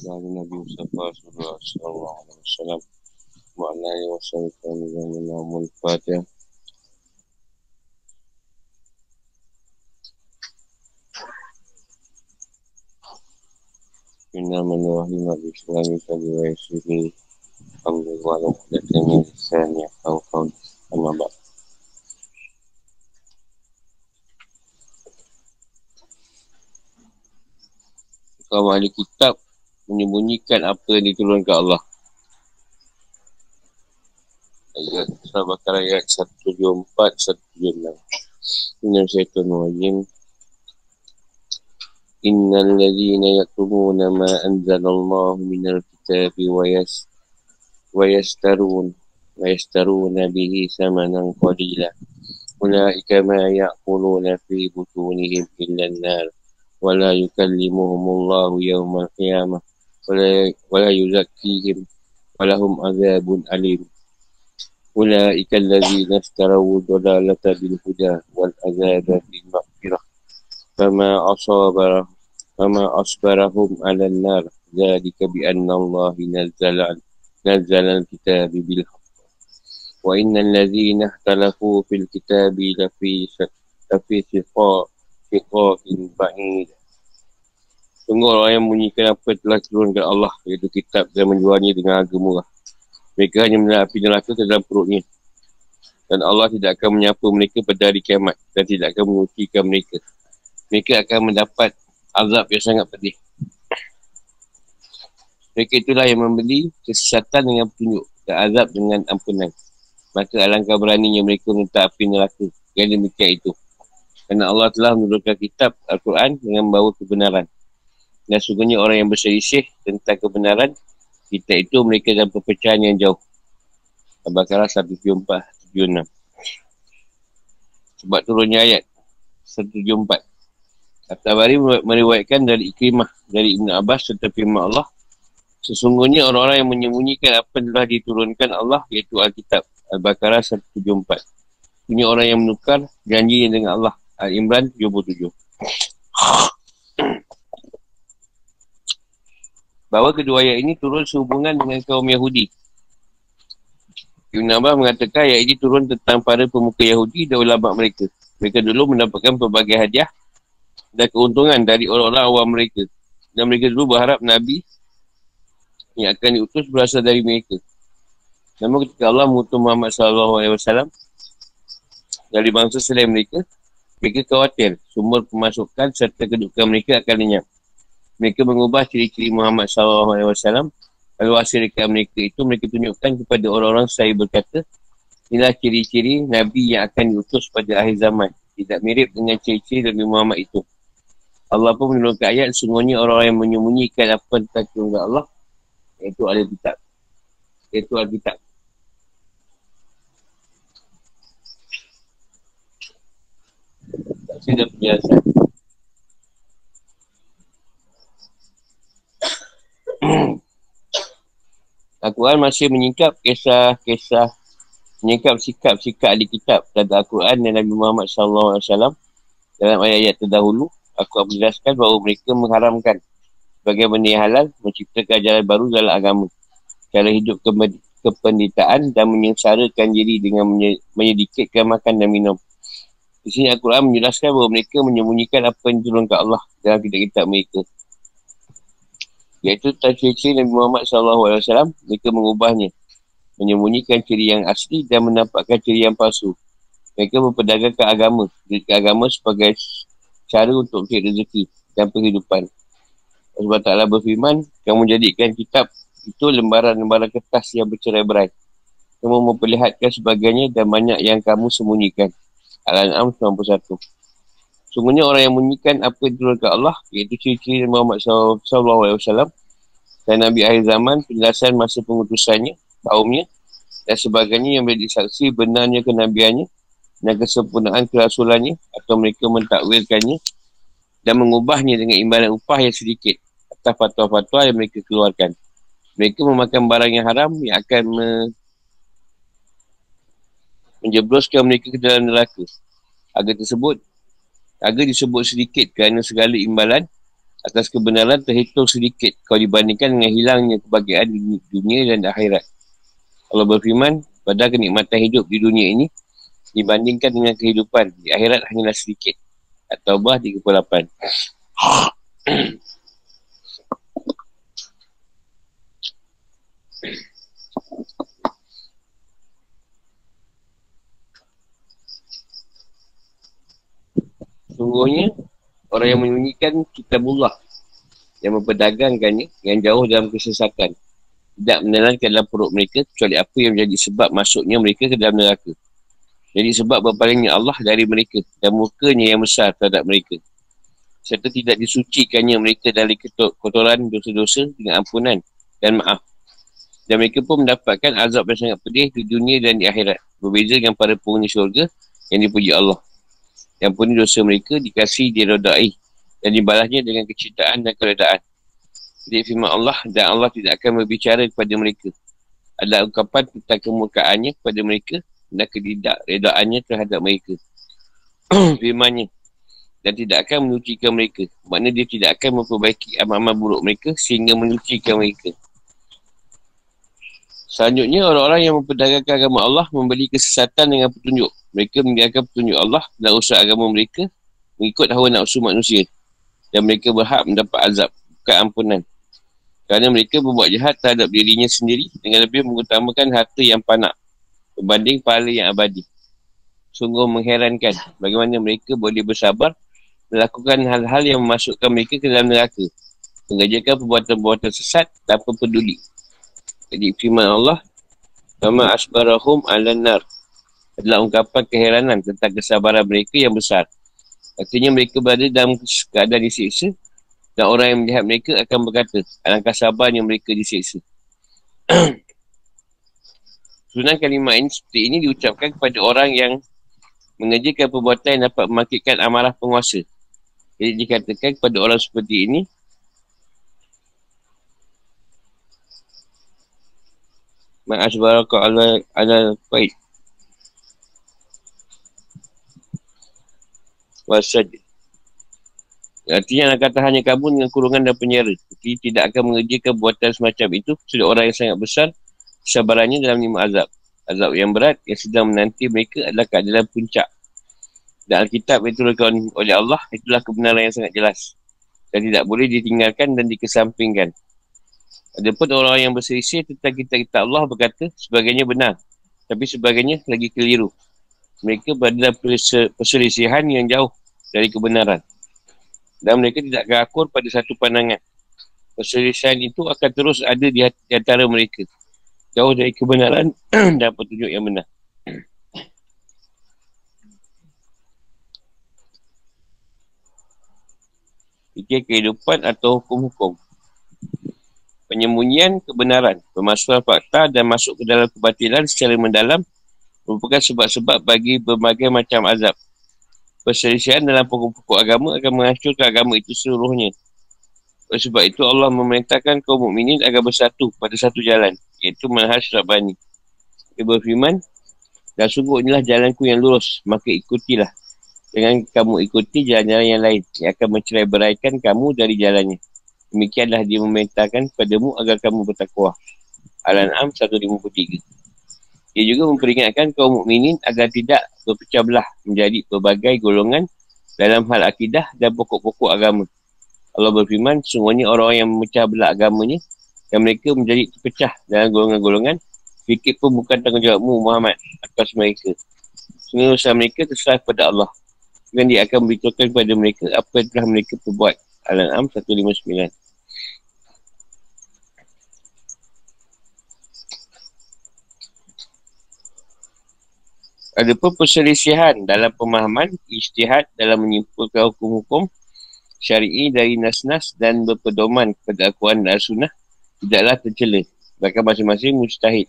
dari Nabi Mustafa sallallahu alaihi wasallam wa ala alihi wasallam wa Fatihah Inna man wahim al-islami kali wa yasiri Alhamdulillah wa lakatani lisani Kau kau sama bak Kau ahli kitab menyembunyikan apa yang diturunkan Allah. Ayat Surah Bakar ayat 174 176. Inna syaitan wajim. Innal ladhina yakumuna ma anzalallahu minal kitabi wa yas wa yastarun wa yastaruna bihi samanan qalila. Ulaika ma ya'kuluna fi butunihim illa an-nar wa la yukallimuhumullahu yawmal qiyamah ولا يزكيهم ولهم عذاب أليم. أولئك الذين اشتروا الضلالة بالهدى والعذاب بالمغفرة. فما أصاب فما أصبرهم على النار. ذلك بأن الله نزل نزل الكتاب بالحق. وإن الذين اختلفوا في الكتاب لفي لفي شقاق بعيد. Sungguh orang yang menyinkan apa telah turunkan Allah iaitu kitab dan menjualnya dengan harga murah. Mereka hanya menarik api neraka ke dalam perutnya. Dan Allah tidak akan menyapa mereka pada hari kiamat dan tidak akan mengucikan mereka. Mereka akan mendapat azab yang sangat pedih. Mereka itulah yang membeli kesesatan dengan petunjuk dan azab dengan ampunan. Maka alangkah beraninya mereka minta api neraka. Yang demikian itu. Kerana Allah telah menurunkan kitab Al-Quran dengan membawa kebenaran. Dan sungguhnya orang yang berselisih tentang kebenaran, kita itu mereka dalam perpecahan yang jauh. Al-Baqarah 174-76 Sebab turunnya ayat 174 At-Tabari meriwayatkan dari Ikrimah, dari Ibn Abbas serta firman Allah Sesungguhnya orang-orang yang menyembunyikan apa yang telah diturunkan Allah iaitu Alkitab Al-Baqarah 174 Ini orang yang menukar janji dengan Allah. Al-Imran 77 bahawa kedua ayat ini turun sehubungan dengan kaum Yahudi. Ibn Abbas mengatakan ayat ini turun tentang para pemuka Yahudi dan ulama mereka. Mereka dulu mendapatkan pelbagai hadiah dan keuntungan dari orang-orang awam mereka. Dan mereka dulu berharap Nabi yang akan diutus berasal dari mereka. Namun ketika Allah mengutus Muhammad SAW dari bangsa selain mereka, mereka khawatir sumber pemasukan serta kedudukan mereka akan lenyap mereka mengubah ciri-ciri Muhammad SAW lalu hasil dekat mereka itu mereka tunjukkan kepada orang-orang saya berkata inilah ciri-ciri Nabi yang akan diutus pada akhir zaman. Tidak mirip dengan ciri-ciri Nabi Muhammad itu. Allah pun menurunkan ayat sungguhnya orang-orang yang menyembunyikan apa tentang kepada Allah iaitu Al-Kitab iaitu Al-Kitab Sudah penjelasan. Al-Quran masih menyingkap kisah-kisah menyingkap sikap-sikap di kitab tentang Al-Quran dan Nabi Muhammad SAW dalam ayat-ayat terdahulu aku menjelaskan bahawa mereka mengharamkan sebagai benda yang halal menciptakan ajaran baru dalam agama. Cara hidup kependitaan dan menyengsarakan diri dengan menyedikitkan makan dan minum. Di sini Al-Quran menjelaskan bahawa mereka menyembunyikan apa yang diturunkan Allah dalam kitab-kitab mereka iaitu ciri-ciri Nabi Muhammad SAW mereka mengubahnya. Menyembunyikan ciri yang asli dan menampakkan ciri yang palsu. Mereka memperdagangkan agama jadikan agama sebagai cara untuk mencari rezeki dan kehidupan sebab taklah berfirman kamu menjadikan kitab itu lembaran-lembaran kertas yang bercerai-berai kamu memperlihatkan sebagainya dan banyak yang kamu sembunyikan. Al-An'am 91 Sungguhnya orang yang menyembunyikan apa yang diturunkan Allah iaitu ciri-ciri Muhammad SAW dan Nabi akhir zaman penjelasan masa pengutusannya, kaumnya dan sebagainya yang menjadi saksi benarnya kenabiannya dan kesempurnaan kerasulannya atau mereka mentakwilkannya dan mengubahnya dengan imbalan upah yang sedikit atas fatwa-fatwa yang mereka keluarkan. Mereka memakan barang yang haram yang akan me- menjebloskan mereka ke dalam neraka. Agar tersebut Harga disebut sedikit kerana segala imbalan atas kebenaran terhitung sedikit kalau dibandingkan dengan hilangnya kebahagiaan di dunia dan akhirat. Allah berfirman, pada kenikmatan hidup di dunia ini dibandingkan dengan kehidupan di akhirat hanyalah sedikit. At-Taubah 38. Sungguhnya orang yang menyembunyikan kitabullah yang memperdagangkannya yang jauh dalam kesesatan tidak menelankan dalam perut mereka kecuali apa yang menjadi sebab masuknya mereka ke dalam neraka. Jadi sebab berpalingnya Allah dari mereka dan mukanya yang besar terhadap mereka. Serta tidak disucikannya mereka dari kotoran dosa-dosa dengan ampunan dan maaf. Dan mereka pun mendapatkan azab yang sangat pedih di dunia dan di akhirat. Berbeza dengan para penghuni syurga yang dipuji Allah yang pun dosa mereka dikasih dirodai dan dibalasnya dengan kecintaan dan keredaan. Jadi firman Allah dan Allah tidak akan berbicara kepada mereka. Ada ungkapan tentang kemurkaannya kepada mereka dan ketidakredaannya terhadap mereka. Firmannya dan tidak akan menyucikan mereka. Maknanya dia tidak akan memperbaiki amal-amal buruk mereka sehingga menyucikan mereka. Selanjutnya, orang-orang yang memperdagangkan agama Allah membeli kesesatan dengan petunjuk. Mereka meninggalkan petunjuk Allah dan usaha agama mereka mengikut hawa nafsu manusia. Dan mereka berhak mendapat azab, bukan ampunan. Kerana mereka berbuat jahat terhadap dirinya sendiri dengan lebih mengutamakan harta yang panak berbanding pahala yang abadi. Sungguh mengherankan bagaimana mereka boleh bersabar melakukan hal-hal yang memasukkan mereka ke dalam neraka. Mengajarkan perbuatan-perbuatan sesat tanpa peduli jadi firman Allah Kama asbarahum ala nar adalah ungkapan keheranan tentang kesabaran mereka yang besar. Artinya mereka berada dalam keadaan disiksa dan orang yang melihat mereka akan berkata, alangkah sabarnya mereka disiksa. Sunan kalimah ini seperti ini diucapkan kepada orang yang mengerjakan perbuatan yang dapat memakitkan amarah penguasa. Jadi dikatakan kepada orang seperti ini, Ma'asbaraka ala ala faid. Wasad. Artinya nak kata hanya kamu dengan kurungan dan penjara. Jadi tidak akan mengerjakan buatan semacam itu sudah orang yang sangat besar kesabarannya dalam lima azab. Azab yang berat yang sedang menanti mereka adalah keadaan puncak. Dan Alkitab itu diturunkan oleh Allah itulah kebenaran yang sangat jelas. Dan tidak boleh ditinggalkan dan dikesampingkan. Ada pun orang yang berselisih tentang kita-kita Allah berkata sebagainya benar. Tapi sebagainya lagi keliru. Mereka berada perselisihan yang jauh dari kebenaran. Dan mereka tidak akur pada satu pandangan. Perselisihan itu akan terus ada di, antara mereka. Jauh dari kebenaran dan petunjuk yang benar. Fikir kehidupan atau hukum-hukum penyembunyian kebenaran, pemasukan fakta dan masuk ke dalam kebatilan secara mendalam merupakan sebab-sebab bagi berbagai macam azab. Perselisihan dalam pokok-pokok agama akan menghancurkan agama itu seluruhnya. Oleh sebab itu Allah memerintahkan kaum mukminin agar bersatu pada satu jalan, iaitu manhaj Rabbani. Dia berfirman, dan sungguh inilah jalanku yang lurus, maka ikutilah. Dengan kamu ikuti jalan-jalan yang lain yang akan mencerai beraikan kamu dari jalannya. Demikianlah dia memerintahkan kepadamu agar kamu bertakwa. Al-An'am 153. Dia juga memperingatkan kaum mukminin agar tidak berpecah belah menjadi berbagai golongan dalam hal akidah dan pokok-pokok agama. Allah berfirman, semuanya orang yang memecah belah agamanya dan mereka menjadi terpecah dalam golongan-golongan fikir pun bukan tanggungjawabmu Muhammad atas mereka. Semua usaha mereka terserah kepada Allah. Dan dia akan beritahukan kepada mereka apa yang telah mereka perbuat. Al-An'am 159. Ada pun perselisihan dalam pemahaman istihad dalam menyimpulkan hukum-hukum syari'i dari nas-nas dan berpedoman kepada Al-Quran dan Sunnah tidaklah tercela. Bahkan masing-masing mustahid.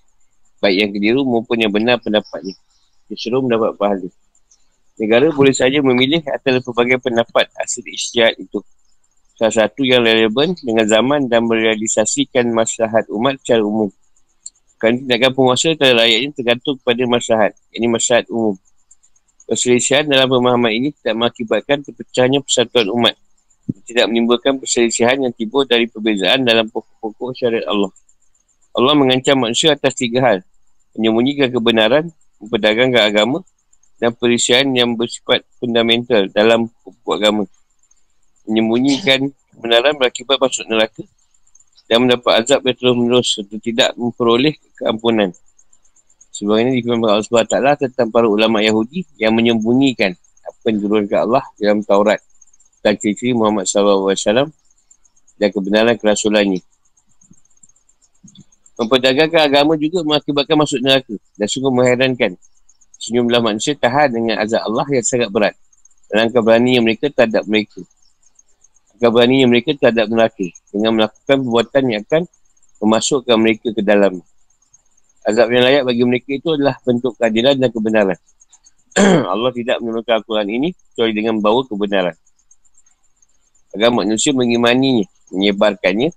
Baik yang keliru maupun yang benar pendapatnya. Disuruh mendapat pahala. Negara boleh saja memilih antara pelbagai pendapat hasil istihad itu. Salah satu yang relevan dengan zaman dan merealisasikan masyarakat umat secara umum. Kerana tindakan penguasa terhadap rakyat ini tergantung kepada masyarakat. Ini masyarakat umum. Perselisihan dalam pemahaman ini tidak mengakibatkan terpecahnya persatuan umat. Tidak menimbulkan perselisihan yang timbul dari perbezaan dalam pokok-pokok syariat Allah. Allah mengancam manusia atas tiga hal. Menyembunyikan kebenaran, memperdagangkan agama dan perisian yang bersifat fundamental dalam pokok agama. Menyembunyikan kebenaran berakibat masuk neraka dan mendapat azab yang terus menerus serta tidak memperoleh keampunan. Sebab ini difirman Allah SWT tentang para ulama Yahudi yang menyembunyikan apa yang diturunkan Allah dalam Taurat dan ciri Muhammad SAW dan kebenaran kerasulannya. Memperdagangkan agama juga mengakibatkan masuk neraka dan sungguh mengherankan. Senyumlah manusia tahan dengan azab Allah yang sangat berat. Dan keberanian mereka terhadap mereka. Keberanian mereka terhadap neraka dengan melakukan perbuatan yang akan memasukkan mereka ke dalam Azab yang layak bagi mereka itu adalah bentuk keadilan dan kebenaran. Allah tidak menurunkan Al-Quran ini kecuali dengan membawa kebenaran. Agar manusia mengimaninya, menyebarkannya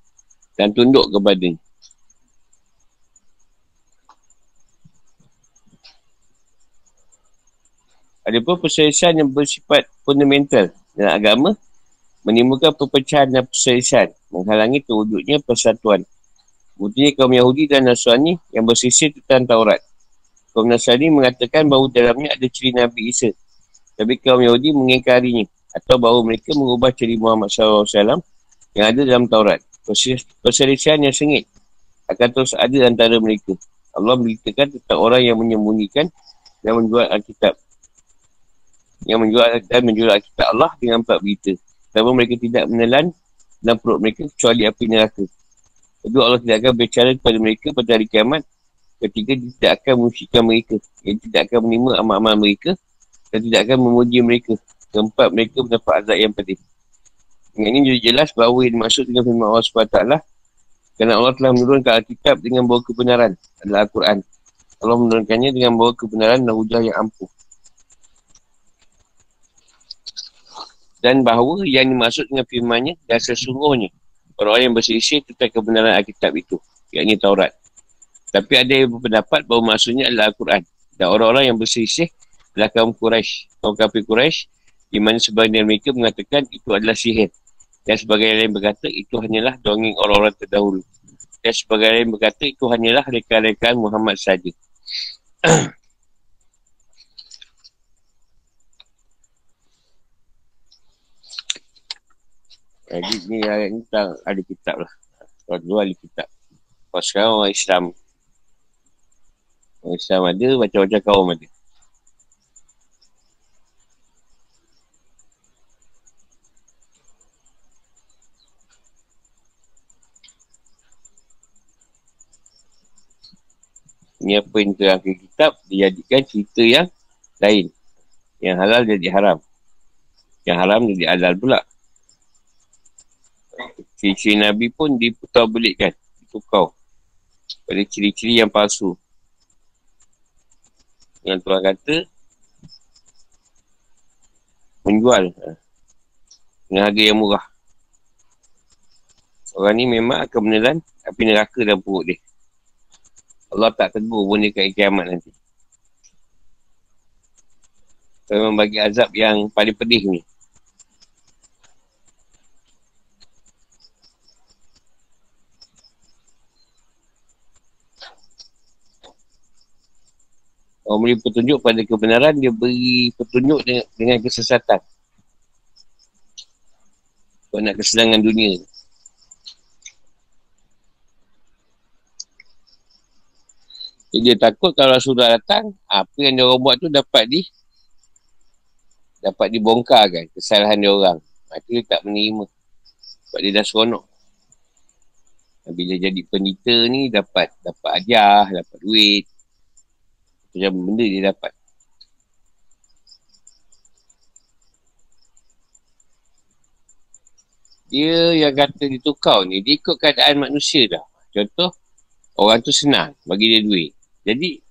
dan tunduk kepadanya. Ada pun perselisihan yang bersifat fundamental dalam agama menimbulkan perpecahan dan perselisihan menghalangi terwujudnya persatuan Buktinya kaum Yahudi dan Nasrani yang bersisir tentang Taurat. Kaum Nasrani mengatakan bahawa dalamnya ada ciri Nabi Isa. Tapi kaum Yahudi mengingkarinya. Atau bahawa mereka mengubah ciri Muhammad SAW yang ada dalam Taurat. Perselisihan yang sengit akan terus ada antara mereka. Allah beritakan tentang orang yang menyembunyikan dan menjual Alkitab. Yang menjual dan menjual Alkitab Allah dengan empat berita. Namun mereka tidak menelan dalam perut mereka kecuali api neraka. Kedua Allah tidak akan berbicara kepada mereka pada hari kiamat. Ketiga, dia tidak akan mengusikan mereka. Dia tidak akan menerima amal-amal mereka. Dan tidak akan memuji mereka. Keempat, mereka mendapat azab yang pedih. Dengan ini jadi jelas bahawa yang dimaksud dengan firman Allah SWT kerana Allah telah menurunkan Alkitab dengan bawa kebenaran adalah Al-Quran. Allah menurunkannya dengan bawa kebenaran dan hujah yang ampuh. Dan bahawa yang dimaksud dengan firmannya dan sesungguhnya orang yang bersisir tentang kebenaran Alkitab itu, yakni Taurat. Tapi ada yang berpendapat bahawa maksudnya adalah Al-Quran. Dan orang-orang yang bersisir adalah kaum Quraisy, kaum kafir Quraisy, di mana sebagian mereka mengatakan itu adalah sihir. Dan sebagian lain berkata itu hanyalah dongeng orang-orang terdahulu. Dan sebagian lain berkata itu hanyalah rekan-rekan Muhammad saja. Jadi ni ayat ni tak ada kitab lah. Kalau dulu ada kitab. Kalau sekarang orang Islam. Orang Islam ada, macam-macam kaum ada. Ini apa yang terangkan kitab, dijadikan cerita yang lain. Yang halal jadi haram. Yang haram jadi halal pula. Ciri-ciri Nabi pun diputar belikkan. Ditukau. Pada ciri-ciri yang palsu. Yang Tuhan kata. Menjual. Ha, dengan harga yang murah. Orang ni memang akan menelan api neraka dalam perut dia. Allah tak tegur pun dia kat kiamat nanti. Memang bagi azab yang paling pedih ni. Orang beri petunjuk pada kebenaran, dia beri petunjuk dengan, dengan kesesatan. Kau nak kesenangan dunia. Jadi dia takut kalau Rasulullah datang, apa yang dia orang buat tu dapat di dapat dibongkarkan kesalahan dia orang. Maka dia tak menerima. Sebab dia dah seronok. Bila jadi penita ni dapat dapat ajar, dapat duit, macam benda dia dapat. Dia yang kata ditukar ni, dia ikut keadaan manusia dah. Contoh, orang tu senang bagi dia duit. Jadi,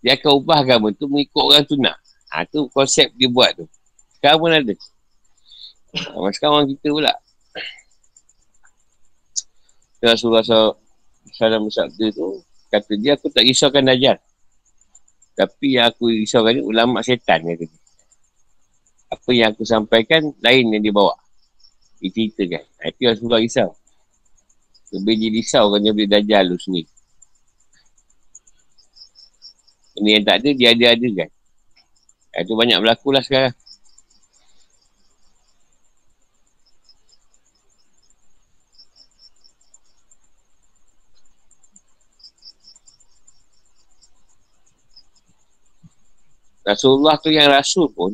dia akan ubah agama tu mengikut orang tu nak. Ha, tu konsep dia buat tu. Sekarang pun ada. Sekarang orang kita pula. Rasulullah SAW bersabda tu, kata dia, aku tak risaukan Dajjal. Tapi yang aku risaukan ni ulama setan kata dia. Apa yang aku sampaikan lain yang dia bawa. Diceritakan. Ha, itu yang Rasulullah risau. Lebih dia risau kan dia boleh dajal lu sendiri. Benda yang tak ada, dia ada-ada kan. Itu banyak berlaku lah sekarang. Rasulullah tu yang rasul pun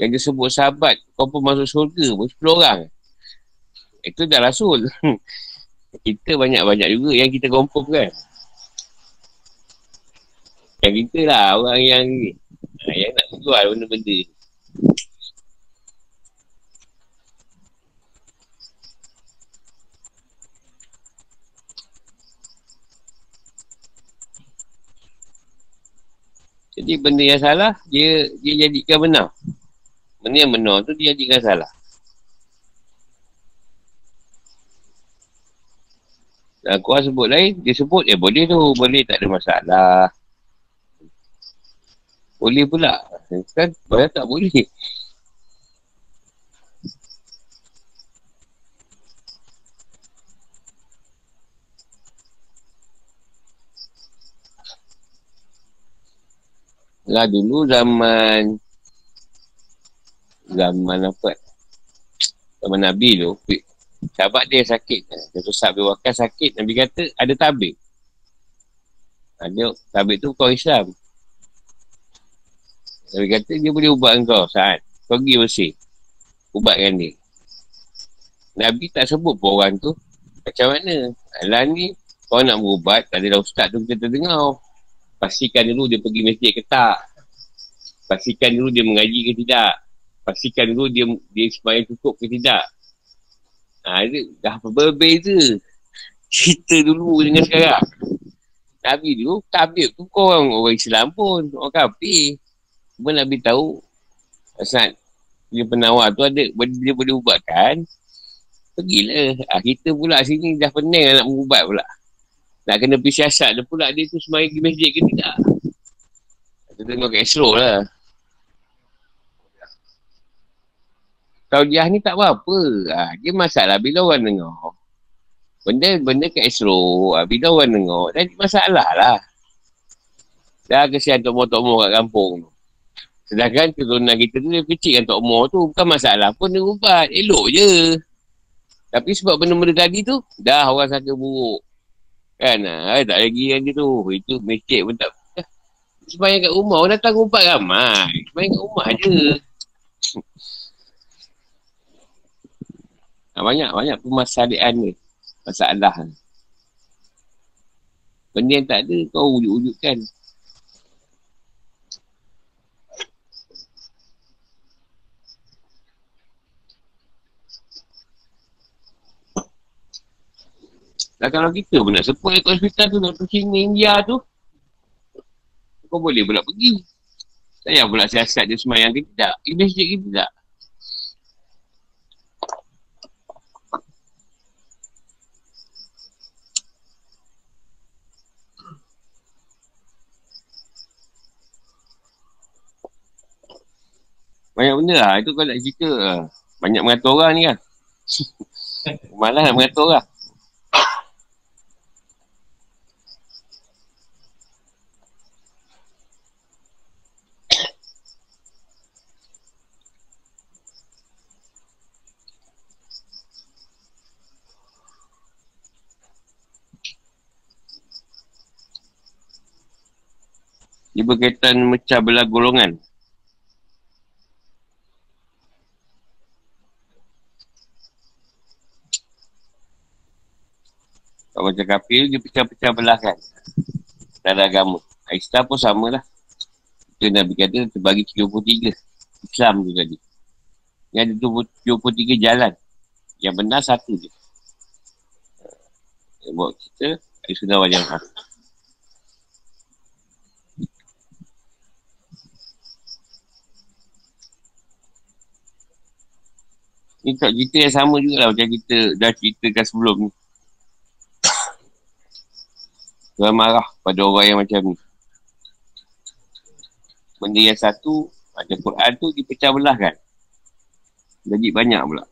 yang dia sebut sahabat kau pun masuk surga pun 10 orang. Itu dah rasul. Kita banyak-banyak juga yang kita confirm kan. Yang kita lah orang yang yang nak jual benda-benda Jadi benda yang salah, dia dia jadikan benar. Benda yang benar tu dia jadikan salah. Dan kuah sebut lain, dia sebut, eh boleh tu, boleh tak ada masalah. Boleh pula. Kan, banyak tak boleh. Lah dulu zaman zaman apa? Zaman Nabi tu sahabat dia sakit. Dia tu sahabat wakil sakit. Nabi kata ada tabik. Ada tabik tu kau Islam. Nabi kata dia boleh ubat kau saat kau pergi bersih ubatkan dia. Nabi tak sebut pun orang tu macam mana? Alah ni kau nak berubat tak ada ustaz tu kita dengar Pastikan dulu dia pergi masjid ke tak. Pastikan dulu dia mengaji ke tidak. Pastikan dulu dia dia sembahyang cukup ke tidak. Ha, dia dah berbeza. Cerita dulu dengan sekarang. Nabi dulu, tabib tu kau orang, orang Islam pun. Orang kafir. Cuma Nabi tahu. Asal dia penawar tu ada, dia boleh ubatkan. Pergilah. Ha, kita pula sini dah pening nak mengubat pula. Nak kena pergi siasat dia pula dia tu semayang di masjid ke tidak. Kita tengok kat Esro lah. Taudiah ni tak apa-apa. Ha, dia masalah bila orang dengar. Benda benda kat Esro. Ha, bila orang dengar. Dan masalah lah. Dah kesian Tok Mo Tok Mo kat kampung tu. Sedangkan keturunan kita tu dia kecil kan Tok Mo tu. Bukan masalah pun dia ubat. Elok je. Tapi sebab benda-benda tadi tu. Dah orang sangka buruk. Kan? Ha, tak lagi yang dia tu. Itu masjid pun tak. Semayang kat rumah. Orang datang umpat ramai. Semayang kat rumah je. Ha, banyak, banyak permasalahan ni. Masalah. Benda yang tak ada, kau wujud-wujudkan. Dan kalau kita pun nak seput dekat hospital tu, nak pergi India tu, kau boleh pula pergi. Saya pula siasat dia semayang ke tidak. Ini sikit ke tidak. Banyak benda lah. Itu kau nak cerita. Banyak mengatur orang ni lah. Malah nak mengatur orang. Dia berkaitan mecah belah golongan. Kalau macam kafir, dia pecah-pecah belah kan. Dalam agama. Islam pun sama lah. Itu Nabi kata terbagi 73. Islam tu tadi. Yang ada 23 jalan. Yang benar satu je. Buat kita, Sunnah wajah hak. Ni tak cerita yang sama juga lah macam kita dah ceritakan sebelum ni. Tuhan marah pada orang yang macam ni. Benda yang satu, macam Quran tu dipecah belah kan. Jadi banyak pula.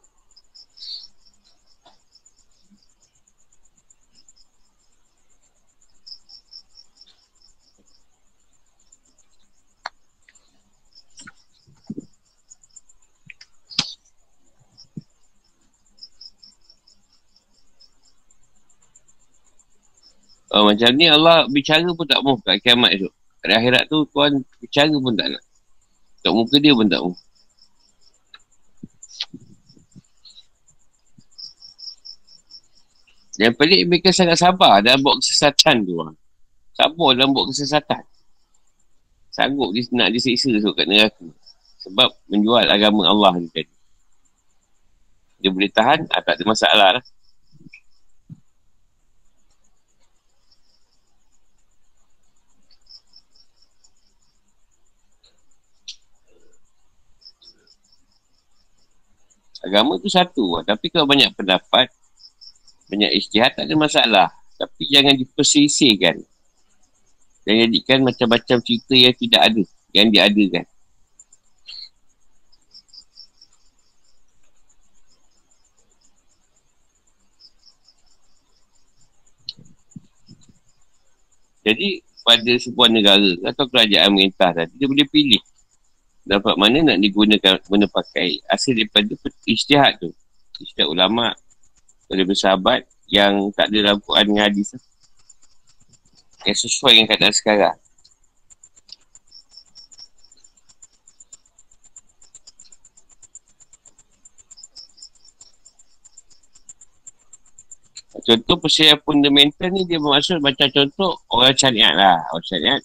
Oh, macam ni Allah bicara pun tak mahu kat kiamat tu. Pada akhirat tu Tuhan bicara pun tak nak. Tak muka dia pun tak mahu. Yang pelik mereka sangat sabar dalam buat kesesatan tu. Sabar dalam buat kesesatan. Sanggup dia nak disiksa tu kat neraka. Sebab menjual agama Allah ni tadi. Dia boleh tahan, ah, tak ada masalah lah. Agama tu satu. Tapi kalau banyak pendapat, banyak istihad tak ada masalah. Tapi jangan dipersisihkan. Dan jadikan macam-macam cerita yang tidak ada. Yang diadakan. Jadi pada sebuah negara atau kerajaan merintah tadi dia boleh pilih dapat mana nak digunakan guna pakai hasil daripada istihad tu istihad ulama' pada bersahabat yang tak ada dalam Quran dengan hadis yang sesuai dengan keadaan sekarang. Contoh persiapan fundamental ni dia bermaksud macam contoh orang syariat lah. Orang syariat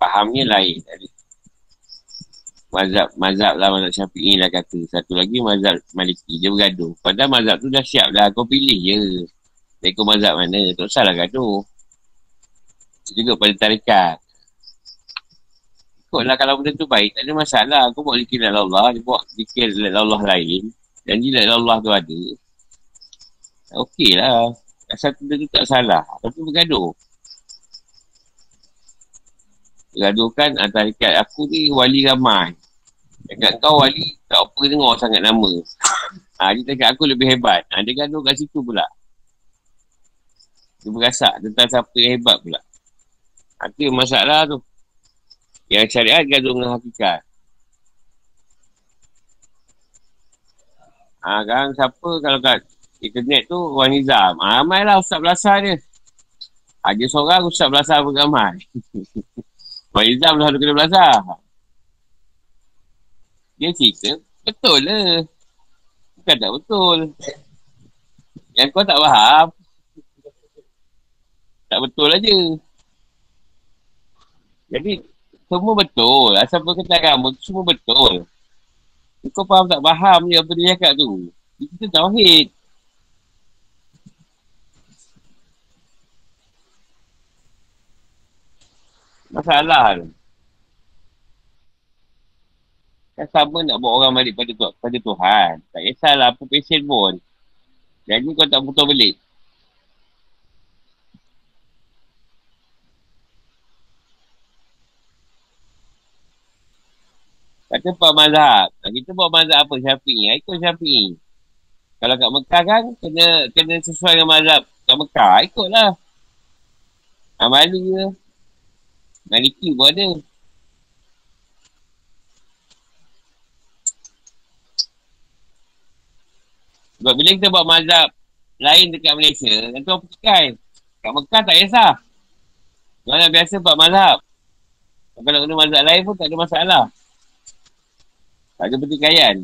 fahamnya lain. Jadi, mazhab, mazhab lah mazhab syafi'i lah kata. Satu lagi mazhab maliki. Dia bergaduh. Padahal mazhab tu dah siap dah. Kau pilih je. Tak ikut mazhab mana. Tak usah lah gaduh. Juga pada tarikat. Ikutlah kalau benda tu baik. Tak ada masalah. Kau buat zikir Allah. Dia buat zikir Allah lain. Dan jika Allah tu ada. Okey lah. Asal benda tu tak salah. Tapi bergaduh. Bergaduhkan antara tarikat aku ni wali ramai. Dekat kau wali tak apa dengar sangat nama. Ha, dia cakap aku lebih hebat. Ha, dia gaduh kat situ pula. Dia berasak tentang siapa yang hebat pula. Ha, itu masalah tu. Yang syariat gaduh dengan hakikat. Ha, kan siapa kalau kat internet tu orang nizam. Ha, ramai lah Ustaz Belasar dia. Ha, dia seorang Ustaz Belasar pun ramai. orang nizam lah kena Belasar. Dia cerita, betul lah. Bukan tak betul. Yang kau tak faham, tak betul aja. Jadi, semua betul. Asal berkata kamu, semua betul. Kau faham tak faham je apa dia cakap tu. Kita tauhid. Masalah tu. Kan sama nak bawa orang balik pada, pada Tuhan. Tak kisahlah apa pesen pun. Jadi kau tak putar balik. Kata Pak Mazhab. Kita buat mazhab apa Syafi'i? Ikut Syafi'i. Kalau kat Mekah kan, kena kena sesuai dengan mazhab kat Mekah. Ikutlah. Amali ke. Maliki pun ada. Sebab bila kita buat mazhab lain dekat Malaysia, nanti orang percikai. Kat Mekah tak kisah. Mana biasa buat mazhab. Kalau kena mazhab lain pun tak ada masalah. Tak ada pertikaian.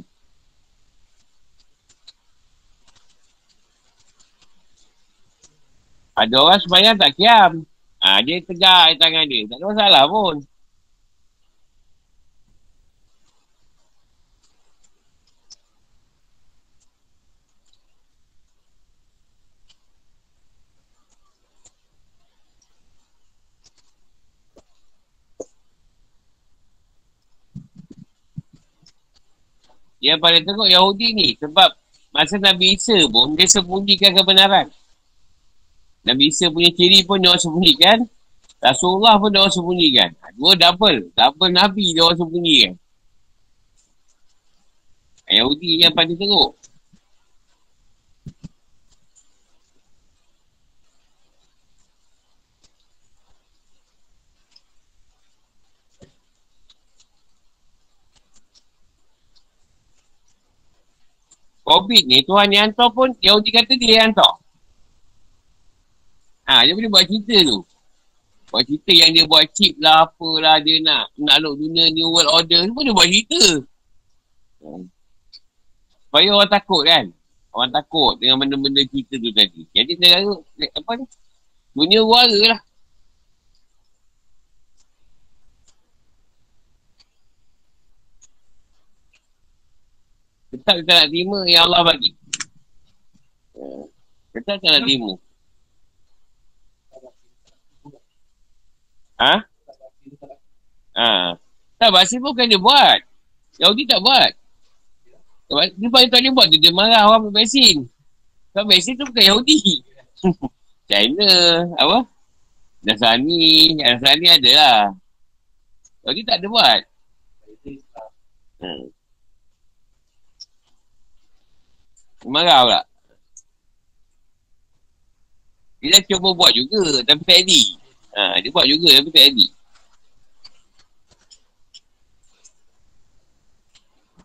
Ada orang semayang tak kiam. Ha, dia tegak tangan dia. Tak ada masalah pun. Yang paling tengok Yahudi ni sebab masa Nabi Isa pun dia sembunyikan kebenaran. Nabi Isa punya ciri pun dia orang sembunyikan. Rasulullah pun dia orang sembunyikan. Dua double. Double Nabi dia orang sembunyikan. Yahudi yang paling teruk. COVID ni Tuhan yang hantar pun Yahudi kata dia yang hantar. Ha, dia boleh buat cerita tu. Buat cerita yang dia buat chip lah, apalah dia nak nak look dunia new world order. Dia buat cerita. Supaya orang takut kan. Orang takut dengan benda-benda cerita tu tadi. Jadi negara, apa ni? Dunia wara lah. Kita nak terima yang Allah bagi. Tetap kita nak terima. Ha? Ha. Tak, Basir bukan dia buat. Yahudi tak buat. Dia paling tak boleh buat tu. Dia marah orang vaksin. Sebab vaksin tu bukan Yahudi. China. Apa? Nasrani. Nasrani ada lah. Yahudi tak ada buat. Hmm. Marah pula. Dia dah cuba buat juga tapi tak edit. Ha, dia buat juga tapi tak edit.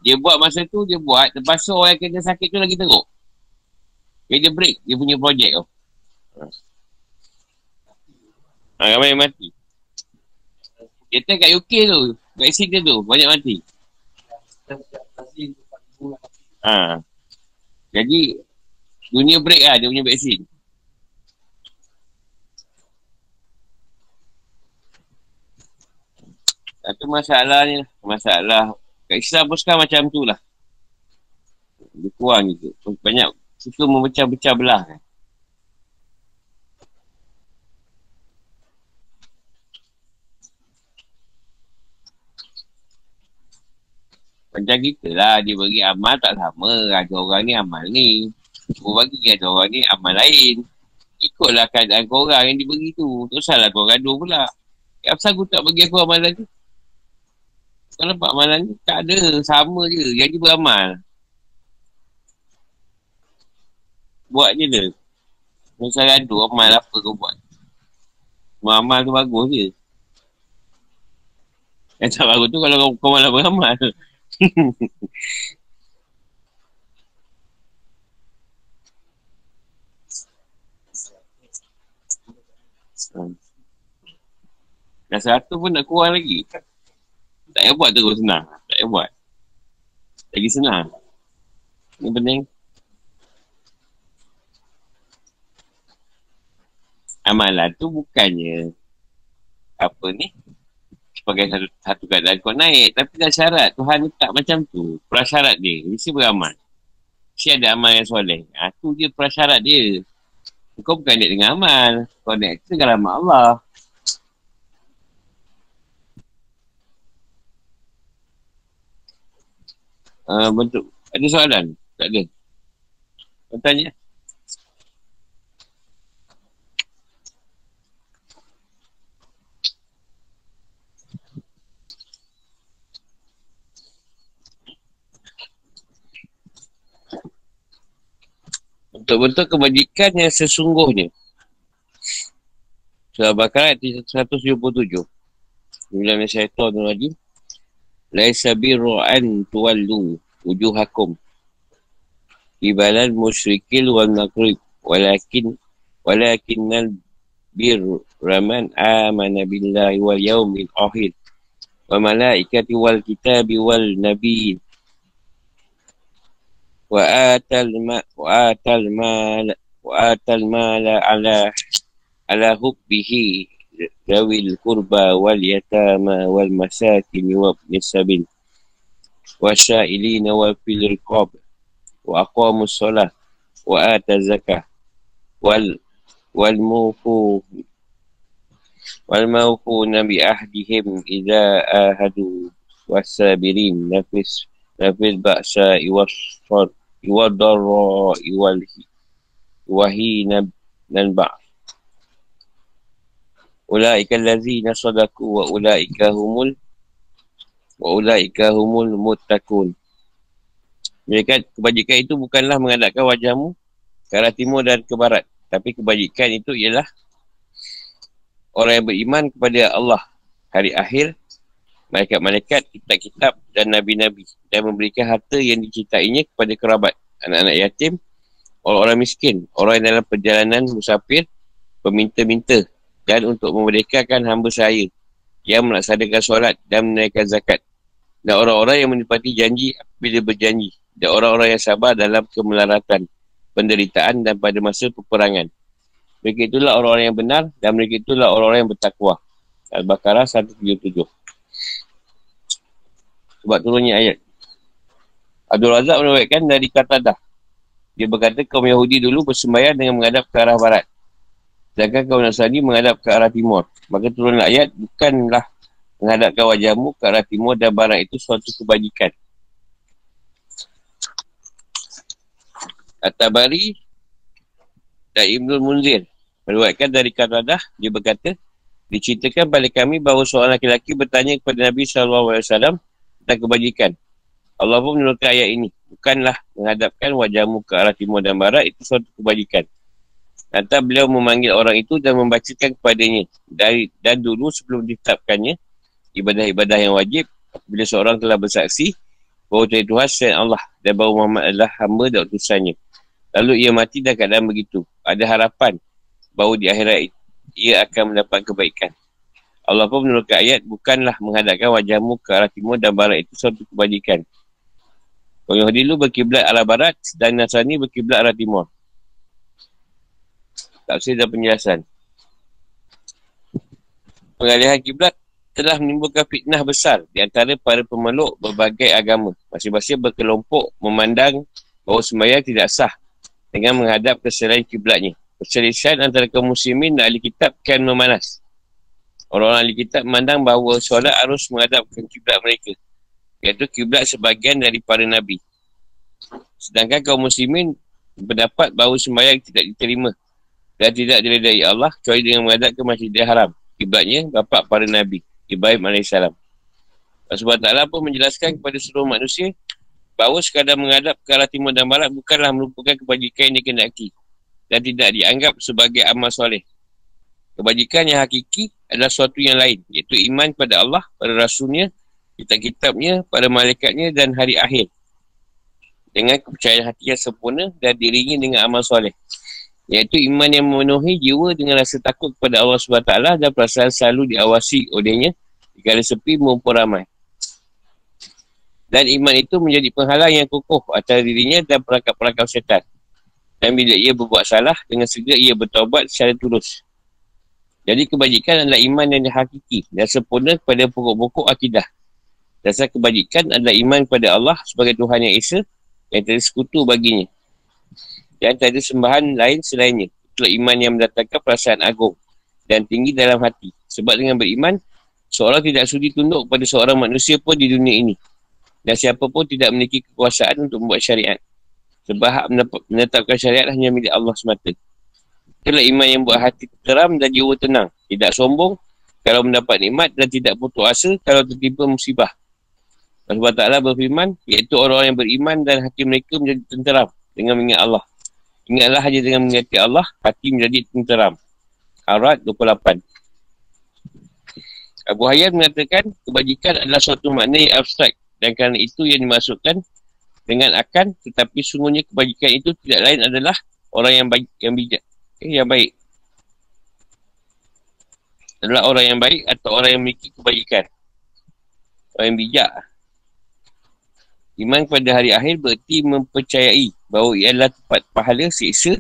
Dia buat masa tu, dia buat. Lepas tu orang yang kena sakit tu lagi teruk. Dia, dia break dia punya projek tu. Ha, ramai yang mati. Dia tak kat UK tu. Vaksin dia tu. Banyak mati. Ha. Jadi dunia break lah dia punya vaksin. Satu masalah ni lah. Masalah kat Islam pun sekarang macam tu lah. Dia kurang gitu. Banyak suka memecah-becah belah kan. Macam kita lah, dia bagi amal tak sama. Ada orang ni amal ni. Kau bagi ada orang ni amal lain. Ikutlah keadaan korang yang diberi tu. Tak salah kau gaduh pula. Asal aku tak bagi aku amalan tu? Kau nampak amalan ni? Tak ada. Sama je. Yang dia beramal. Buat je dia. Masa gaduh amal apa kau buat. Amal tu bagus je. Yang tak bagus tu kalau kau, kau malah beramal. Dah satu pun nak kurang lagi. Tak payah buat terus senang. Tak payah buat. Lagi senang. Ini penting. Amalan tu bukannya apa ni sebagai satu, satu keadaan kau naik. Tapi dah syarat. Tuhan tak macam tu. Prasyarat dia. Mesti beramal. Mesti ada amal yang soleh. Ha, tu dia prasyarat dia. Kau bukan naik dengan amal. Kau naik dengan amal Allah. Uh, bentuk. Ada soalan? Tak ada. Kau tanya. Untuk bentuk kebajikan yang sesungguhnya. Surah Bakar ayat 177. Bila syaitan lagi. Laisa birru an tuwallu wujuhakum. Ibalan musyrikil wal nakrib. Walakin walakinnal bir raman amana billahi wal yaumil akhir. Wa malaikati wal kitabi wal nabiyyin وآتى المال وآتى المال وآتى المال على على حبه ذوي القربى واليتامى والمساكين وابن السبيل والسائلين وفي الرقاب وأقاموا الصلاة وآتى الزكاة وال والموفو والموفون بأهدهم إذا آهدوا والسابرين نفس نفس البأساء wadara'i walhi wahi nab, dan ba'af. Ula'ika allazina sadaku wa ula'ika humul wa ula'ika humul muttaqun Mereka kebajikan itu bukanlah mengadakan wajahmu ke arah timur dan ke barat. Tapi kebajikan itu ialah orang yang beriman kepada Allah hari akhir malaikat-malaikat, kitab-kitab dan nabi-nabi dan memberikan harta yang dicintainya kepada kerabat anak-anak yatim, orang-orang miskin, orang yang dalam perjalanan musafir, peminta-minta dan untuk memerdekakan hamba saya yang melaksanakan solat dan menaikkan zakat. Dan orang-orang yang menepati janji bila berjanji. Dan orang-orang yang sabar dalam kemelaratan, penderitaan dan pada masa peperangan. Mereka itulah orang-orang yang benar dan mereka itulah orang-orang yang bertakwa. Al-Baqarah 177. Sebab turunnya ayat. Abdul Razak menawarkan dari kata dah. Dia berkata kaum Yahudi dulu bersembahyang dengan menghadap ke arah barat. Sedangkan kaum Nasrani menghadap ke arah timur. Maka turunlah ayat bukanlah menghadapkan wajahmu ke arah timur dan barat itu suatu kebajikan. At-Tabari dan Ibn Munzir meruatkan dari Qatadah dia berkata diceritakan pada kami bahawa seorang lelaki bertanya kepada Nabi SAW tentang kebajikan. Allah pun menurutkan ayat ini bukanlah menghadapkan wajahmu ke arah timur dan barat itu suatu kebajikan. Nanti beliau memanggil orang itu dan membacakan kepadanya dari dan dulu sebelum ditetapkannya ibadah-ibadah yang wajib bila seorang telah bersaksi bahawa Tuhan Tuhan selain Allah dan bahawa Muhammad adalah hamba dan utusannya. Lalu ia mati dan keadaan begitu. Ada harapan bahawa di akhirat ia akan mendapat kebaikan. Allah pun menurutkan ayat bukanlah menghadapkan wajahmu ke arah timur dan barat itu suatu kebajikan. Orang Yahudi dulu berkiblat arah barat dan Nasrani berkiblat arah timur. Tak usah dan penjelasan. Pengalihan kiblat telah menimbulkan fitnah besar di antara para pemeluk berbagai agama. Masing-masing berkelompok memandang bahawa sembahyang tidak sah dengan menghadap ke selain kiblatnya. Perselisihan antara kaum muslimin dan ahli kitab kan memanas. Orang-orang ahli kitab memandang bahawa solat harus menghadapkan kiblat mereka iaitu kiblat sebagian daripada Nabi. Sedangkan kaum muslimin berdapat bahawa sembahyang tidak diterima dan tidak diredai Allah kecuali dengan menghadap ke Masjidil Haram. Kiblatnya bapak para Nabi, Ibrahim AS. Sebab taklah pun menjelaskan kepada seluruh manusia bahawa sekadar menghadap ke arah timur dan barat bukanlah merupakan kebajikan yang dikenaki dan tidak dianggap sebagai amal soleh. Kebajikan yang hakiki adalah sesuatu yang lain, iaitu iman pada Allah, pada Rasulnya, kitab-kitabnya, pada malaikatnya dan hari akhir. Dengan kepercayaan hati yang sempurna dan dirinya dengan amal soleh. Iaitu iman yang memenuhi jiwa dengan rasa takut kepada Allah SWT dan perasaan selalu diawasi olehnya jika sepi maupun ramai. Dan iman itu menjadi penghalang yang kukuh atas dirinya dan perangkap-perangkap syaitan. Dan bila ia berbuat salah, dengan segera ia bertaubat secara tulus. Jadi kebajikan adalah iman yang hakiki dan sempurna kepada pokok-pokok akidah. Dasar kebajikan adalah iman kepada Allah sebagai Tuhan yang Esa yang tidak sekutu baginya. Dan tak ada sembahan lain selainnya. Itulah iman yang mendatangkan perasaan agung dan tinggi dalam hati. Sebab dengan beriman, seorang tidak sudi tunduk kepada seorang manusia pun di dunia ini. Dan siapa pun tidak memiliki kekuasaan untuk membuat syariat. Sebab hak menetapkan syariat hanya milik Allah semata. Itulah iman yang buat hati teram dan jiwa tenang. Tidak sombong kalau mendapat nikmat dan tidak putus asa kalau tertimpa musibah. Allah Ta'ala berfirman, iaitu orang-orang yang beriman dan hati mereka menjadi tenteram dengan mengingat Allah. Ingatlah hanya dengan mengingati Allah, hati menjadi tenteram. Arat 28. Abu Hayyan mengatakan, kebajikan adalah suatu makna yang abstrak dan kerana itu yang dimasukkan dengan akan, tetapi sungguhnya kebajikan itu tidak lain adalah orang yang baik, yang bijak. Yang baik. Adalah orang yang baik atau orang yang memiliki kebajikan. Orang yang bijak. Iman kepada hari akhir berarti mempercayai bahawa ia adalah tempat pahala, siksa,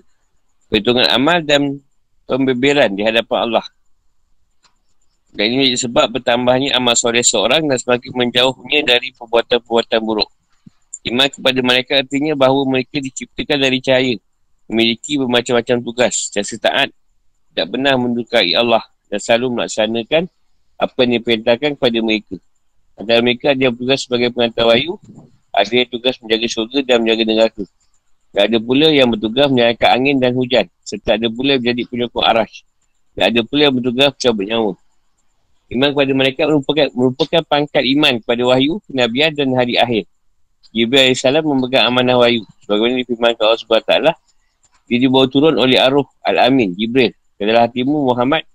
perhitungan amal dan pembeberan di hadapan Allah. Dan ini sebab bertambahnya amal soleh seorang dan semakin menjauhnya dari perbuatan-perbuatan buruk. Iman kepada mereka artinya bahawa mereka diciptakan dari cahaya, memiliki bermacam-macam tugas, jasa taat, tidak benar mendukai Allah dan selalu melaksanakan apa yang diperintahkan kepada mereka. Antara mereka ada tugas sebagai pengantar wayu, ada yang tugas menjaga syurga dan menjaga neraka. Dan ada pula yang bertugas menyalakan angin dan hujan. Serta ada pula menjadi penyokong arash. Dan ada pula yang bertugas mencabut nyawa. Iman kepada mereka merupakan, merupakan pangkat iman kepada wahyu, kenabian dan hari akhir. Jibril AS memegang amanah wahyu. Sebagaimana difirmankan Allah SWT. Dia dibawa turun oleh aruf Al-Amin, Jibril. Ke dalam hatimu Muhammad.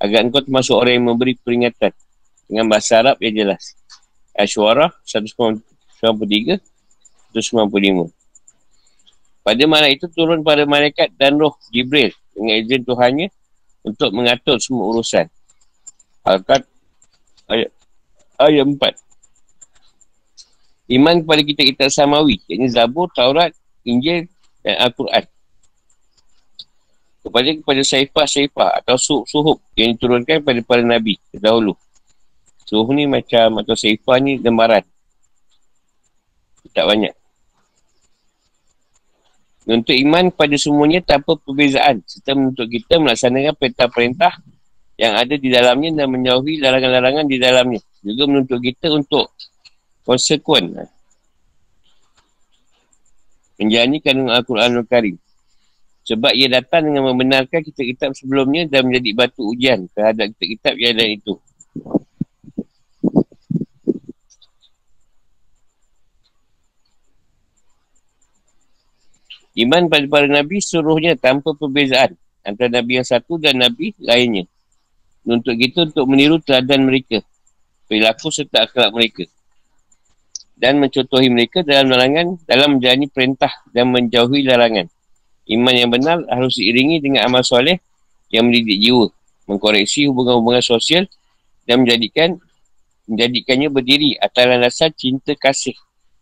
Agar engkau termasuk orang yang memberi peringatan. Dengan bahasa Arab yang jelas. Ashwara 193 93 195 Pada malam itu turun pada malaikat dan roh Jibril dengan izin Tuhannya untuk mengatur semua urusan. Al-Qad ayat, ayat 4. Iman kepada kita kita samawi, iaitu Zabur, Taurat, Injil dan Al-Quran. Kepada kepada saifah-saifah atau suhub yang diturunkan pada para Nabi terdahulu. Suhub ni macam, atau saifah ni lembaran. Tak banyak. Untuk iman pada semuanya tanpa perbezaan serta untuk kita melaksanakan perintah-perintah yang ada di dalamnya dan menjauhi larangan-larangan di dalamnya. Juga menuntut kita untuk konsekuen menjalani kandung Al-Quranul Karim. Sebab ia datang dengan membenarkan kitab-kitab sebelumnya dan menjadi batu ujian terhadap kitab-kitab yang lain itu. Iman pada para Nabi seluruhnya tanpa perbezaan antara Nabi yang satu dan Nabi lainnya. Untuk kita untuk meniru teladan mereka. Perilaku serta akhlak mereka. Dan mencontohi mereka dalam larangan, dalam menjalani perintah dan menjauhi larangan. Iman yang benar harus diiringi dengan amal soleh yang mendidik jiwa. Mengkoreksi hubungan-hubungan sosial dan menjadikan menjadikannya berdiri atas landasan cinta kasih,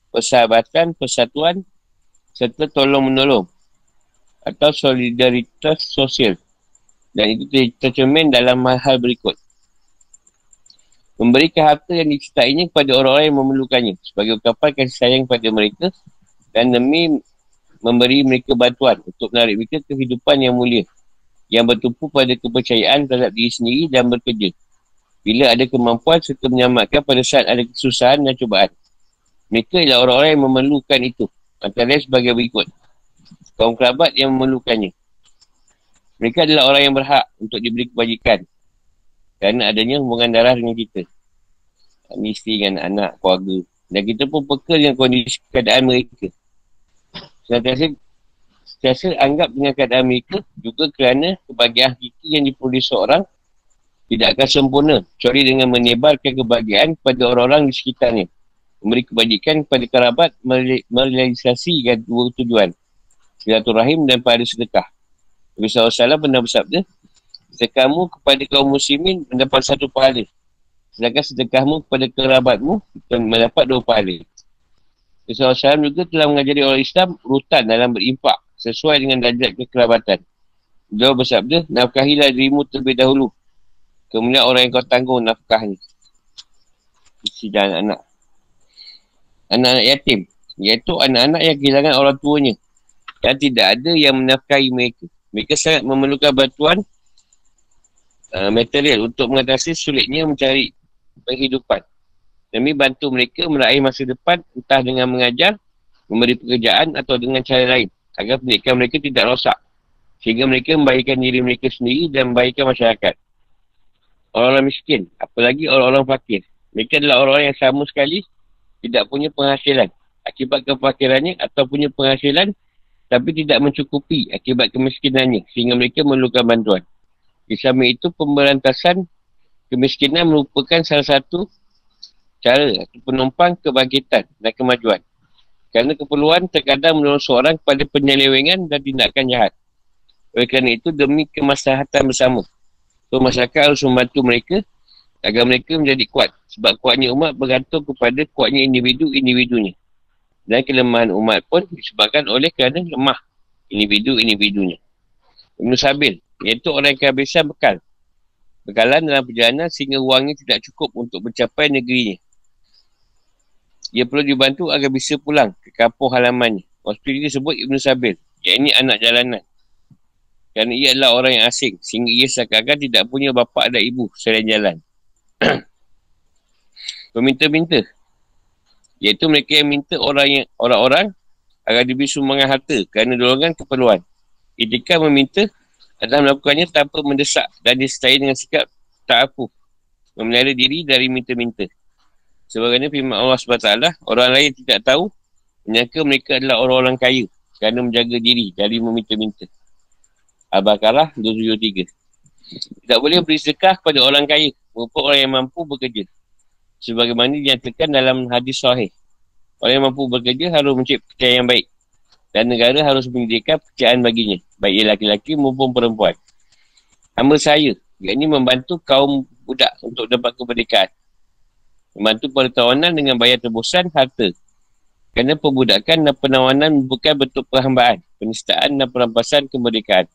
persahabatan, persatuan serta tolong-menolong atau solidaritas sosial. Dan itu tercermin dalam hal berikut. Memberikan harta yang dicintainya kepada orang-orang yang memerlukannya sebagai ungkapan kasih sayang kepada mereka dan demi memberi mereka bantuan untuk menarik mereka ke kehidupan yang mulia yang bertumpu pada kepercayaan terhadap diri sendiri dan bekerja. Bila ada kemampuan serta menyelamatkan pada saat ada kesusahan dan cubaan. Mereka ialah orang-orang yang memerlukan itu Antara sebagai berikut. Kaum kerabat yang memerlukannya. Mereka adalah orang yang berhak untuk diberi kebajikan. Kerana adanya hubungan darah dengan kita. Isteri dengan anak, keluarga. Dan kita pun peka dengan kondisi keadaan mereka. Sentiasa, sentiasa anggap dengan keadaan mereka juga kerana kebahagiaan hakiki yang diperoleh seorang tidak akan sempurna. Kecuali dengan menebarkan kebahagiaan kepada orang-orang di sekitarnya memberi kebajikan kepada kerabat merealisasikan dua tujuan silaturahim dan pada sedekah Nabi SAW pernah bersabda sedekahmu kepada kaum muslimin mendapat satu pahala sedangkan sedekahmu kepada kerabatmu mendapat dua pahala SAW juga telah mengajari orang Islam urutan dalam berimpak sesuai dengan darjat kekerabatan dia bersabda nafkahilah dirimu terlebih dahulu kemudian orang yang kau tanggung nafkahnya isi dan anak anak-anak yatim. Iaitu anak-anak yang kehilangan orang tuanya. Dan tidak ada yang menafkahi mereka. Mereka sangat memerlukan bantuan uh, material untuk mengatasi sulitnya mencari penghidupan. Demi bantu mereka meraih masa depan entah dengan mengajar, memberi pekerjaan atau dengan cara lain. Agar pendidikan mereka tidak rosak. Sehingga mereka membaikkan diri mereka sendiri dan membaikkan masyarakat. Orang-orang miskin, apalagi orang-orang fakir. Mereka adalah orang-orang yang sama sekali tidak punya penghasilan akibat kefakirannya atau punya penghasilan tapi tidak mencukupi akibat kemiskinannya sehingga mereka memerlukan bantuan. Di samping itu pemberantasan kemiskinan merupakan salah satu cara atau penumpang kebangkitan dan kemajuan. Kerana keperluan terkadang menolong seorang kepada penyelewengan dan tindakan jahat. Oleh kerana itu demi kemaslahatan bersama. So, masyarakat harus membantu mereka agar mereka menjadi kuat. Sebab kuatnya umat bergantung kepada kuatnya individu-individunya. Dan kelemahan umat pun disebabkan oleh kerana lemah individu-individunya. Ibn Sabil, iaitu orang yang kehabisan bekal. Bekalan dalam perjalanan sehingga wangnya tidak cukup untuk mencapai negerinya. Ia perlu dibantu agar bisa pulang ke kampung halamannya. Waktu ini disebut Ibn Sabil, iaitu anak jalanan. Kerana ia adalah orang yang asing sehingga ia seakan-akan tidak punya bapa dan ibu selain jalan. Peminta-minta. Iaitu mereka yang minta orang yang orang-orang agar diberi sumbangan harta kerana dorongan keperluan. Ketika meminta adalah melakukannya tanpa mendesak dan disertai dengan sikap tak apu. Memelihara diri dari minta-minta. Sebagainya firman Allah SWT, orang lain tidak tahu menyangka mereka adalah orang-orang kaya kerana menjaga diri dari meminta-minta. Al-Baqarah 273. Tidak boleh beri sedekah kepada orang kaya merupakan orang yang mampu bekerja. Sebagaimana dinyatakan dalam hadis sahih. Orang yang mampu bekerja harus mencari pekerjaan yang baik. Dan negara harus menyediakan pekerjaan baginya. Baik ia laki-laki maupun perempuan. hamba saya. Yang ini membantu kaum budak untuk dapat kemerdekaan. Membantu para tawanan dengan bayar tebusan harta. Kerana perbudakan dan penawanan bukan bentuk perhambaan, penistaan dan perampasan kemerdekaan.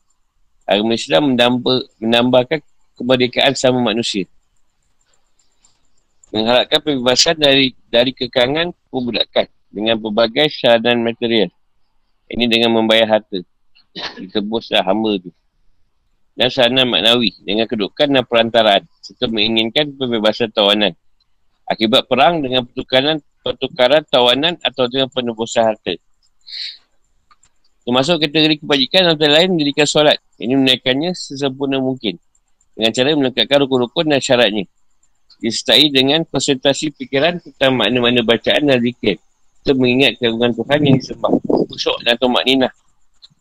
Agama Islam menambah, menambahkan kemerdekaan sama manusia. Mengharapkan pembebasan dari dari kekangan perbudakan dengan berbagai syaradan material. Ini dengan membayar harta. Ditebuslah hamba tu. Dan saranan maknawi dengan kedudukan dan perantaraan serta menginginkan pembebasan tawanan. Akibat perang dengan pertukaran pertukaran tawanan atau dengan penebusan harta. Termasuk kategori kebajikan antara lain mendirikan solat. Ini menaikkannya sesempurna mungkin. Dengan cara melengkapkan rukun-rukun dan syaratnya. Disertai dengan konsentrasi fikiran tentang makna-makna bacaan dan zikir. Kita mengingat keagungan Tuhan yang disembah. Khusyuk dan tomak.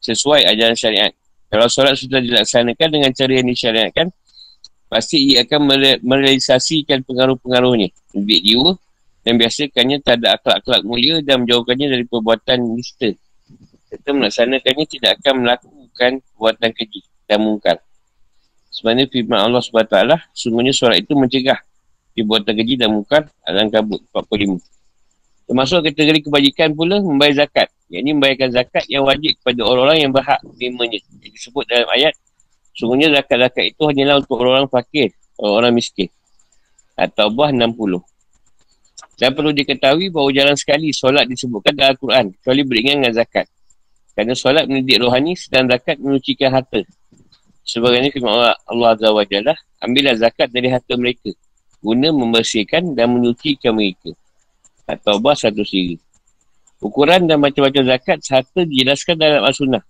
Sesuai ajaran syariat. Kalau solat sudah dilaksanakan dengan cara yang disyariatkan, pasti ia akan merealisasikan pengaruh-pengaruhnya. Lebih jiwa dan biasakannya tak ada akhlak-akhlak mulia dan menjauhkannya dari perbuatan nista. Serta melaksanakannya tidak akan melakukan perbuatan keji dan mungkar. Sebenarnya firman Allah SWT, sungguhnya suara itu mencegah perbuatan keji dan mungkar dalam kabut 45. Termasuk kategori kebajikan pula membayar zakat. Yang ini membayarkan zakat yang wajib kepada orang-orang yang berhak menerimanya. Yang disebut dalam ayat, sungguhnya zakat-zakat itu hanyalah untuk orang-orang fakir, orang-orang miskin. Atau buah 60. Dan perlu diketahui bahawa jarang sekali solat disebutkan dalam Al-Quran kecuali beringat dengan zakat. Kerana solat mendidik rohani sedang zakat menyucikan harta. Sebagainya firman Allah, Azza wa Jalla, ambillah zakat dari harta mereka guna membersihkan dan menyucikan mereka. Atau bah satu siri. Ukuran dan macam-macam zakat harta dijelaskan dalam As-Sunnah.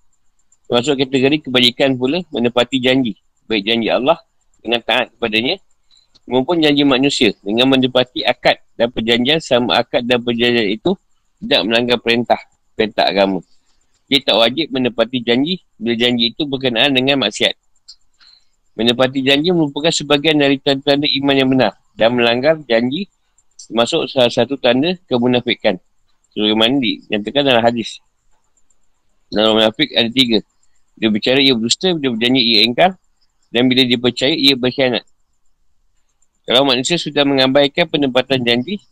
Termasuk kategori kebajikan pula menepati janji. Baik janji Allah dengan taat kepadanya maupun janji manusia dengan mendapati akad dan perjanjian sama akad dan perjanjian itu tidak melanggar perintah perintah agama. Dia tak wajib menepati janji bila janji itu berkenaan dengan maksiat. Menepati janji merupakan sebagian dari tanda-tanda iman yang benar dan melanggar janji termasuk salah satu tanda kemunafikan. Sebagaimana dinyatakan dalam hadis. Dalam munafik ada tiga. Dia bercara, ia berdusta, dia berjanji, ia engkar. Dan bila dia percaya, ia berkhianat. Kalau manusia sudah mengabaikan penempatan janji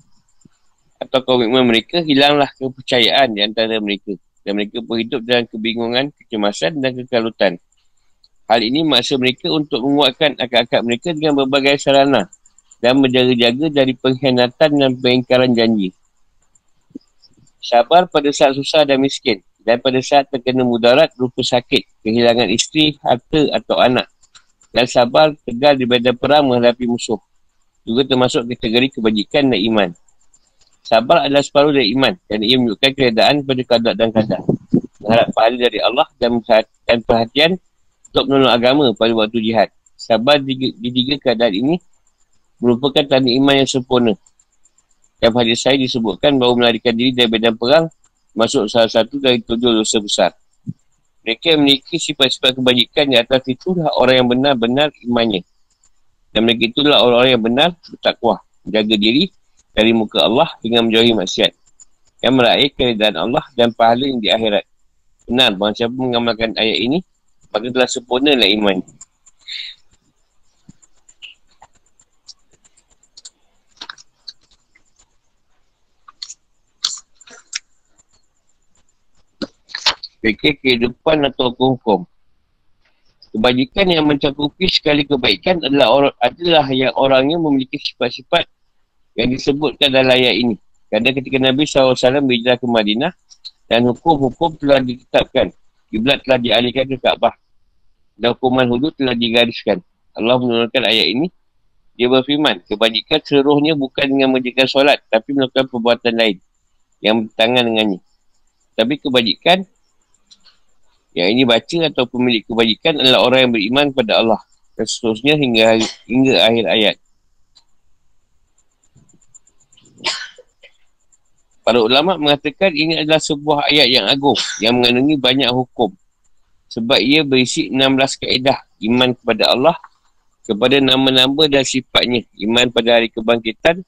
atau komitmen mereka, hilanglah kepercayaan di antara mereka. Dan mereka berhidup dalam kebingungan, kecemasan dan kekalutan. Hal ini maksa mereka untuk menguatkan akal-akal mereka dengan berbagai sarana dan menjaga-jaga dari pengkhianatan dan pengingkaran janji. Sabar pada saat susah dan miskin dan pada saat terkena mudarat rupa sakit, kehilangan isteri, harta atau anak. Dan sabar tegal di badan perang menghadapi musuh juga termasuk kategori kebajikan dan iman. Sabar adalah separuh dari iman dan ia menunjukkan keadaan pada kadar dan kadar. Mengharap pahala dari Allah dan perhatian untuk menolong agama pada waktu jihad. Sabar di, di tiga keadaan ini merupakan tanda iman yang sempurna. Yang hadis saya disebutkan bahawa melarikan diri dari medan perang masuk salah satu dari tujuh dosa besar. Mereka memiliki sifat-sifat kebajikan di atas itulah orang yang benar-benar imannya. Dan mereka itulah orang-orang yang benar bertakwa. Jaga diri dari muka Allah dengan menjauhi maksiat. Yang meraih keredaan Allah dan pahala yang di akhirat. Benar, bahawa siapa mengamalkan ayat ini, maka telah sempurna lah iman. Fikir kehidupan atau hukum Kebajikan yang mencakupi sekali kebaikan adalah orang, adalah yang orangnya memiliki sifat-sifat yang disebutkan dalam ayat ini. Kerana ketika Nabi SAW berhijrah ke Madinah dan hukum-hukum telah ditetapkan. Kiblat telah dialihkan ke Kaabah. Dan hukuman hudud telah digariskan. Allah menurunkan ayat ini. Dia berfirman, kebajikan seluruhnya bukan dengan menjaga solat tapi melakukan perbuatan lain yang bertangan dengannya. Tapi kebajikan yang ini baca atau pemilik kebajikan adalah orang yang beriman kepada Allah. Dan seterusnya hingga, hingga akhir ayat. Para ulama mengatakan ini adalah sebuah ayat yang agung yang mengandungi banyak hukum. Sebab ia berisi 16 kaedah iman kepada Allah kepada nama-nama dan sifatnya. Iman pada hari kebangkitan,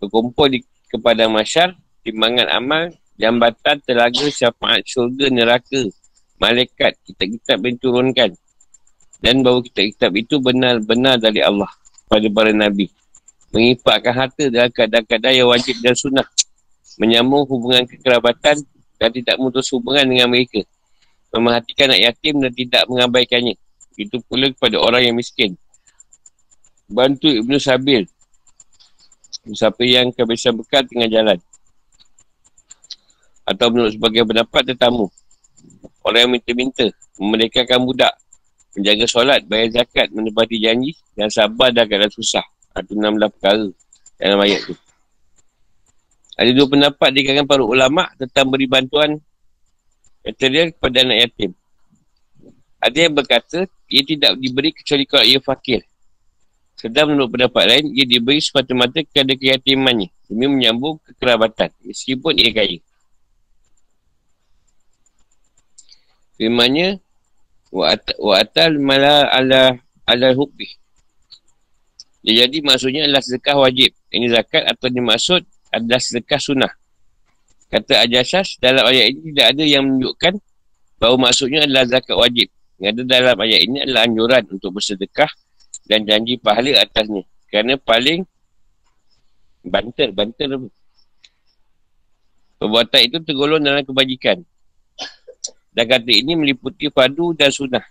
berkumpul di, kepada masyar, timbangan amal, jambatan, telaga, syafaat, syurga, neraka, malaikat kita kita diturunkan Dan bahawa kitab-kitab itu benar-benar dari Allah pada para Nabi. Mengipatkan harta dalam keadaan-keadaan yang wajib dan sunnah. Menyambung hubungan kekerabatan dan tidak memutus hubungan dengan mereka. Memerhatikan anak yatim dan tidak mengabaikannya. Itu pula kepada orang yang miskin. Bantu Ibnu Sabil. Siapa yang kebiasaan bekal tengah jalan. Atau menurut sebagai pendapat tetamu. Orang yang minta-minta. Memerdekakan budak. Menjaga solat, bayar zakat, menepati janji. Dan sabar dan keadaan susah. Itu 16 perkara dalam ayat tu. Ada dua pendapat di kalangan para ulama tentang beri bantuan material kepada anak yatim. Ada yang berkata, ia tidak diberi kecuali kalau ia fakir. Sedang menurut pendapat lain, ia diberi semata-mata kepada keyatimannya demi menyambung kekerabatan meskipun ia kaya. Firmannya, wa atal mala ala ala hukbi. Jadi maksudnya adalah sedekah wajib. Ini zakat atau dimaksud adalah sedekah sunnah. Kata Ajasas, dalam ayat ini tidak ada yang menunjukkan bahawa maksudnya adalah zakat wajib. Yang ada dalam ayat ini adalah anjuran untuk bersedekah dan janji pahala atasnya. Kerana paling banter, banter apa? Perbuatan itu tergolong dalam kebajikan. Dan kata ini meliputi padu dan sunnah.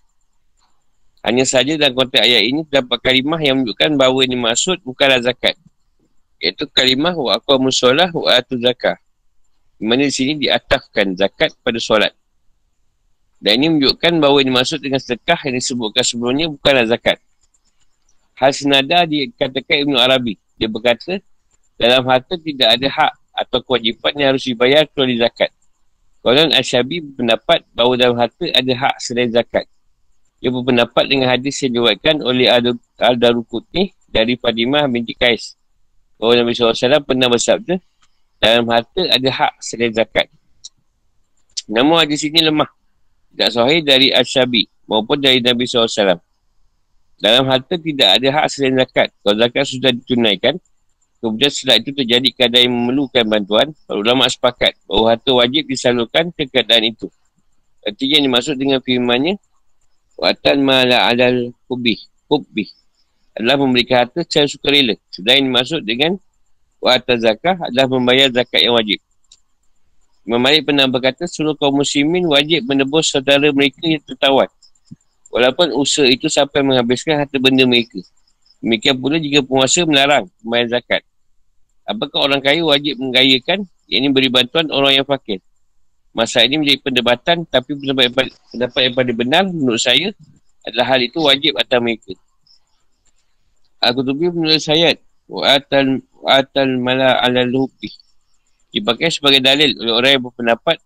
Hanya saja dalam konteks ayat ini terdapat kalimah yang menunjukkan bahawa ini maksud bukanlah zakat. Iaitu kalimah wa aqwa musolah wa atu zakah. Di mana di sini diatafkan zakat pada solat. Dan ini menunjukkan bahawa ini maksud dengan sedekah yang disebutkan sebelumnya bukanlah zakat. Hal senada dikatakan Ibn Arabi. Dia berkata, dalam harta tidak ada hak atau kewajipan yang harus dibayar kecuali zakat. Konon Asyabi berpendapat bahawa dalam harta ada hak selain zakat. Ia berpendapat dengan hadis yang diwakilkan oleh Al-Darukutni dari Fadimah binti Kais. Bahawa Nabi SAW pernah bersabda, dalam harta ada hak selain zakat. Namun hadis ini lemah. Tidak sahih dari Asyabi maupun dari Nabi SAW. Dalam harta tidak ada hak selain zakat. Kalau zakat sudah ditunaikan, Kemudian setelah itu terjadi keadaan yang memerlukan bantuan, para ulama sepakat bahawa harta wajib disalurkan ke keadaan itu. Artinya yang dimaksud dengan firmannya, Watan ma'ala alal hubbi, hubbi adalah memberikan harta secara sukarela. Sedang yang dimaksud dengan Watan zakah adalah membayar zakat yang wajib. Imam Malik pernah berkata, seluruh kaum muslimin wajib menebus saudara mereka yang tertawan. Walaupun usaha itu sampai menghabiskan harta benda mereka. Demikian pula jika penguasa melarang membayar zakat. Apakah orang kaya wajib menggayakan yang ini beri bantuan orang yang fakir? Masa ini menjadi perdebatan tapi pendapat yang, pendapat yang paling benar menurut saya adalah hal itu wajib atas mereka. Aku tubi menulis ayat wa'atal wa'atal mala ala lupi dipakai sebagai dalil oleh orang yang berpendapat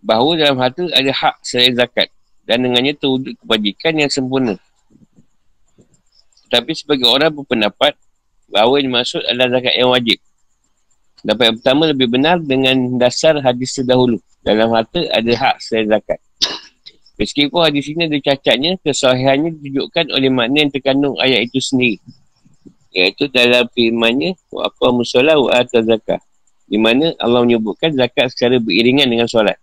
bahawa dalam harta ada hak selain zakat dan dengannya terwujud kebajikan yang sempurna. Tapi sebagai orang berpendapat bahawa yang dimaksud adalah zakat yang wajib. Dapat yang pertama lebih benar dengan dasar hadis terdahulu. Dalam harta ada hak selain zakat. Meskipun hadis ini ada cacatnya, kesahihannya ditunjukkan oleh makna yang terkandung ayat itu sendiri. Iaitu dalam firmannya, wa apa musolah wa atas zakat. Di mana Allah menyebutkan zakat secara beriringan dengan solat.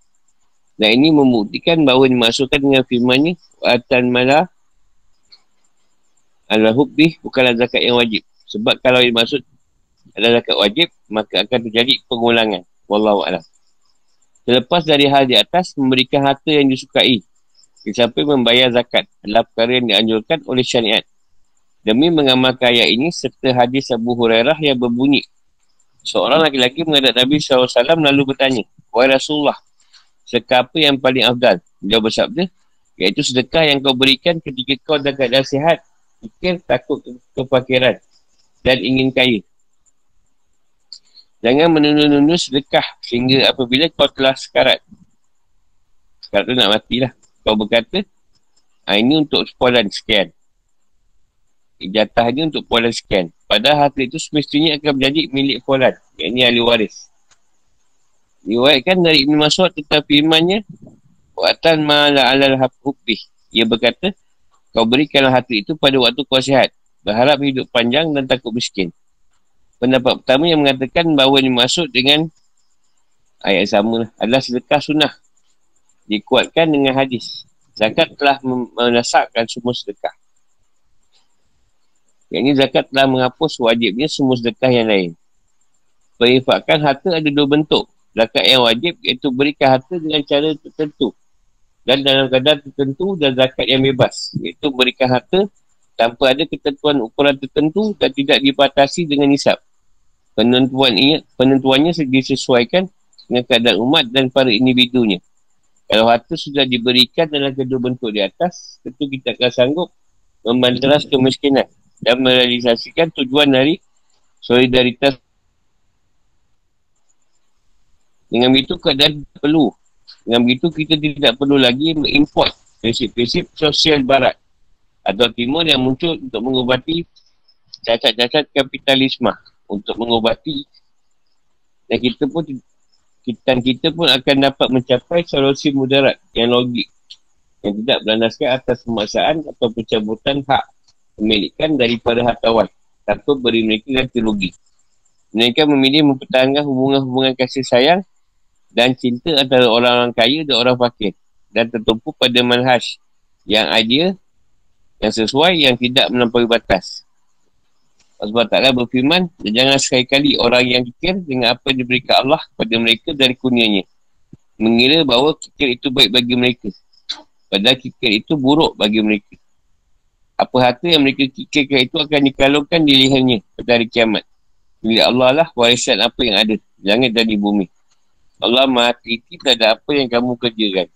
Dan ini membuktikan bahawa dimasukkan dengan firmannya, wa atas malah Allah hubbi bukanlah zakat yang wajib. Sebab kalau yang maksud adalah zakat wajib, maka akan terjadi pengulangan. Wallahu a'lam. Selepas dari hal di atas, memberikan harta yang disukai. Sampai membayar zakat adalah perkara yang dianjurkan oleh syariat. Demi mengamalkan ayat ini serta hadis Abu Hurairah yang berbunyi. Seorang laki-laki menghadap Nabi SAW lalu bertanya, Wahai Rasulullah, sedekah apa yang paling afdal? Dia bersabda, iaitu sedekah yang kau berikan ketika kau dalam keadaan sihat, fikir takut kefakiran dan ingin kaya. Jangan menundur-nundur sedekah sehingga apabila kau telah sekarat. Sekarat tu nak matilah. Kau berkata, ah, ini untuk sepualan sekian. Jatahnya untuk pualan sekian. Padahal harta itu semestinya akan menjadi milik pualan. Yang ini ahli waris. Diwayatkan dari Ibn Masud tentang firmannya, Wa'atan ma'ala alal hubbi. Ia berkata, kau berikanlah harta itu pada waktu kau sihat berharap hidup panjang dan takut miskin. Pendapat pertama yang mengatakan bahawa ini masuk dengan ayat sama lah, adalah sedekah sunnah. Dikuatkan dengan hadis. Zakat telah menasakkan semua sedekah. Yang ini zakat telah menghapus wajibnya semua sedekah yang lain. Perinfakan harta ada dua bentuk. Zakat yang wajib iaitu berikan harta dengan cara tertentu. Dan dalam kadar tertentu dan zakat yang bebas. Iaitu berikan harta tanpa ada ketentuan ukuran tertentu dan tidak dibatasi dengan nisab. Penentuan ini, penentuannya disesuaikan dengan keadaan umat dan para individunya. Kalau harta sudah diberikan dalam kedua bentuk di atas, tentu kita akan sanggup membanteras kemiskinan dan merealisasikan tujuan dari solidaritas. Dengan begitu keadaan perlu. Dengan begitu kita tidak perlu lagi mengimport prinsip-prinsip sosial barat atau timur yang muncul untuk mengubati cacat-cacat kapitalisme untuk mengubati dan kita pun kita, kita pun akan dapat mencapai solusi mudarat yang logik yang tidak berlandaskan atas pemaksaan atau pencabutan hak memilikan daripada hartawan tanpa beri mereka ganti rugi. Mereka memilih mempertahankan hubungan-hubungan kasih sayang dan cinta antara orang-orang kaya dan orang fakir dan tertumpu pada manhaj yang ideal, yang sesuai, yang tidak melampaui batas. Allah Ta'ala berfirman, jangan sekali-kali orang yang kikir dengan apa yang diberikan Allah kepada mereka dari kurnianya. Mengira bahawa kikir itu baik bagi mereka. Padahal kikir itu buruk bagi mereka apa harta yang mereka kikirkan itu akan dikalungkan di lehernya pada hari kiamat. Bila Allah lah warisan apa yang ada dan di bumi. Allah maha teliti terhadap apa yang kamu kerjakan.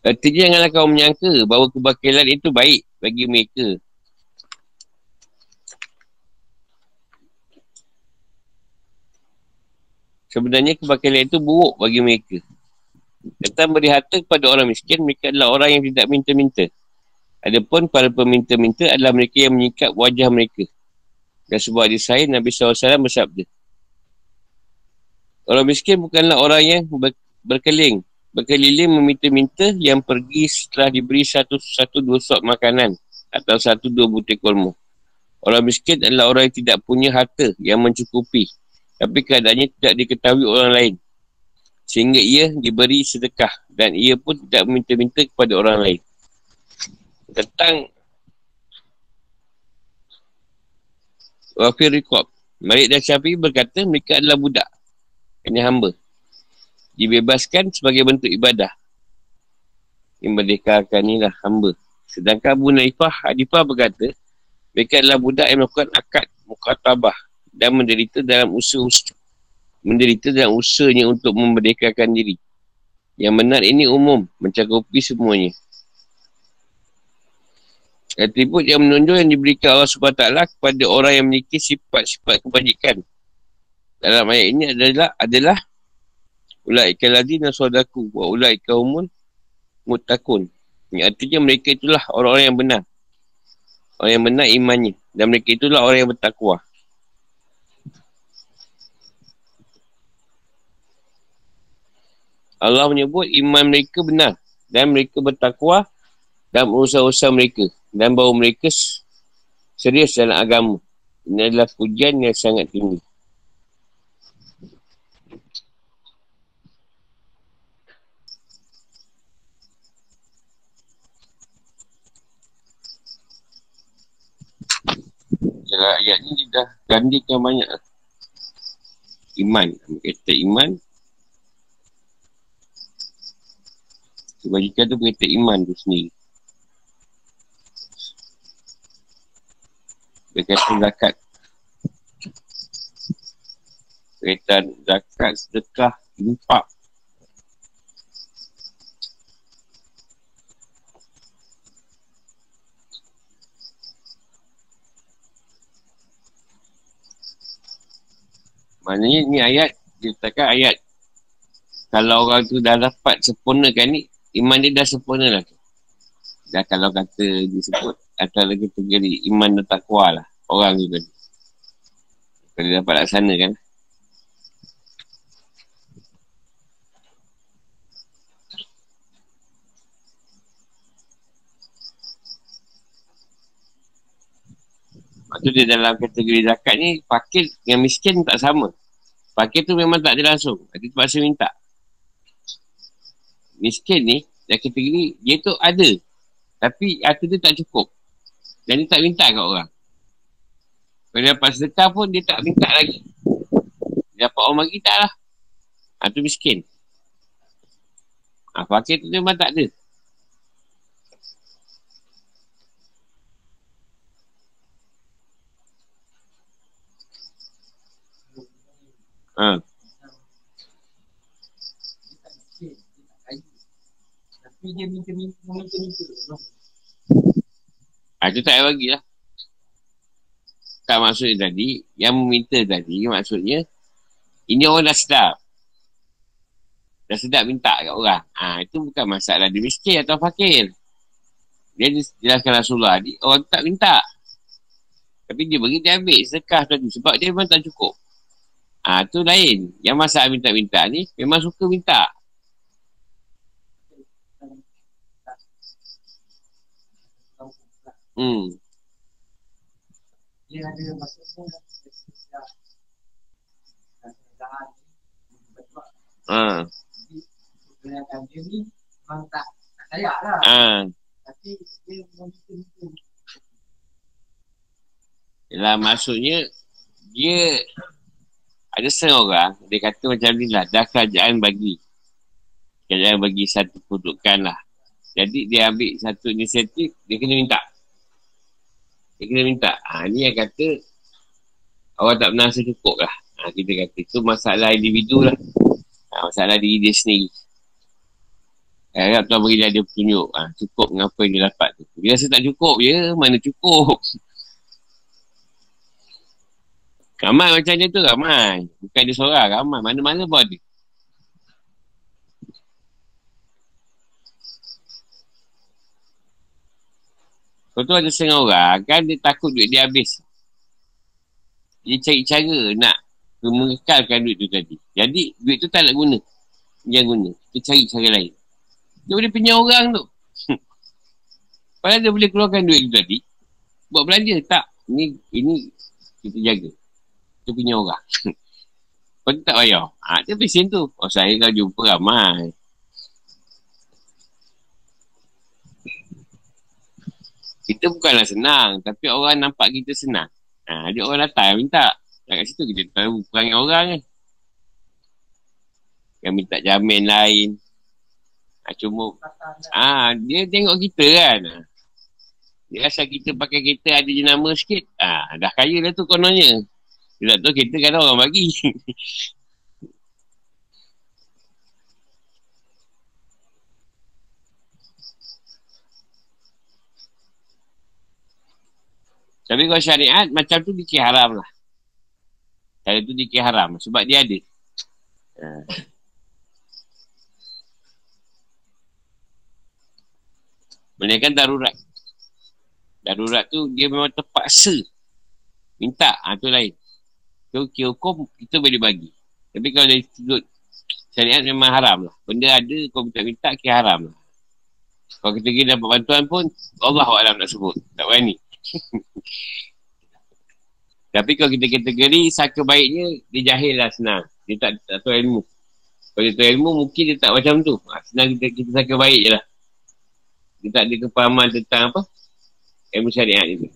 Artinya janganlah kamu menyangka bahawa kebakilan itu baik bagi mereka. Sebenarnya kebakilan itu buruk bagi mereka. Datang beri harta kepada orang miskin, mereka adalah orang yang tidak minta-minta. Adapun para peminta-minta adalah mereka yang menyikat wajah mereka. Dan sebuah hadis lain Nabi SAW bersabda. Orang miskin bukanlah orang yang ber- berkeling, berkeliling meminta-minta yang pergi setelah diberi satu satu dua sok makanan atau satu dua butir kurma. Orang miskin adalah orang yang tidak punya harta yang mencukupi. Tapi keadaannya tidak diketahui orang lain. Sehingga ia diberi sedekah dan ia pun tidak meminta-minta kepada orang lain tentang Wafir Rikob. Malik dan Syafi'i berkata mereka adalah budak. Hanya hamba. Dibebaskan sebagai bentuk ibadah. Yang merdekakan ni lah hamba. Sedangkan Abu Naifah Hadifah berkata mereka adalah budak yang melakukan akad mukatabah dan menderita dalam usaha menderita dalam usahanya untuk memerdekakan diri. Yang benar ini umum, mencakupi semuanya. Atribut yang menunjuk yang diberikan Allah SWT kepada orang yang memiliki sifat-sifat kebajikan. Dalam ayat ini adalah adalah ulaika ladina sadaku wa ulaika humul muttaqun. Yang artinya mereka itulah orang-orang yang benar. Orang yang benar imannya. Dan mereka itulah orang yang bertakwa. Allah menyebut iman mereka benar. Dan mereka bertakwa dalam usaha-usaha mereka dan bahawa mereka serius dalam agama. Ini adalah pujian yang sangat tinggi. Dalam ayat ni dia dah gandikan banyak iman. Kata iman. Kebajikan tu berkata iman tu sendiri. berkaitan zakat. Berkaitan zakat, sedekah, impak. Maknanya ni ayat, dia katakan ayat. Kalau orang tu dah dapat sempurnakan ni, iman dia dah sempurna lah tu. Dan kalau kata disebut antara kategori iman dan takwa lah orang tu tadi. Kalau dia dapat laksana kan. Maksud dia dalam kategori zakat ni, fakir dengan miskin tak sama. Fakir tu memang tak ada langsung. Dia terpaksa minta. Miskin ni, dan kategori dia tu ada. Tapi harta dia tak cukup. Dan dia tak minta kat orang. Kalau dia dapat sedekah pun dia tak minta lagi. Dia dapat orang bagi tak lah. Ha, tu miskin. Ha, fakir tu memang tak ada. Ha. Ha, tu tak payah bagi lah. Tak maksudnya tadi, yang meminta tadi, maksudnya, ini orang dah sedap. Dah sedap minta kat orang. Ha, itu bukan masalah dia miskin atau fakir. Dia jelaskan Rasulullah, dia, orang tak minta. Tapi dia bagi, dia ambil sedekah tadi. Sebab dia memang tak cukup. Ah ha, tu lain. Yang masalah minta-minta ni memang suka minta. Hmm. Ha. Ha. Yalah maksudnya dia ada setengah orang, dia kata macam ni lah, dah kerajaan bagi. Kerajaan bagi satu kedudukan lah. Jadi dia ambil satu inisiatif, dia kena minta. Dia kena minta. Ha, ni yang kata, orang tak pernah rasa cukup lah. Ha, kita kata, itu masalah individu lah. Ha, masalah diri dia sendiri. Harap Tuhan beri dia petunjuk. Ha, cukup dengan apa yang dia dapat tu. Dia rasa tak cukup je, mana cukup. Ramai macam dia tu ramai. Bukan dia seorang ramai. Mana-mana pun ada. Kau tu ada setengah orang kan dia takut duit dia habis. Dia cari cara nak mengekalkan duit tu tadi. Jadi duit tu tak nak guna. Jangan guna. Dia cari cara lain. Dia boleh pinjam orang tu. Padahal dia boleh keluarkan duit tu tadi. Buat belanja. Tak. Ini, ini kita jaga kita punya orang. Kau tak payah. Ha, dia pesen tu. Oh, saya kau jumpa ramai. Kita bukanlah senang. Tapi orang nampak kita senang. Ha, dia orang datang minta. Kat situ kita tahu perangai orang kan. Yang minta jamin lain. Ha, cuma. Ha, dia tengok kita kan. Dia asal kita pakai kereta ada jenama sikit. Ha, dah kaya dah tu kononnya. Dia tak tahu kereta kan orang bagi. Tapi kalau syariat macam tu dikir haram lah. Cara tu dikir haram sebab dia ada. Ha. Melainkan darurat. Darurat tu dia memang terpaksa. Minta. Ha, tu lain. Kira hukum kita boleh bagi. Tapi kalau dari sudut syariat memang haram lah. Benda ada, kau minta-minta, kira haram lah. Kalau kita kira dapat bantuan pun, Allah Alam nak sebut. Tak berani. Tapi kalau kita kategori, saka baiknya, dia jahil lah senang. Dia tak, tak tahu ilmu. Kalau dia tahu ilmu, mungkin dia tak macam tu. Ha, senang kita, kita saka baik je lah. Dia tak ada kepahaman tentang apa? Ilmu syariat itu.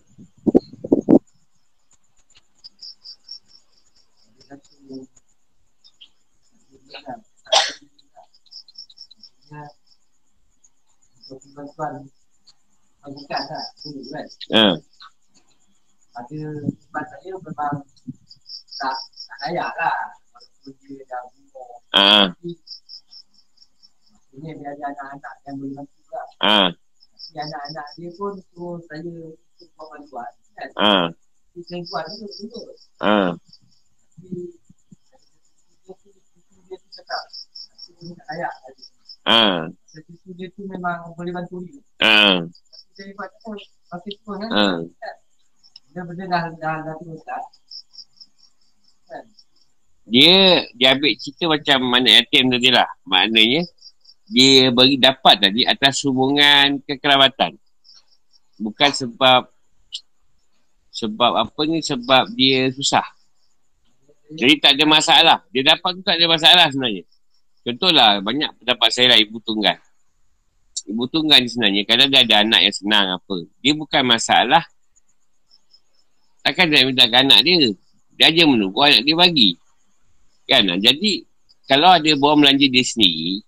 Bantuan bukan tak dulu kan ha. ada sebab saya memang tak tak layak lah walaupun dia dah umur ha. ini dia ada anak-anak yang boleh bantu lah ha. tapi anak-anak dia pun suruh saya buat bantuan kan ha. dia selingkuhan tu betul ha. tapi dia tu cakap aku tak layak Jadi dia tu memang boleh bantu dia. Ha. Jadi buat tu kan. Ha. Dia benda dah dah dah tu tak. Dia dia ambil cerita macam mana yatim tadi lah. Maknanya dia bagi dapat tadi atas hubungan kekerabatan. Bukan sebab sebab apa ni sebab dia susah. Jadi tak ada masalah. Dia dapat tu tak ada masalah sebenarnya. Contohlah banyak pendapat saya lah ibu tunggal. Ibu tunggal ni sebenarnya. Kadang dia ada anak yang senang apa. Dia bukan masalah. Takkan dia minta anak dia. Dia aja menunggu anak dia bagi. Kan? Jadi, kalau ada bawa belanja dia sendiri,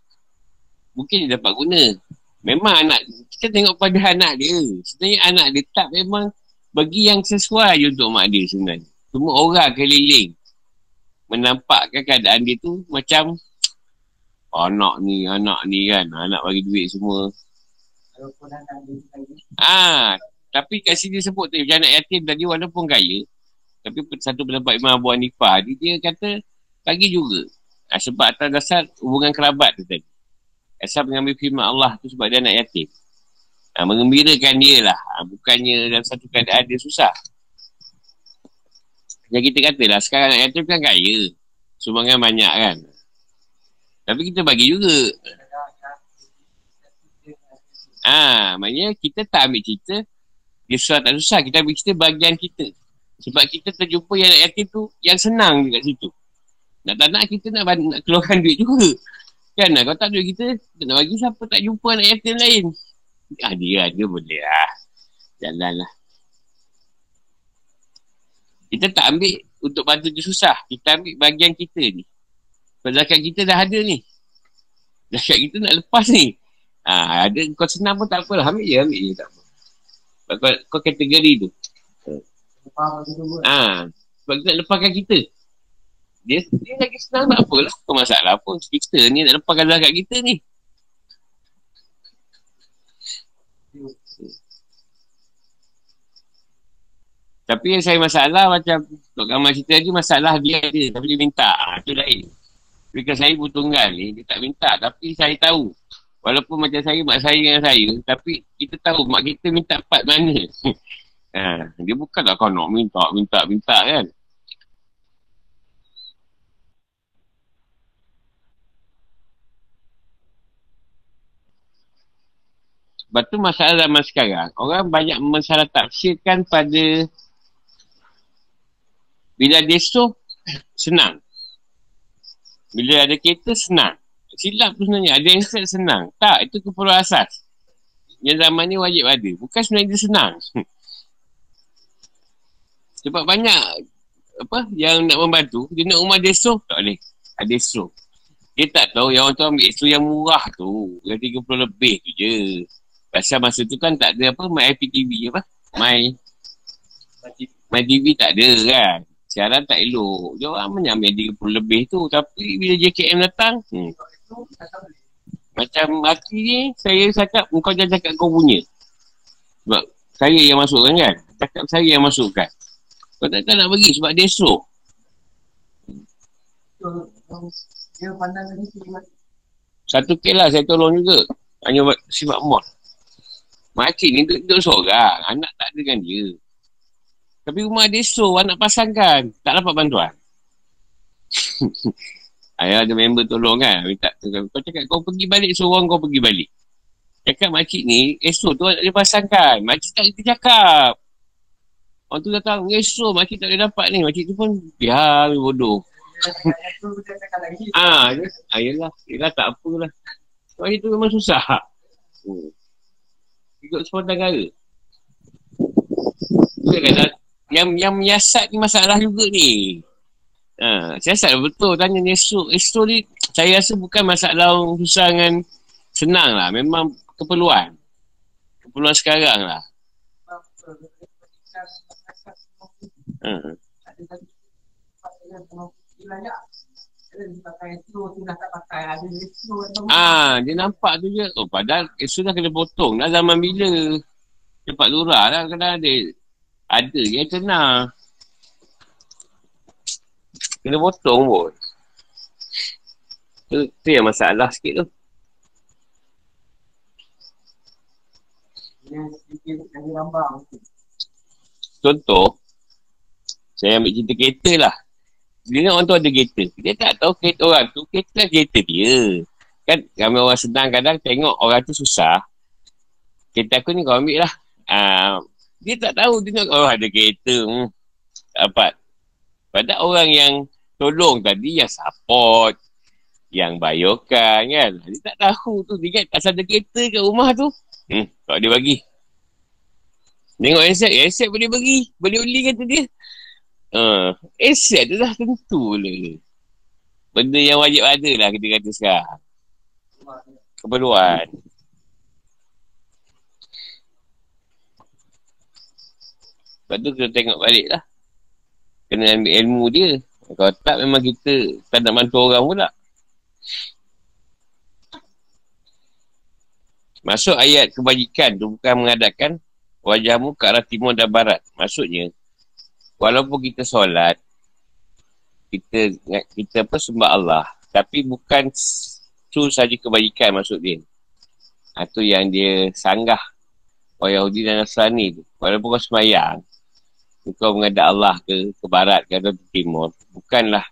mungkin dia dapat guna. Memang anak, kita tengok pada anak dia. Sebenarnya anak dia tak memang bagi yang sesuai untuk mak dia sebenarnya. Semua orang keliling menampakkan keadaan dia tu macam anak ni, anak ni kan. Anak bagi duit semua. Ah, tapi kat sini sebut tu anak yatim tadi walaupun kaya. Tapi satu pendapat Imam Abu Hanifah dia, dia kata bagi juga. Ha, sebab atas dasar hubungan kerabat tu tadi. Asal mengambil firman Allah tu sebab dia anak yatim. Ha, mengembirakan dia lah. Ha, bukannya dalam satu keadaan dia susah. Yang kita kata lah, sekarang anak yatim kan kaya. Sumbangan banyak kan. Tapi kita bagi juga. Ah, ha, maknanya kita tak ambil cerita dia susah tak susah. Kita ambil cerita bagian kita. Sebab kita terjumpa yang yatim tu yang senang dekat situ. Nak tak nak kita nak, nak keluarkan duit juga. Kan lah, kalau tak duit kita, nak bagi siapa tak jumpa anak yatim lain. Ah, dia ada boleh lah. Jalan lah. Kita tak ambil untuk bantu dia susah. Kita ambil bagian kita ni. Zakat kita dah ada ni. Zakat kita nak lepas ni. Ha, ada kau senang pun tak apalah. Ambil je, ambil je. Tak apa. Kau, kau kategori tu. Ha, sebab kita nak lepaskan kita. Dia, dia lagi senang tak apalah. Kau masalah pun. Kita ni nak lepaskan zakat kita ni. Tapi yang saya masalah macam Tok Kamal cerita tadi masalah dia ada tapi dia minta. Ha, itu lain. Kalau saya pun tunggal ni, dia tak minta. Tapi saya tahu. Walaupun macam saya, mak saya dengan saya. Tapi kita tahu mak kita minta part mana. ha, dia bukanlah kau nak minta, minta, minta kan. Sebab tu masalah zaman sekarang, orang banyak mensalah tafsirkan pada bila deso, senang. Bila ada kereta, senang. Silap tu sebenarnya. Ada yang senang. Tak, itu keperluan asas. Yang zaman ni wajib ada. Bukan sebenarnya dia senang. Sebab banyak apa yang nak membantu, dia nak rumah deso, tak boleh. Ada deso. Dia tak tahu yang orang tu ambil deso yang murah tu. Yang 30 lebih tu je. Pasal masa tu kan tak ada apa, My IPTV apa? My My TV tak ada kan. Siaran tak elok. Dia orang menyambil 30 lebih tu. Tapi bila JKM datang, hmm. Macam hati ni, saya cakap, kau jangan cakap kau punya. Sebab saya yang masukkan kan? Cakap saya yang masukkan. Kau tak, nak bagi sebab dia esok. Satu kes lah saya tolong juga. Hanya buat sifat mod. Makcik ni duduk, duduk seorang. Anak tak ada dengan dia. Tapi rumah dia so, anak pasangkan. Tak dapat bantuan. Ayah ada member tolong kan. Minta, kau cakap kau pergi balik, seorang kau pergi balik. Cakap makcik ni, esok tu dia pasangkan. Makcik tak kita cakap. Orang tu datang, esok makcik tak boleh dapat ni. Makcik tu pun, biar bodoh. ah, ah, yelah. Yelah tak apalah. Sebab itu memang susah. Hmm ikut semua negara. Kata, yang yang menyiasat ni masalah juga ni. Ha, siasat betul tanya ni esok. Esok ni saya rasa bukan masalah susah dengan senang lah. Memang keperluan. Keperluan sekarang lah. Ha. Ah, dia nampak tu je. Oh, padahal esok dah kena potong. Dah zaman bila? Cepat lurah lah kena ada. Ada je kena. Kena potong pun. Tu, tu yang masalah sikit tu. Contoh, saya ambil cerita kereta lah. Dia orang tu ada kereta. Dia tak tahu kereta orang tu, kereta kereta dia. Kan ramai orang senang kadang tengok orang tu susah. Kereta aku ni kau ambil lah. Uh, dia tak tahu, dia nak oh ada kereta. Hmm. Dapat. Pada orang yang tolong tadi yang support. yang bayarkan kan. Dia tak tahu tu. Dia kan asal ada kereta kat rumah tu. Hmm, tak dia bagi. Tengok aset. Aset boleh bagi. Boleh beli kata dia. Uh, aset tu dah tentu lah. Benda yang wajib ada lah kita kata sekarang. Keperluan. Lepas tu kita tengok balik lah. Kena ambil ilmu dia. Kalau tak memang kita tak nak bantu orang pula. Masuk ayat kebajikan tu bukan mengadakan wajahmu ke arah timur dan barat. Maksudnya, walaupun kita solat, kita kita apa sembah Allah. Tapi bukan tu saja kebajikan maksud dia. Itu ha, yang dia sanggah orang Yahudi dan Nasrani tu. Walaupun kau semayang, kau menghadap Allah ke, ke barat ke atau ke timur. Bukanlah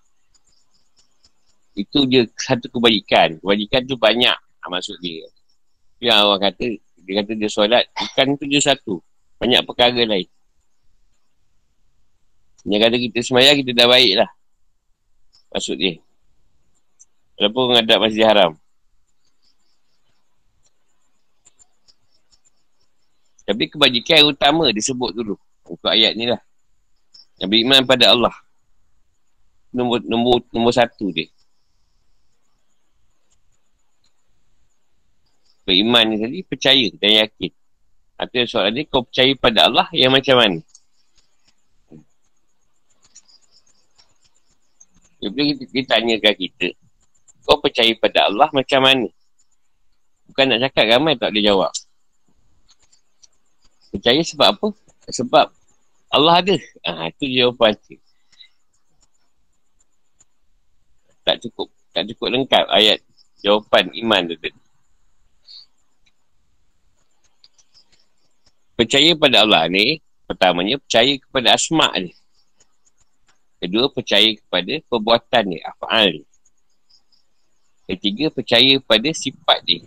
itu dia satu kebajikan. Kebajikan tu banyak ha, maksud dia. Yang orang kata, dia kata dia solat, bukan tu dia satu. Banyak perkara lain. Yang kata kita semayang, kita dah baik lah. Maksud dia. Walaupun menghadap masjid haram. Tapi kebajikan yang utama disebut dulu. Untuk ayat ni lah. Yang beriman pada Allah. Nombor, nombor, nombor satu dia. Beriman ni tadi percaya dan yakin. Artinya soalan ni kau percaya pada Allah yang macam mana? Jadi kita, kita tanyakan kita. Kau percaya pada Allah macam mana? Bukan nak cakap ramai tak boleh jawab. Percaya sebab apa? Sebab Allah ada. Ha, itu jawapan tu. Tak cukup. Tak cukup lengkap ayat jawapan iman tu tadi. Percaya pada Allah ni, pertamanya percaya kepada asma' ni. Kedua, percaya kepada perbuatan ni, af'al ni. Ketiga, percaya kepada sifat dia.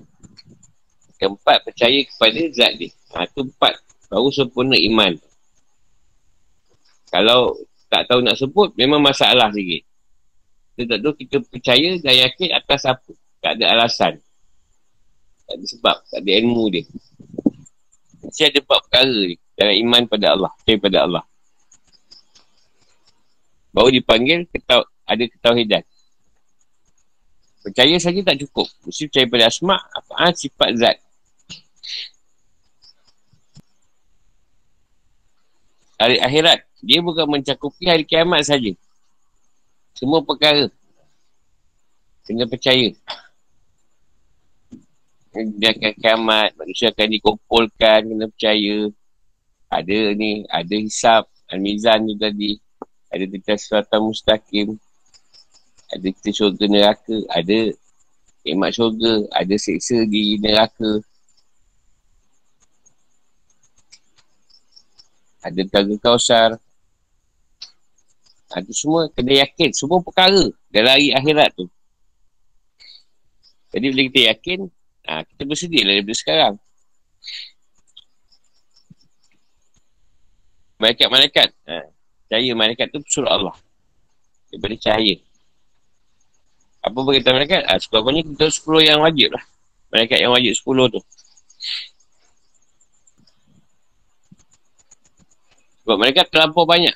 Keempat, percaya kepada zat dia. Ha, tu empat. Baru sempurna iman. Kalau tak tahu nak sebut, memang masalah sikit. Tak tahu kita percaya dan yakin atas apa. Tak ada alasan. Tak ada sebab. Tak ada ilmu dia. Mesti ada empat perkara ni. Dalam iman pada Allah. Percaya pada Allah. Baru dipanggil ketau, ada ketauhidan. Percaya saja tak cukup. Mesti percaya pada asma' apa sifat zat. Hari akhirat. Dia bukan mencakupi hari kiamat saja. Semua perkara. Kena percaya. Dia akan kiamat. Manusia akan dikumpulkan. Kena percaya. Ada ni. Ada hisap. Al-Mizan tu tadi. Ada kita suratan mustaqim. Ada kita syurga neraka. Ada nikmat syurga. Ada seksa di neraka. Ada telaga kausar. Itu semua kena yakin. Semua perkara dalam hari akhirat tu. Jadi bila kita yakin, ha, kita bersedia lah daripada sekarang. Malaikat-malaikat. Ha, cahaya malaikat tu surah Allah. Daripada cahaya. Apa berkata malaikat? Ha, sekurang-kurangnya kita 10 yang wajib lah. Malaikat yang wajib 10 tu. Sebab mereka terlampau banyak.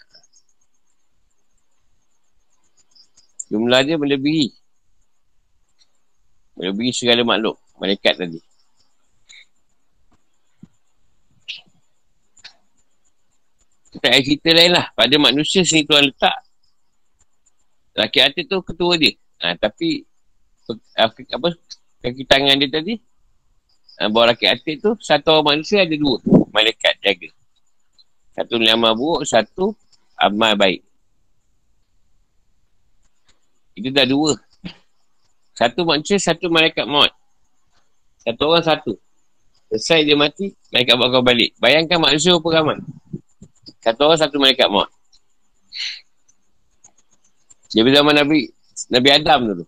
Jumlah dia melebihi. Melebihi segala makhluk. Malaikat tadi. Kita ada cerita lain lah. Pada manusia sini Tuhan letak. Laki hati tu ketua dia. Ha, tapi apa kaki tangan dia tadi ha, bawah laki hati tu satu orang manusia ada dua malaikat jaga. Satu ni amal buruk, satu amal baik. Itu dah dua. Satu manusia, satu malaikat maut. Satu orang, satu. Selesai dia mati, malaikat bawa kau balik. Bayangkan manusia apa ramai. Satu orang, satu malaikat maut. Dia zaman Nabi Nabi Adam dulu.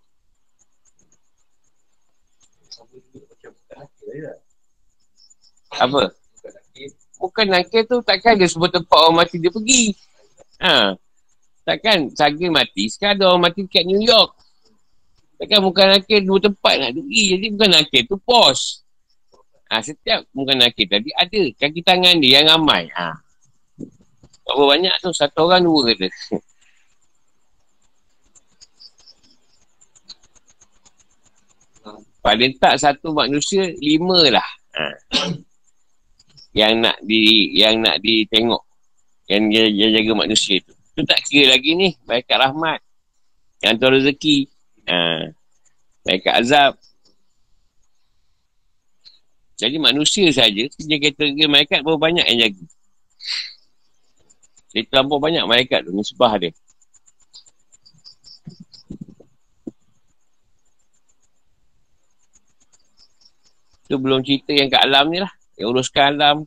Apa? Bukan nakir tu takkan dia sebuah tempat orang mati dia pergi. Ha. Takkan saga mati. Sekarang ada orang mati dekat New York. Takkan bukan nakir dua tempat nak pergi. Jadi bukan nakir tu pos. Ha, setiap bukan nakir tadi ada kaki tangan dia yang ramai. Ha. Berapa banyak tu? Satu orang dua kata. Paling tak satu manusia, lima lah. Ha. Yang nak di yang nak ditengok. Yang dia, dia jaga manusia tu. Tu tak kira lagi ni. Malaikat rahmat. Yang tu rezeki. Ha. Malaikat azab. Jadi manusia saja kata dia malaikat berapa banyak yang jaga. Dia terlampau banyak malaikat tu, nisbah dia. Tu belum cerita yang kat alam ni lah. Yang uruskan alam,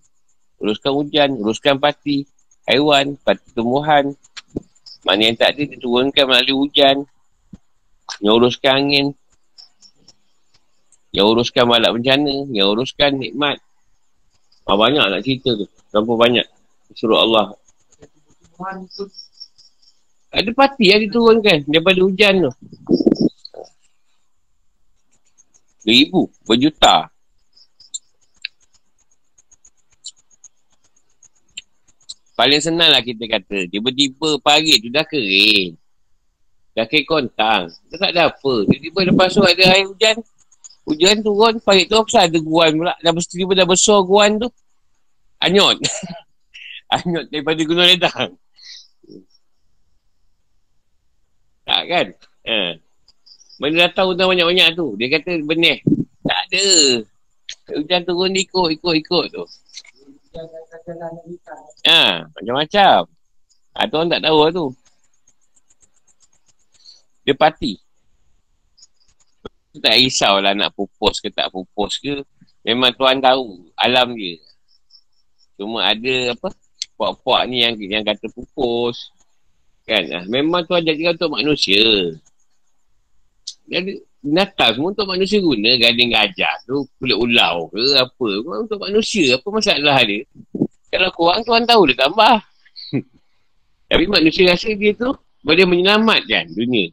uruskan hujan, uruskan pati, haiwan, pati tumbuhan. Mana yang tak ada, diturunkan melalui hujan. Yang uruskan angin, yang uruskan balak bencana, yang uruskan nikmat. Ah, banyak nak cerita tu. Berapa banyak. Suruh Allah. Ada pati yang diturunkan daripada hujan tu. Beribu, berjuta. Paling senang lah kita kata. Tiba-tiba pagi tu dah kering. Dah kering kontang. Dah tak ada apa. Tiba-tiba lepas tu ada air hujan. Hujan turun, parit tu apa ada guan pula. Dah mesti tiba dah besar guan tu. Anyot. Anyot daripada gunung ledang. Tak kan? Ha. Mana dah tahu dah banyak-banyak tu. Dia kata benih. Tak ada. Hujan turun ikut, ikut, ikut tu. Ha, macam-macam. Ha, tu orang tak tahu lah tu. Dia parti tak risaulah nak pupus ke tak pupus ke. Memang Tuhan tahu alam dia. Cuma ada apa, puak-puak ni yang yang kata pupus. Kan? Ah, memang Tuhan jadi untuk manusia. Jadi, binatang semua untuk manusia guna. Gading gajah tu, kulit ulau ke apa. Memang untuk manusia. Apa masalah dia? Kalau kurang, Tuhan tahu dia tambah. Tapi manusia rasa dia tu boleh menyelamatkan dunia.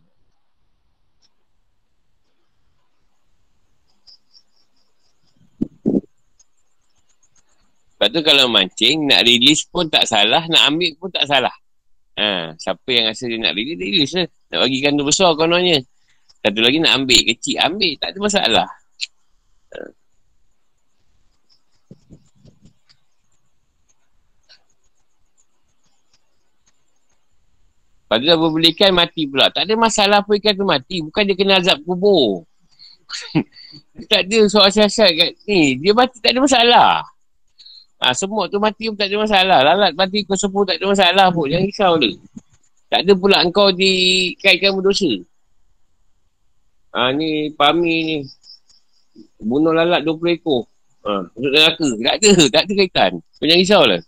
Sebab tu kalau mancing, nak release pun tak salah, nak ambil pun tak salah. Ha, siapa yang rasa dia nak release, release lah. Nak bagi kandung besar kononnya. Satu lagi nak ambil, kecil ambil, tak ada masalah. Ha. Lepas tu dah berbelikan mati pula. Tak ada masalah apa ikan tu mati. Bukan dia kena azab kubur. tak ada soal siasat kat ni. Dia mati tak ada masalah. Ha, semut tu mati pun tak ada masalah. Lalat mati kau sepuh tak ada masalah pun. Jangan risau tu. Tak ada pula engkau dikaitkan berdosa. Ha, ni Pami ni. Bunuh lalat 20 ekor. Ha, untuk neraka. Tak ada. Tak ada kaitan. Kau jangan risau lah.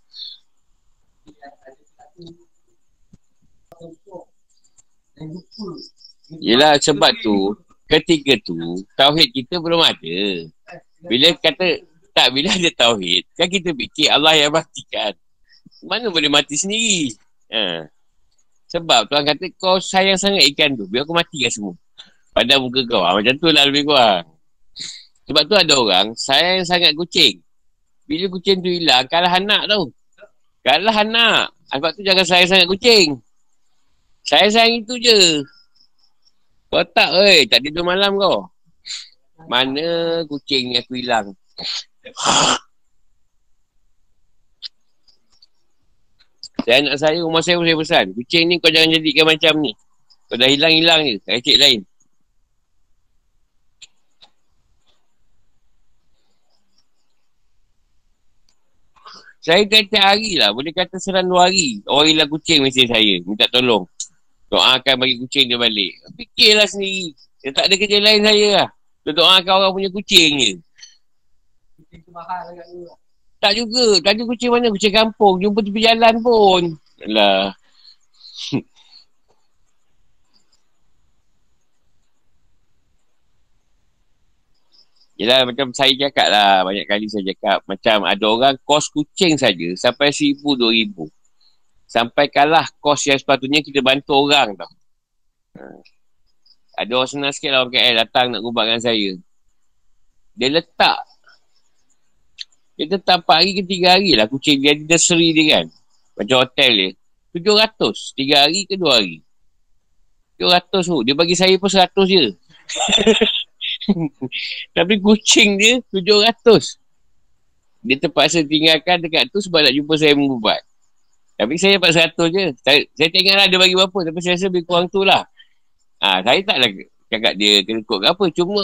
Yelah sebab tu ketika tu tauhid kita belum ada. Bila kata tak, bila ada tauhid, kan kita fikir Allah yang matikan. Mana boleh mati sendiri? Ha. Sebab Tuhan kata, kau sayang sangat ikan tu. Biar aku matikan semua. Pada muka kau. Ha, macam tu lah lebih kurang. Sebab tu ada orang, sayang sangat kucing. Bila kucing tu hilang, kalah anak tau. Kalah anak. Sebab tu jangan sayang sangat kucing. Sayang-sayang itu je. Kau tak, oi, tak tidur malam kau. Mana kucing aku hilang? Saya anak saya, rumah saya pun saya pesan. Kucing ni kau jangan jadikan macam ni. Kau dah hilang-hilang je. Kacik lain. Saya kata hari lah. Boleh kata serang dua hari. Orang hilang kucing mesti saya. Minta tolong. Doakan bagi kucing dia balik. Fikirlah sendiri. Dia tak ada kerja lain saya lah. Doakan orang punya kucing je. Tak juga. Tadi kucing mana? Kucing kampung. Jumpa tepi jalan pun. Alah. Yelah macam saya cakap lah. Banyak kali saya cakap. Macam ada orang kos kucing saja Sampai seribu, dua ribu. Sampai kalah kos yang sepatutnya kita bantu orang tau. Ha. Ada orang senang sikit lah orang KL datang nak gubat dengan saya. Dia letak. Dia tetap 4 hari ke 3 hari lah kucing dia. Dia seri dia kan. Macam hotel dia. 700. 3 hari ke 2 hari. 700 tu. Dia bagi saya pun 100 je. Tapi kucing dia 700. Dia terpaksa tinggalkan dekat tu sebab nak jumpa saya mengubat. Tapi saya dapat 100 je. Saya, saya tengok lah dia bagi berapa. Tapi saya rasa lebih kurang tu lah. Ha, saya taklah cakap dia kena kot ke apa. Cuma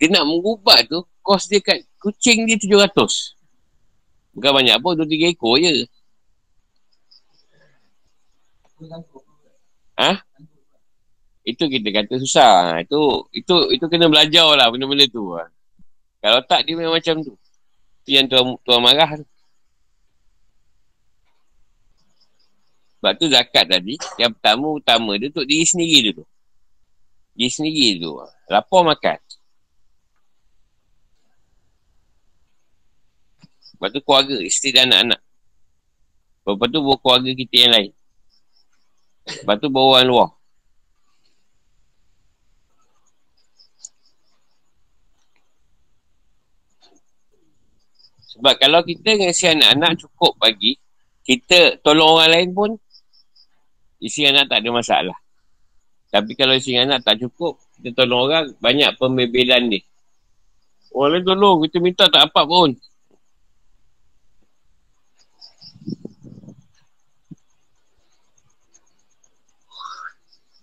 dia nak mengubat tu, kos dia kat kucing dia 700. Bukan banyak pun, 2-3 ekor je. Ha? Itu kita kata susah. Itu itu itu kena belajar lah benda-benda tu. Ha. Kalau tak dia memang macam tu. Itu yang tuan, tuan marah tu. Sebab tu zakat tadi, yang pertama utama dia untuk diri sendiri dulu. Diri sendiri dulu. Lapor makan. Lepas tu keluarga, isteri dan anak-anak. Lepas tu bawa keluarga kita yang lain. Lepas tu bawa orang luar. Sebab kalau kita ngasih anak-anak cukup bagi, kita tolong orang lain pun, isi anak tak ada masalah. Tapi kalau isi anak tak cukup, kita tolong orang, banyak pembebelan ni. Orang lain tolong, kita minta tak apa pun.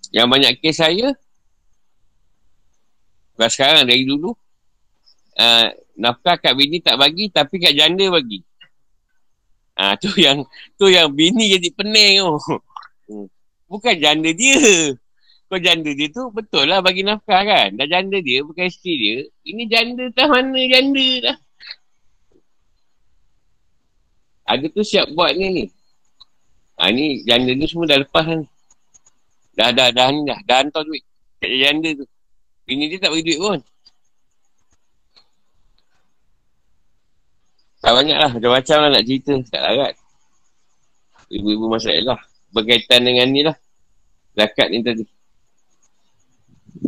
Yang banyak kes saya, bukan sekarang, dari dulu, uh, nafkah kat bini tak bagi tapi kat janda bagi. Ah ha, tu yang tu yang bini jadi pening tu. Hmm. Bukan janda dia. Kau janda dia tu betul lah bagi nafkah kan. Dah janda dia bukan isteri dia. Ini janda tak mana janda dah. Ada tu siap buat ni ni. Ha, ni janda ni semua dah lepas ni. Dah dah dah ni dah. Dah hantar duit. Kat janda tu. Bini dia tak bagi duit pun. Tak banyak lah. Macam-macam lah nak cerita. Tak larat. Ibu-ibu masalah. Berkaitan dengan ni lah. Zakat ni tadi.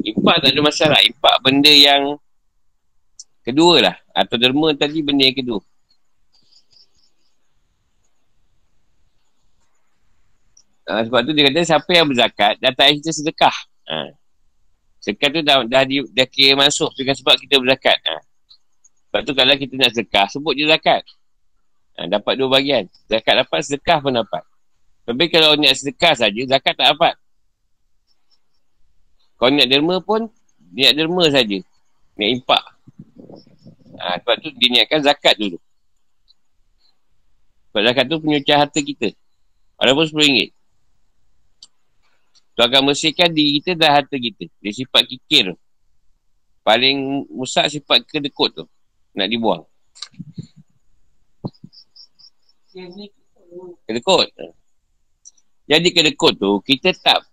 Impak tak ada masalah. Impak benda yang kedua lah. Atau derma tadi benda yang kedua. Ha, sebab tu dia kata siapa yang berzakat datang kita sedekah. Ha. Sedekah tu dah, dah, dah, dah kira masuk dengan sebab kita berzakat. Ha. Sebab tu kalau kita nak sedekah, sebut je zakat. Ha, dapat dua bagian. Zakat dapat, sedekah pun dapat. Tapi kalau niat sedekah saja, zakat tak dapat. Kalau niat derma pun, niat derma saja. Niat impak. Ha, sebab tu dia niatkan zakat dulu. Sebab zakat tu penyucian harta kita. Walaupun RM10. Tu akan bersihkan diri kita dan harta kita. Dia sifat kikir. Paling musak sifat kedekut tu nak dibuang. Kedekut. Jadi kedekut tu, kita tak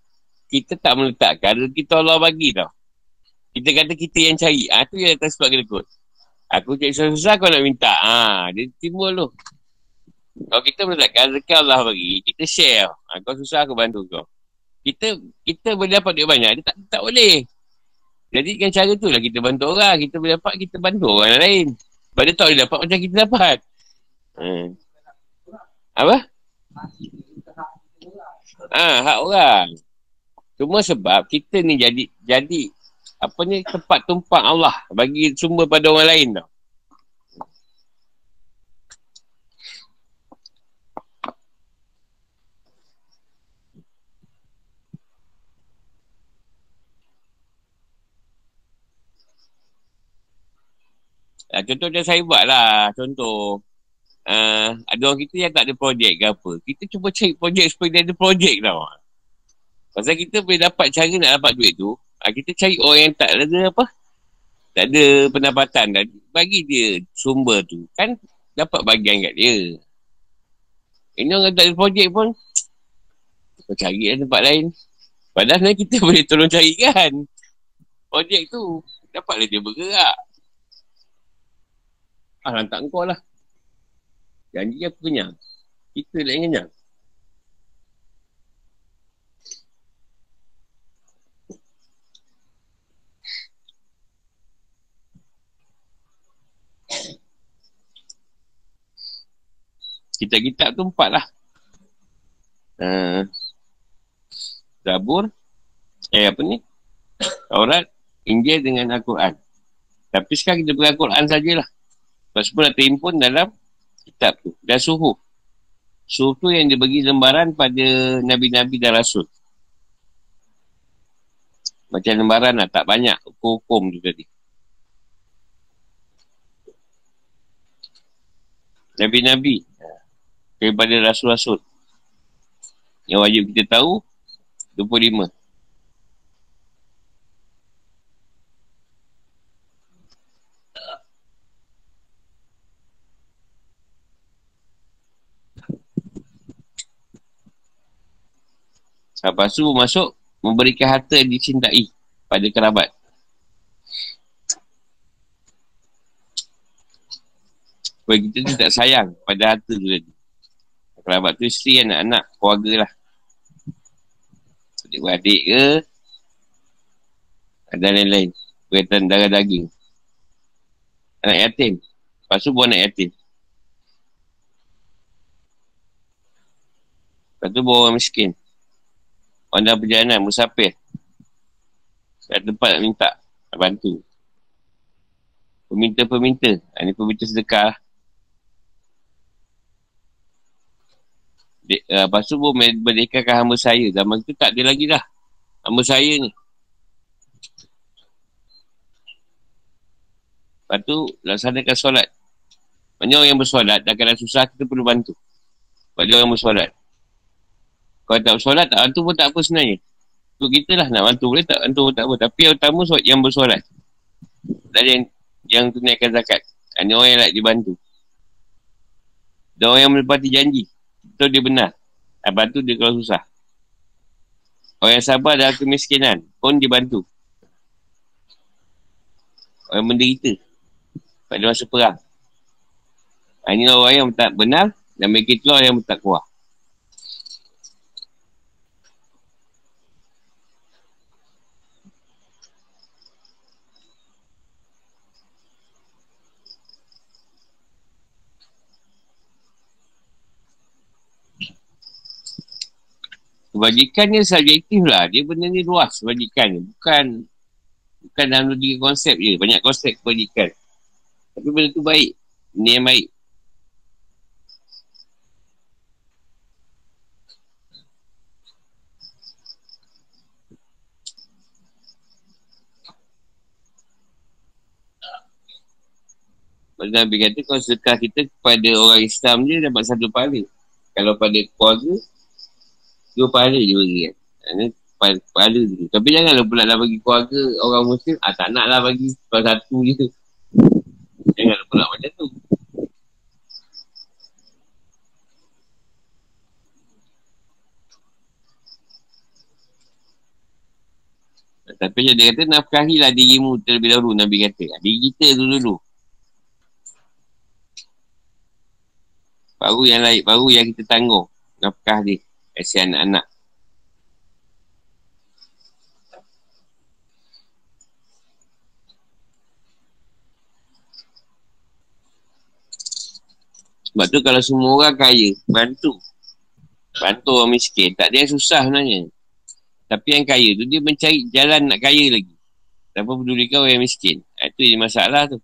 kita tak meletakkan kita Allah bagi tau. Kita kata kita yang cari. Ah tu yang datang sebab kedekut. Aku cari susah-susah kau nak minta. Ah dia timbul tu. Kalau kita meletakkan rezeki Allah bagi, kita share. Ah, kau susah aku bantu kau. Kita kita boleh dapat duit banyak, dia tak tak boleh. Jadi kan cara tu lah kita bantu orang. Kita boleh dapat, kita bantu orang lain. Dia tak boleh dapat macam kita dapat. Hmm. Apa? Ah, ha, hak orang. Cuma sebab kita ni jadi jadi apa ni tempat tumpang Allah bagi sumber pada orang lain tau. Uh, contoh yang saya buat lah. Contoh. Uh, ada orang kita yang tak ada projek ke apa. Kita cuba cari projek supaya dia ada projek tau. Pasal kita boleh dapat cara nak dapat duit tu. Uh, kita cari orang yang tak ada apa. Tak ada pendapatan. Dan bagi dia sumber tu. Kan dapat bagian kat dia. Ini orang tak ada projek pun. Kita cari lah tempat lain. Padahal kita boleh tolong carikan. Projek tu. Dapatlah dia bergerak. Ah hantar engkau lah. Janji aku kenyang? Kita lain kenyang. Kitab-kitab tu empat lah. Uh, Zabur. Eh apa ni? Taurat. Injil dengan Al-Quran. Tapi sekarang kita pakai Al-Quran sajalah. Sebab semua dah terimpun dalam kitab tu. Dan suhu. Suhu tu yang dibagi lembaran pada Nabi-Nabi dan Rasul. Macam lembaran lah. Tak banyak hukum-hukum tu tadi. Nabi-Nabi. Daripada Rasul-Rasul. Yang wajib kita tahu. 25. Lepas tu masuk memberikan harta yang dicintai pada kerabat. Supaya kita tu tak sayang pada harta tu tadi. Kerabat tu isteri, anak-anak, keluarga lah. Adik-adik ke. Dan lain-lain. Berkaitan darah daging. Anak yatim. Lepas tu buat anak yatim. Lepas tu buat orang miskin. Dalam perjalanan, musafir. Kat tempat nak minta, nak bantu. Peminta-peminta. Ha, ini peminta sedekah lah. De, uh, lepas tu pun merdekakan hamba saya. Zaman tu tak ada lagi dah. Hamba saya ni. Lepas tu, laksanakan solat. Banyak orang yang bersolat, dah kena susah, kita perlu bantu. Banyak orang bersolat. Kalau tak bersolat, tak bantu pun tak apa sebenarnya. Untuk kita lah nak bantu boleh, tak bantu pun tak apa. Tapi yang utama yang bersolat. Dan yang, yang tunaikan zakat. Ini orang yang nak dibantu. Dan orang yang menepati janji. Itu dia benar. Tak bantu dia kalau susah. Orang yang sabar dalam kemiskinan pun dibantu. Orang yang menderita pada masa perang. Ini orang yang tak benar dan mereka itu orang yang tak kuat. Kebajikan ni subjektif lah. Dia benda ni luas kebajikan ni. Bukan bukan dalam tiga konsep je. Banyak konsep kebajikan. Tapi benda tu baik. Ini yang baik. Pada Nabi kata kalau sedekah kita kepada orang Islam je dapat satu pahala. Kalau pada keluarga, Dua pahala dia bagi kan. Ini pahala tu. Tapi janganlah pula lah bagi keluarga orang muslim. Ah, tak nak lah bagi sebab satu je. Janganlah pula macam tu. Tapi dia kata nafkahilah dirimu terlebih dahulu Nabi kata. Diri kita dulu-dulu. Baru yang lain, baru yang kita tanggung. Nafkah dia kasih anak-anak. Sebab tu kalau semua orang kaya, bantu. Bantu orang miskin. Tak ada yang susah sebenarnya. Tapi yang kaya tu dia mencari jalan nak kaya lagi. Tanpa pedulikan orang yang miskin. Itu yang masalah tu.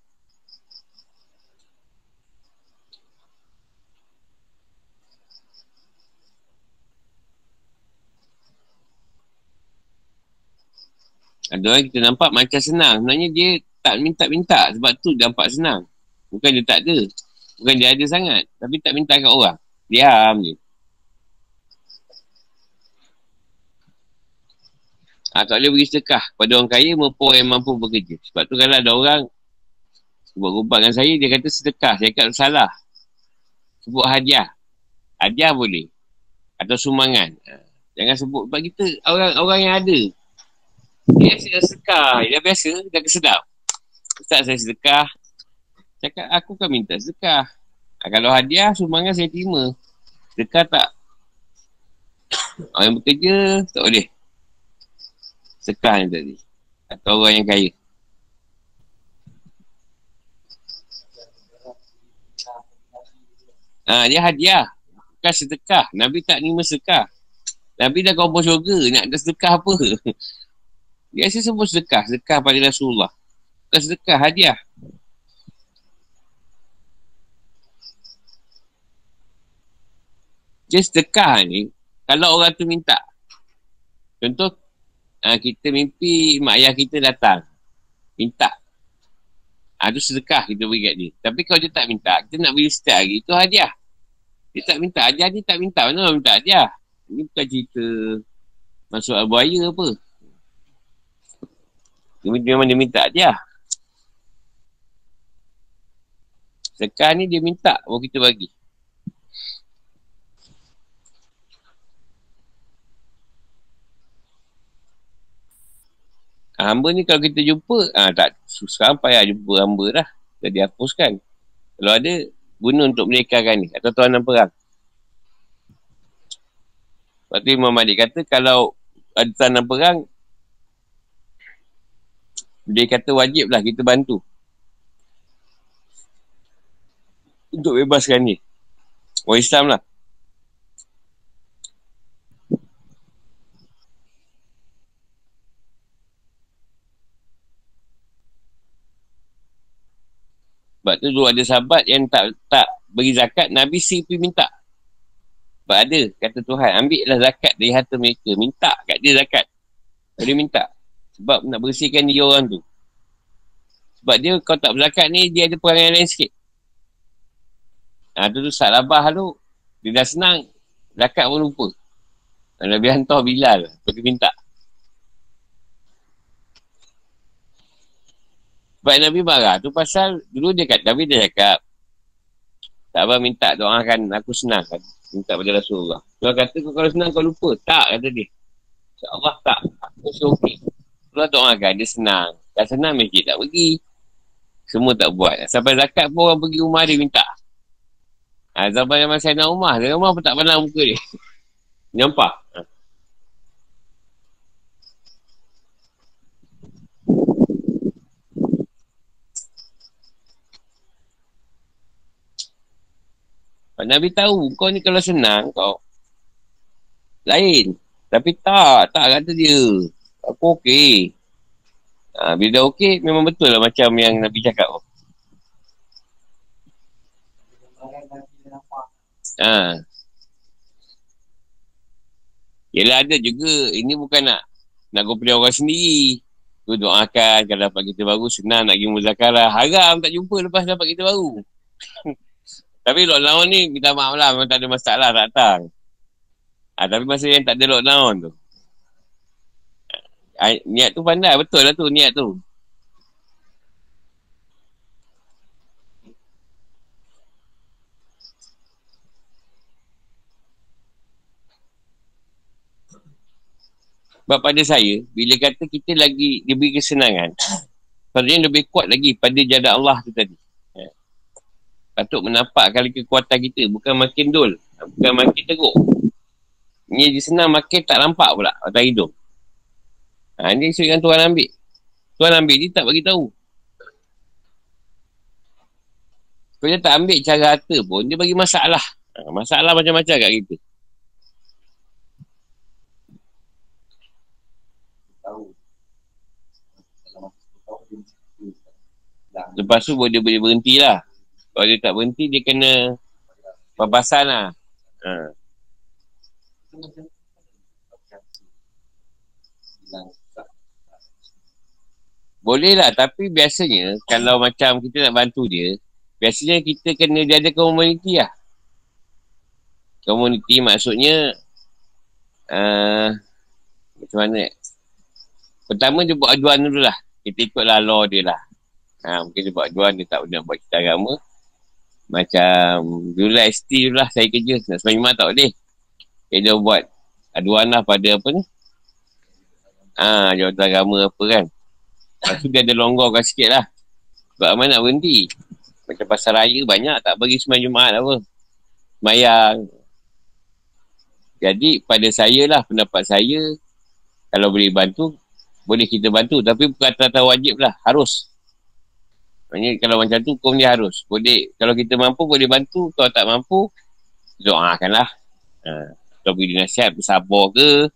Ada orang kita nampak macam senang. Sebenarnya dia tak minta-minta sebab tu nampak senang. Bukan dia tak ada. Bukan dia ada sangat. Tapi tak minta kat orang. Diam je. Ha, tak boleh beri sedekah pada orang kaya maupun yang mampu bekerja. Sebab tu kalau ada orang buat rubat dengan saya, dia kata sedekah. Saya kata salah. Sebut hadiah. Hadiah boleh. Atau sumbangan. Ha, jangan sebut. Sebab kita orang-orang yang ada. Dia sedekah. sedekah. Dia biasa, dah kesedap. Ustaz saya sedekah. Cakap aku kan minta sedekah. Ha, kalau hadiah, sumbangan saya terima. Sedekah tak. Orang yang bekerja, tak boleh. Sedekah ni tadi. Atau orang yang kaya. Ha, dia hadiah. Bukan sedekah. Nabi tak terima sedekah. Nabi dah kompon syurga. Nak ada sedekah apa? Dia rasa semua sedekah. Sedekah pada Rasulullah. Bukan sedekah. Hadiah. Dia sedekah ni. Kalau orang tu minta. Contoh. Ha, kita mimpi mak ayah kita datang. Minta. Ha, tu sedekah kita beri kat dia. Tapi kalau dia tak minta, kita nak beri setiap hari, itu hadiah. Dia tak minta hadiah, dia tak minta. Mana orang minta hadiah? Ini bukan cerita masuk buaya apa. Dia memang dia minta hadiah. Sedekah ni dia minta, baru kita bagi. Hamba ni kalau kita jumpa, ah, tak susah payah jumpa hamba dah. Dah dihapuskan. Kalau ada, guna untuk menekankan ni. Atau tuan perang. Lepas tu Imam Malik kata, kalau ada tanam perang, dia kata wajiblah kita bantu. Untuk bebaskan ni. Orang Islam lah. Sebab tu dulu ada sahabat yang tak tak beri zakat, Nabi si pergi minta. Sebab ada, kata Tuhan, ambil lah zakat dari harta mereka. Minta kat dia zakat. Dia minta. Sebab nak bersihkan dia orang tu. Sebab dia, kau tak berzakat ni, dia ada perangai lain sikit. Ha, tu tu salabah tu, dia dah senang, zakat pun lupa. Nabi hantar Bilal, pergi minta. Sebab Nabi marah tu pasal dulu dia kata, Nabi dia cakap, tak apa minta doakan aku senang kan. Minta pada Rasulullah. Dia kata kalau senang kau lupa. Tak kata dia. InsyaAllah tak. Aku okey. Rasulullah doakan dia senang. Dah senang masjid tak pergi. Semua tak buat. Sampai zakat pun orang pergi rumah dia minta. Ha, zaman zaman saya nak rumah. Dia rumah pun tak pandang muka dia. Nampak? Ha. Nabi tahu kau ni kalau senang kau lain. Tapi tak, tak kata dia. Aku okey. Ha, bila dah okey, memang betul lah macam yang Nabi cakap. Ha. Yelah ada juga, ini bukan nak nak gopil orang sendiri. Tu doakan kalau dapat kita baru, senang nak pergi muzakarah. Haram tak jumpa lepas dapat kita baru. Tapi lockdown ni minta maaf lah memang tak ada masalah datang. Ha, tapi masa yang tak ada lockdown tu. Niat tu pandai betul lah tu niat tu. Sebab pada saya, bila kata kita lagi diberi kesenangan, sebenarnya lebih kuat lagi pada jadak Allah tu tadi. Patut menampak kali kekuatan kita bukan makin dul bukan makin teruk. Ni dia senang makin tak nampak pula atas hidung ha, ni isu yang Tuhan ambil Tuhan ambil dia tak bagi tahu kalau dia tak ambil cara harta pun dia bagi masalah ha, masalah macam-macam kat kita Lepas tu boleh boleh berhenti lah. Kalau dia tak berhenti, dia kena papasan lah. Ha. Boleh lah, tapi biasanya kalau macam kita nak bantu dia, biasanya kita kena dia ada komuniti lah. Komuniti maksudnya, uh, macam mana? Pertama dia buat aduan dulu lah. Kita ikutlah law dia lah. Ha, mungkin dia buat aduan, dia tak nak buat kita agama. Macam lah ST dulu lah saya kerja. Nak sembahyang Jumat tak boleh. Dia buat aduan lah pada apa ni. Ah, ha, jawatan agama apa kan. Lepas tu dia ada longgarkan sikit lah. Sebab aman nak berhenti. Macam pasar raya banyak tak bagi sembahyang Jumat apa. Sembahyang. Jadi pada saya lah pendapat saya. Kalau boleh bantu. Boleh kita bantu. Tapi bukan kata wajib lah. Harus. Maksudnya kalau macam tu hukum dia harus. Boleh, kalau kita mampu boleh bantu. Kalau tak mampu, doakanlah. Ha. Kalau pergi nasihat, bersabar ke.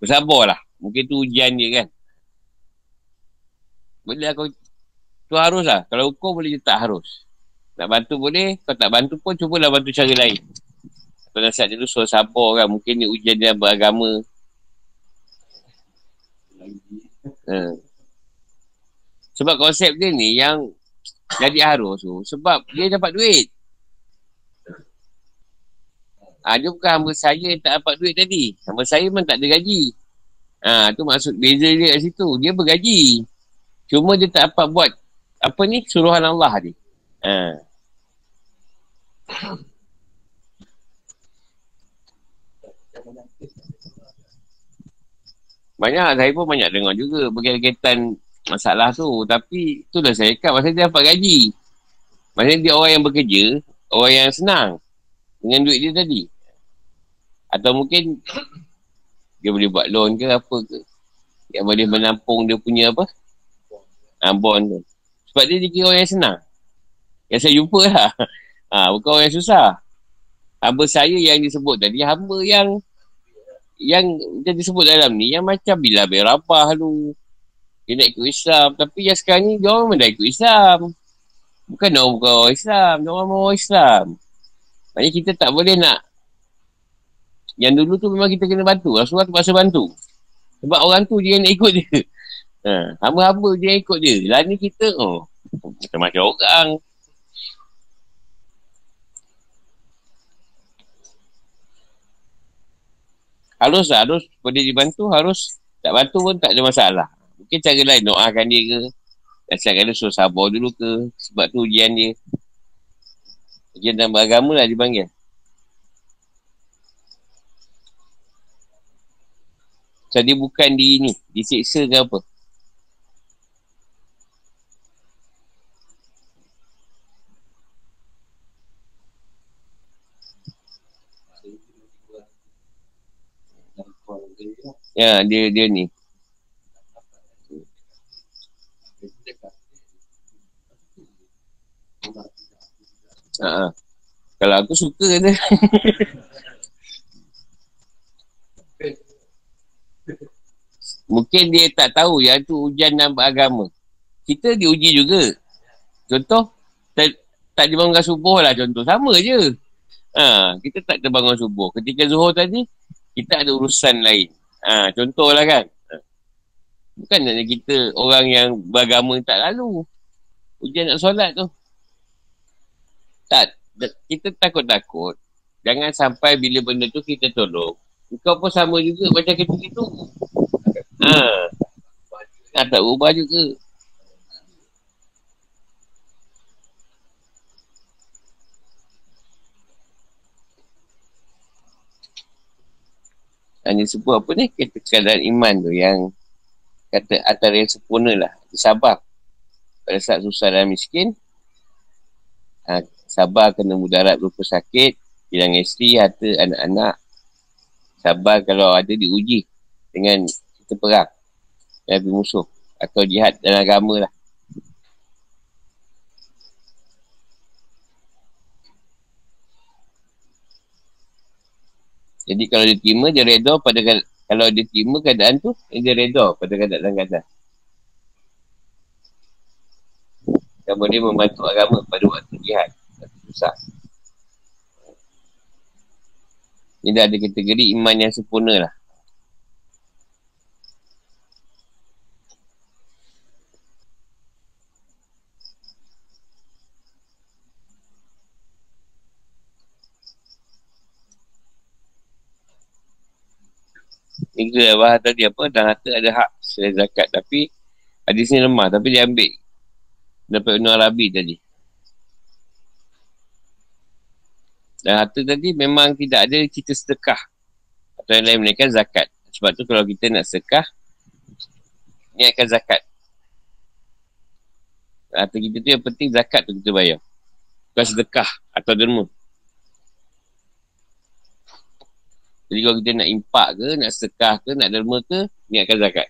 Bersabar lah. Mungkin tu ujian dia kan. Boleh lah kau. Tu harus lah. Kalau hukum boleh je tak harus. Nak bantu boleh. Kalau tak bantu pun cubalah bantu cara lain. Atau nasihat dia tu suruh sabar kan. Mungkin ni ujian dia beragama. Ha. Sebab konsep dia ni yang jadi harus tu sebab dia dapat duit. Ha, dia bukan hamba saya yang tak dapat duit tadi. Hamba saya pun tak ada gaji. Ha, tu maksud beza dia kat situ. Dia bergaji. Cuma dia tak dapat buat apa ni suruhan Allah ni. Ha. Banyak, saya pun banyak dengar juga berkaitan masalah tu. Tapi tu dah saya kat masa dia dapat gaji. Maksudnya dia orang yang bekerja, orang yang senang dengan duit dia tadi. Atau mungkin dia boleh buat loan ke apa ke. Yang boleh menampung dia punya apa. Ha, bond tu. Sebab dia dikira orang yang senang. Yang saya jumpa lah. Ha, bukan orang yang susah. Hamba saya yang disebut tadi, hamba yang yang dia disebut dalam ni, yang macam bila berabah tu, dia nak ikut Islam. Tapi yang sekarang ni, dia orang dah ikut Islam. Bukan orang bukan orang Islam. Dia orang orang Islam. Maksudnya kita tak boleh nak. Yang dulu tu memang kita kena bantu. Rasulullah tu pasal bantu. Sebab orang tu dia nak ikut dia. Ha, hamba-hamba yang ikut dia. Lah ni kita, oh, macam-macam orang. Harus lah, harus boleh dibantu, harus tak bantu pun tak ada masalah. Mungkin cara lain doakan dia ke. Nasihatkan dia suruh sabar dulu ke. Sebab tu ujian dia. Ujian dalam beragama lah dipanggil. So dia bukan di ni. Disiksa ke apa. Ya, dia dia ni. Ha, Kalau aku suka kata. Mungkin dia tak tahu yang tu ujian dalam agama. Kita diuji juga. Contoh, tak, tak dibangunkan subuh lah contoh. Sama je. Ha, kita tak terbangun subuh. Ketika zuhur tadi, kita ada urusan lain. Ha, lah kan. Bukan nak kita orang yang beragama tak lalu. Ujian nak solat tu. Tak. Kita takut-takut. Jangan sampai bila benda tu kita tolong. Kau pun sama juga macam kita itu. Ha. Tak ubah juga. Hanya sebut apa ni? Kita keadaan iman tu yang kata antara yang sempurna lah. Sabar. Pada saat susah dan miskin. Ha, Sabar kena mudarat berupa sakit, hilang isteri, harta, anak-anak. Sabar kalau ada diuji dengan kita perang. Dan musuh. Atau jihad dalam agama lah. Jadi kalau dia terima, dia reda pada kalau dia terima keadaan tu, dia reda pada keadaan-keadaan. Dan boleh membantu agama pada waktu jihad susah. Ini dah ada kategori iman yang sempurna lah. Kita bahas tadi apa Dan harta ada hak Selain zakat Tapi Hadis ni lemah Tapi dia ambil Dapat Ibn Arabi tadi Dan harta tadi memang tidak ada cerita sedekah. Atau yang lain menaikkan zakat. Sebab tu kalau kita nak sedekah, niatkan zakat. Harta kita tu yang penting zakat tu kita bayar. Bukan sedekah atau derma. Jadi kalau kita nak impak ke, nak sekah ke, nak derma ke, niatkan zakat.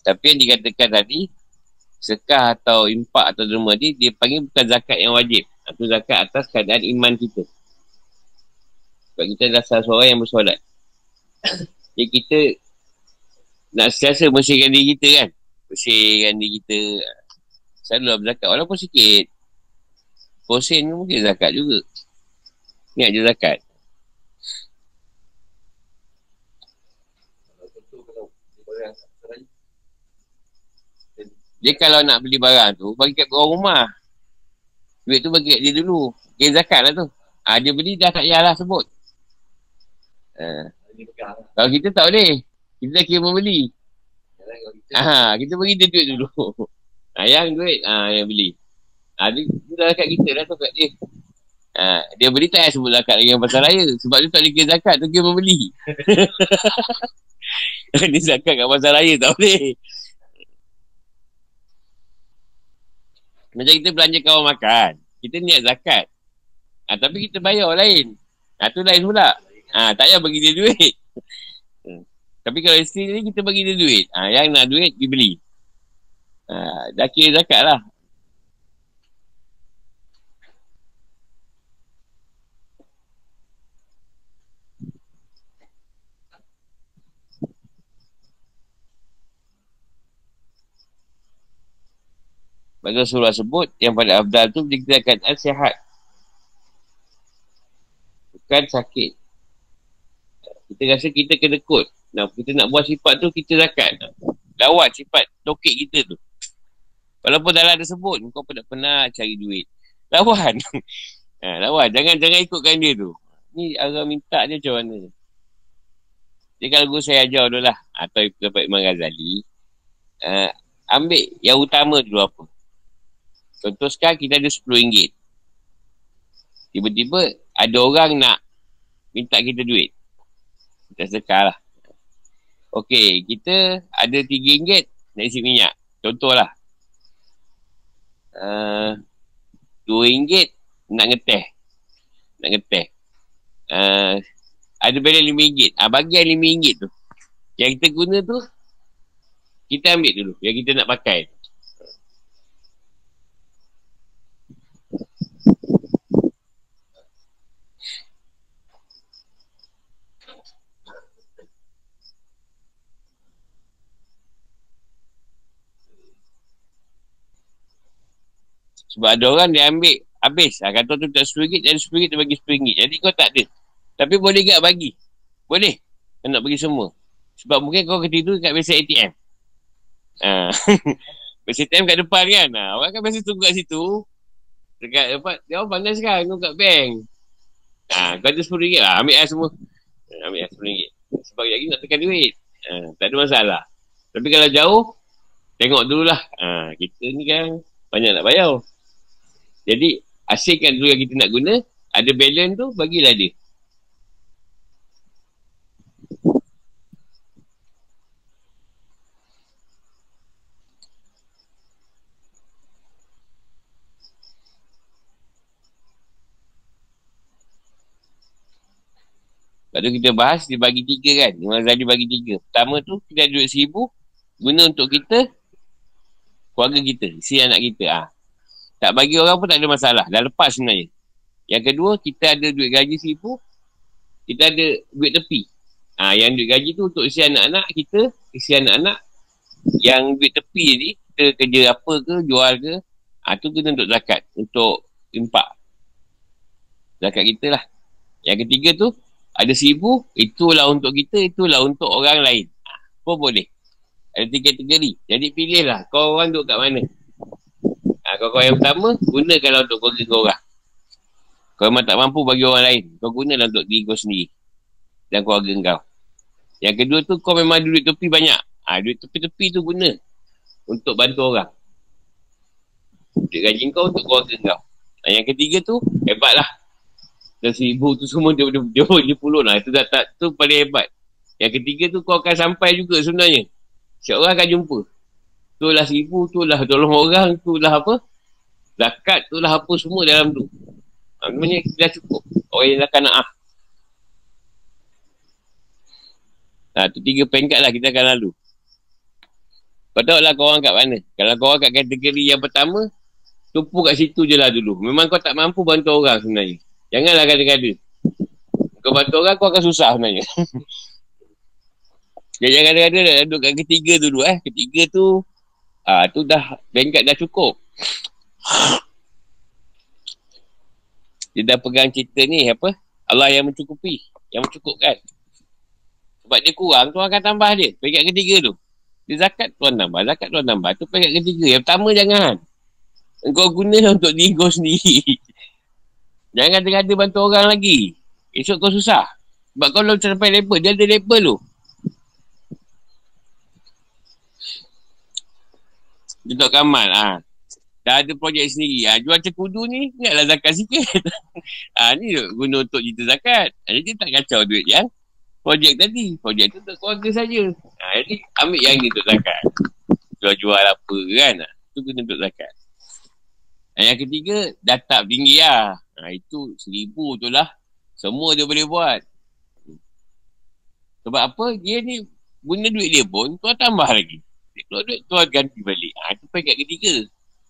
Tapi yang dikatakan tadi, sekah atau impak atau derma ni, dia panggil bukan zakat yang wajib. Itu zakat atas keadaan iman kita. Sebab kita adalah salah seorang yang bersolat. Jadi kita nak sentiasa bersihkan diri kita kan. Bersihkan diri kita. Selalu lah berzakat. Walaupun sikit. Posen mungkin zakat juga. Ingat je zakat. Dia kalau nak beli barang tu, bagi kat orang rumah. Duit tu bagi kat dia dulu. Dia zakat lah tu. Ha, dia beli dah tak payahlah sebut. Ha. Kalau kita tak boleh. Kita dah kira membeli. Ha, kita bagi dia duit dulu. Ha, yang duit, ha, yang beli. Ha, dia, dia dah kat kita dah tu kat dia. Ha, dia beli tak payah sebut zakat lagi yang pasal raya. Sebab dia tak boleh kira zakat tu kira membeli. dia zakat kat pasal raya tak boleh. Macam kita belanja kawan makan. Kita niat zakat. Ha, tapi kita bayar orang lain. Ha, tu lain pula. Ha, tak payah bagi dia duit. Tapi kalau isteri ni kita bagi dia duit. Ha, yang nak duit, dibeli. Ha, dah kira zakat lah. Bagi Rasulullah sebut yang pada Abdal tu dikatakan sihat. Bukan sakit. Kita rasa kita kena kod. Nah, kita nak buat sifat tu, kita zakat. Lawat sifat tokek kita tu. Walaupun dalam ada sebut, kau pernah pernah cari duit. Lawan. ha, lawan. Jangan jangan ikutkan dia tu. Ni orang minta dia macam mana. Jadi kalau guru saya ajar dulu lah. Atau dapat Imam Ghazali. Uh, ambil yang utama dulu apa. Contoh sekarang kita ada RM10. Tiba-tiba ada orang nak minta kita duit. Kita sedekah lah. Okey, kita ada RM3 nak isi minyak. Contohlah. Uh, RM2 nak ngeteh. Nak ngeteh. Uh, ada balance RM5. Ah, bagi yang RM5 tu. Yang kita guna tu, kita ambil dulu. Yang kita nak pakai. Sebab ada orang dia ambil habis. Ha, kata tu tak RM10, dan RM10 dia bagi RM10. Jadi kau tak ada. Tapi boleh tak bagi? Boleh. Kau nak bagi semua. Sebab mungkin kau ketidur kat biasa ATM. Ha. biasa ATM kat depan kan. Ha. Orang kan biasa tunggu kat situ. Dekat depan. Dia orang pandai sekarang tunggu kat bank. Ha. Kau ada RM10 lah. Ambil lah semua. Ha. Ambil lah RM10. Sebab lagi nak tekan duit. Ha. Tak ada masalah. Tapi kalau jauh, tengok dululah. Ha. Kita ni kan banyak nak bayar. Jadi, asyikkan dulu yang kita nak guna, ada balance tu, bagilah dia. Lepas tu kita bahas, dia bagi tiga kan. Imam Zali bagi tiga. Pertama tu, kita ada duit seribu. Guna untuk kita, keluarga kita, si anak kita. Ah. Ha. Tak bagi orang pun tak ada masalah. Dah lepas sebenarnya. Yang kedua, kita ada duit gaji seribu. Kita ada duit tepi. Ha, yang duit gaji tu untuk isi anak-anak kita. Isi anak-anak. Yang duit tepi ni, kita kerja apa ke, jual ke. Ha, tu kena untuk zakat. Untuk impak. Zakat kita lah. Yang ketiga tu, ada seribu. Itulah untuk kita, itulah untuk orang lain. Ha, pun boleh. Ada tiga kategori. Jadi pilihlah kau orang duduk kat mana. Ha, kau kau yang pertama, gunakanlah untuk keluarga kau orang. Kau memang tak mampu bagi orang lain. Kau gunalah untuk diri kau sendiri. Dan keluarga kau. Yang kedua tu, kau memang duit tepi banyak. Ha, duit tepi-tepi tu guna. Untuk bantu orang. Duit gaji kau untuk keluarga kau. Ha, yang ketiga tu, hebatlah. Dan seribu tu semua dia, dia, dia, dia puluh lah. Itu dah tak, tu paling hebat. Yang ketiga tu kau akan sampai juga sebenarnya. Siapa orang akan jumpa. Tu lah seribu, tu lah tolong orang, tu lah apa. Zakat tu lah apa semua dalam tu. Maksudnya dah cukup. Orang yang dah kana'ah. Ha, tu tiga pengkat lah kita akan lalu. Kau lah kau orang kat mana. Kalau kau orang kat kategori yang pertama, tumpu kat situ je lah dulu. Memang kau tak mampu bantu orang sebenarnya. Janganlah kata-kata. Kau bantu orang, kau akan susah sebenarnya. Jangan kata-kata dah duduk kat ketiga dulu eh. Ketiga tu, ah tu dah, bengkat dah cukup. Dia dah pegang cerita ni, apa? Allah yang mencukupi. Yang mencukupkan. Sebab dia kurang, tu akan tambah dia. Peringkat ketiga tu. Dia zakat, tuan tambah. Zakat, tuan tambah. Tu peringkat ketiga. Yang pertama, jangan. Engkau guna untuk diri kau sendiri. jangan kata-kata bantu orang lagi. Esok kau susah. Sebab kau belum sampai level. Dia ada level tu. Untuk Kamal. Ha. Dah ada projek sendiri. Ha. Jual cekudu ni, ingatlah zakat sikit. ha, ni guna untuk cerita zakat. Jadi tak kacau duit yang projek tadi. Projek tu untuk keluarga saja. Ha, jadi ambil yang ni untuk zakat. Jual-jual apa kan. Ha, tu guna untuk zakat. Ha, yang ketiga, datap tinggi lah. Ha, itu seribu tu lah. Semua dia boleh buat. Sebab apa? Dia ni guna duit dia pun, tuan tambah lagi. Dia keluar duit, tuan ganti balik. Ha, itu pekat ketiga.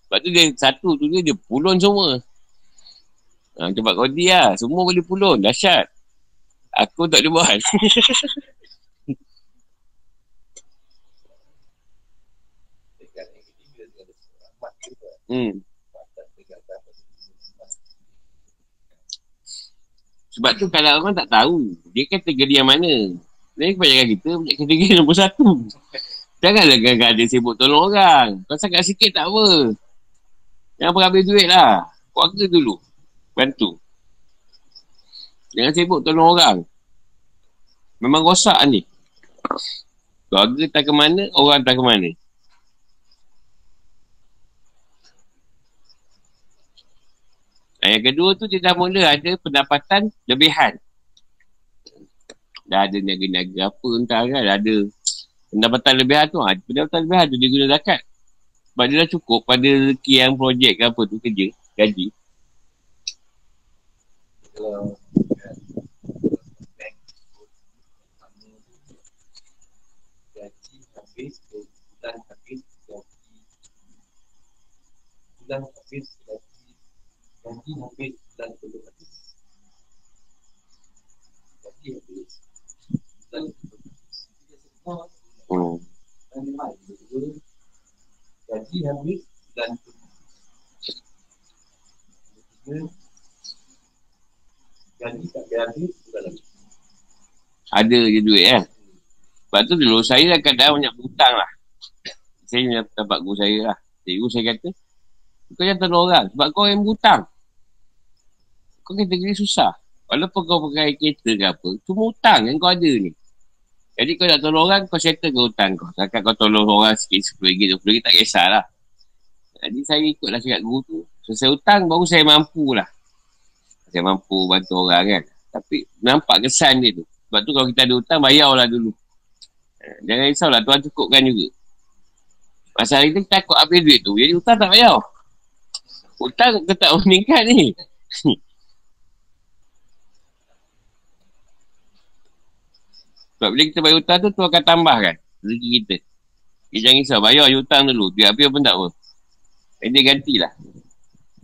Sebab tu dia satu tu dia, dia pulun semua. Ha, tempat kau dia lah. Semua boleh pulun. Dahsyat. Aku tak boleh buat. hmm. Sebab tu kalau orang tak tahu, dia kategori yang mana. Jadi kebanyakan kita punya kategori nombor satu. Janganlah kadang ada sibuk tolong orang. Kau sangat sikit tak apa. Jangan perhabis duit lah. Keluarga dulu. Bantu. Jangan sibuk tolong orang. Memang rosak ni. Keluarga tak ke mana, orang tak ke mana. Yang kedua tu dia dah mula ada pendapatan lebihan. Dah ada niaga-niaga apa entah kan. Ada pendapatan lebihan tu. Ha, pendapatan lebihan tu dia guna zakat. Sebab dia dah cukup pada rezeki yang projek ke apa tu kerja. Gaji. belum habis. Hmm. Gaji habis dan Gaji tak habis lagi. Ada je duit kan. Sebab tu dulu saya dah kadang banyak hutang lah. Saya ni dapat guru saya lah. Cikgu saya kata, kau jangan tolong orang. Sebab kau yang berhutang. Kau kata gini susah. Walaupun kau pakai kereta ke apa. Cuma hutang yang kau ada ni. Jadi kau nak tolong orang, kau settle ke hutang kau. Takkan kau tolong orang sikit RM10, RM20 tak kisahlah. Jadi saya ikutlah cakap guru tu. Selesai hutang, baru saya mampu lah. Saya mampu bantu orang kan. Tapi nampak kesan dia tu. Sebab tu kalau kita ada hutang, bayarlah dulu. Eh, jangan risaulah, Tuhan cukupkan juga. Masalah kita takut habis duit tu. Jadi hutang tak bayar. Hutang ke tak meningkat ni? Sebab bila kita bayar hutang tu, tu akan tambahkan rezeki kita. Dia jangan risau, bayar hutang dulu. Biar habis pun tak apa. Jadi dia gantilah.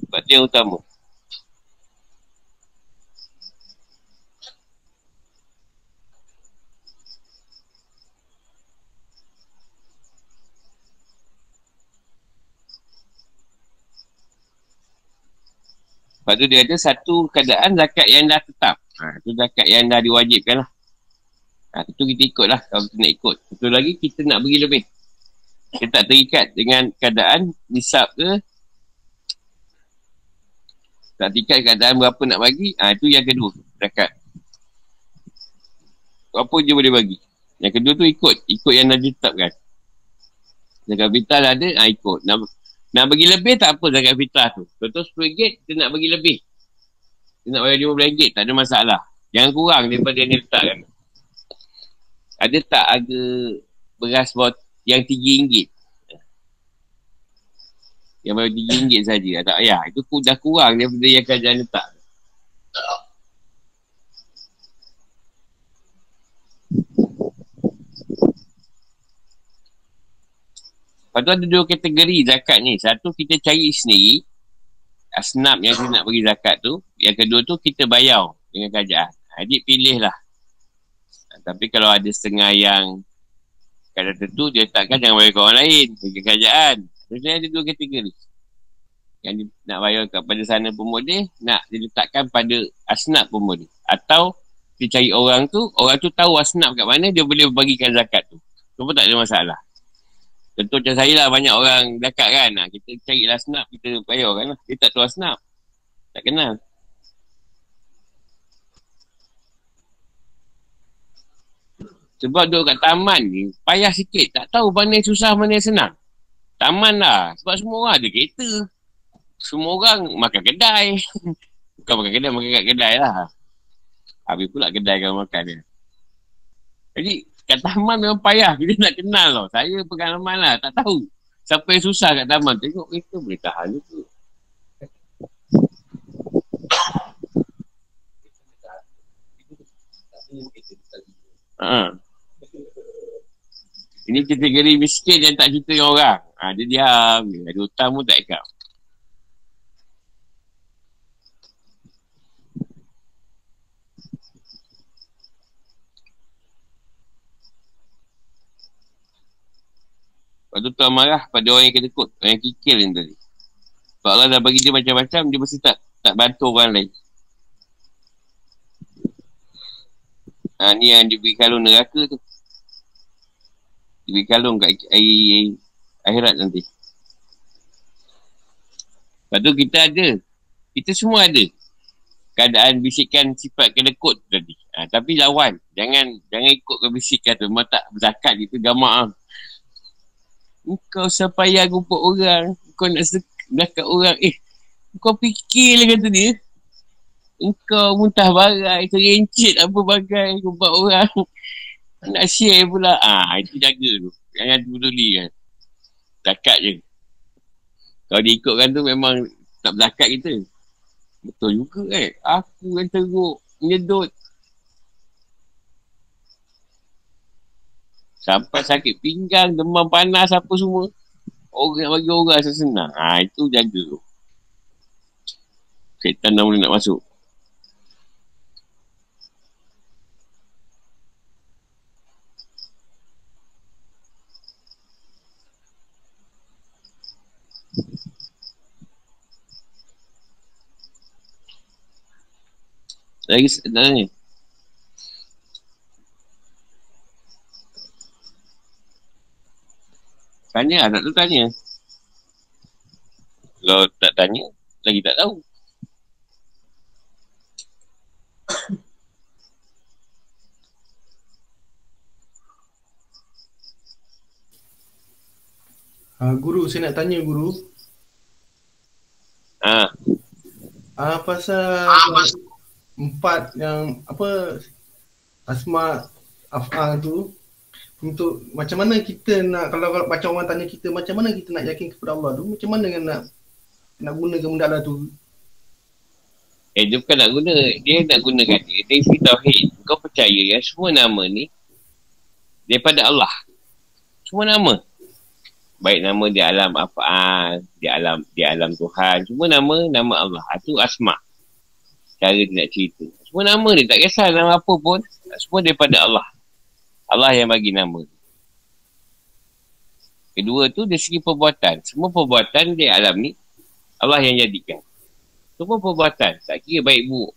Sebab dia utama. Lepas tu dia ada satu keadaan zakat yang dah tetap. Ha, tu zakat yang dah diwajibkan lah. Ha, itu kita ikut lah kalau kita nak ikut. Satu lagi kita nak beri lebih. Kita tak terikat dengan keadaan nisab ke. Tak terikat keadaan berapa nak bagi. Ha, itu yang kedua. Zakat. Apa je boleh bagi. Yang kedua tu ikut. Ikut yang dah ditetapkan. Zakat vital ada, ha, ikut. Nak, nak bagi lebih tak apa zakat fitrah tu. Contoh RM10 kita nak bagi lebih. Kita nak bayar RM15 tak ada masalah. Jangan kurang daripada yang dia letakkan. Ada tak ada beras bot yang RM3? Yang bayar RM3 saja. Tak payah. Itu dah kurang daripada yang kerajaan letak. Lepas tu ada dua kategori zakat ni. Satu kita cari sendiri. Asnaf yang kita nak bagi zakat tu. Yang kedua tu kita bayar dengan kerajaan. Adik pilih lah. Tapi kalau ada setengah yang kadang tentu dia takkan jangan ke orang lain. Bagi kerajaan. Maksudnya ada dua kategori. Yang nak bayar kepada sana pemudih. Nak diletakkan pada asnaf pemudih. Atau dia cari orang tu. Orang tu tahu asnaf kat mana. Dia boleh bagikan zakat tu. Tu pun tak ada masalah. Tentu macam saya lah banyak orang dekat kan. Ha, kita cari snap, kita bayar kan lah. Dia tak tahu snap. Tak kenal. Sebab duduk kat taman ni, payah sikit. Tak tahu mana yang susah, mana yang senang. Taman lah. Sebab semua orang ada kereta. Semua orang makan kedai. Bukan makan kedai, makan kat kedai lah. Habis pula kedai kan makan dia. Jadi, Kat taman memang payah. Kita nak kenal tau. Saya pengalaman lah. Tak tahu. Siapa yang susah kat taman. Tengok kereta boleh tahan tu. Ha. Ini kategori miskin yang tak cerita dengan orang. Ha, dia diam. Ada hutang pun tak ikat. Lepas tu Tuhan marah pada orang yang kena kot. Orang yang kikir ni tadi. Sebab Allah dah bagi dia macam-macam, dia mesti tak tak bantu orang lain. Ha, ni yang diberi kalung neraka tu. Diberi kalung kat air, air, akhirat nanti. Lepas tu kita ada. Kita semua ada. Keadaan bisikan sifat kena kot tadi. Ha, tapi lawan. Jangan jangan ikut ke bisikan tu. Memang tak berzakat itu gamak lah. Kau sapaya rumput orang. Kau nak sekat orang. Eh, kau fikir lah kata dia. Engkau muntah barai, terencit apa bagai rumput orang. Nak share pula. Ah, itu jaga tu. Jangan peduli kan. Zakat je. Kalau diikutkan tu memang tak berzakat kita. Betul juga kan. Aku yang teruk. Menyedut. Sampai sakit pinggang, demam panas apa semua. Orang bagi orang rasa senang. Ha, itu jaga tu. Syaitan dah boleh nak masuk. Lagi tanya. Tanya anak tu tanya. Kalau tak tanya, lagi tak tahu. Uh, guru, saya nak tanya guru. Ah. Ah uh, pasal uh, empat yang apa asma afal tu untuk macam mana kita nak kalau, kalau macam orang tanya kita macam mana kita nak yakin kepada Allah tu? Macam mana nak nak gunakan benda Allah tu? Eh dia bukan nak guna dia nak gunakan dia. Dia isi tauhid. Kau percaya ya semua nama ni daripada Allah. Semua nama. Baik nama di alam af'al di alam di alam Tuhan. Semua nama nama Allah. Itu asma cara dia nak cerita semua nama ni tak kisah nama apa pun semua daripada Allah Allah yang bagi nama. Kedua tu dari segi perbuatan. Semua perbuatan di alam ni Allah yang jadikan. Semua perbuatan. Tak kira baik buruk.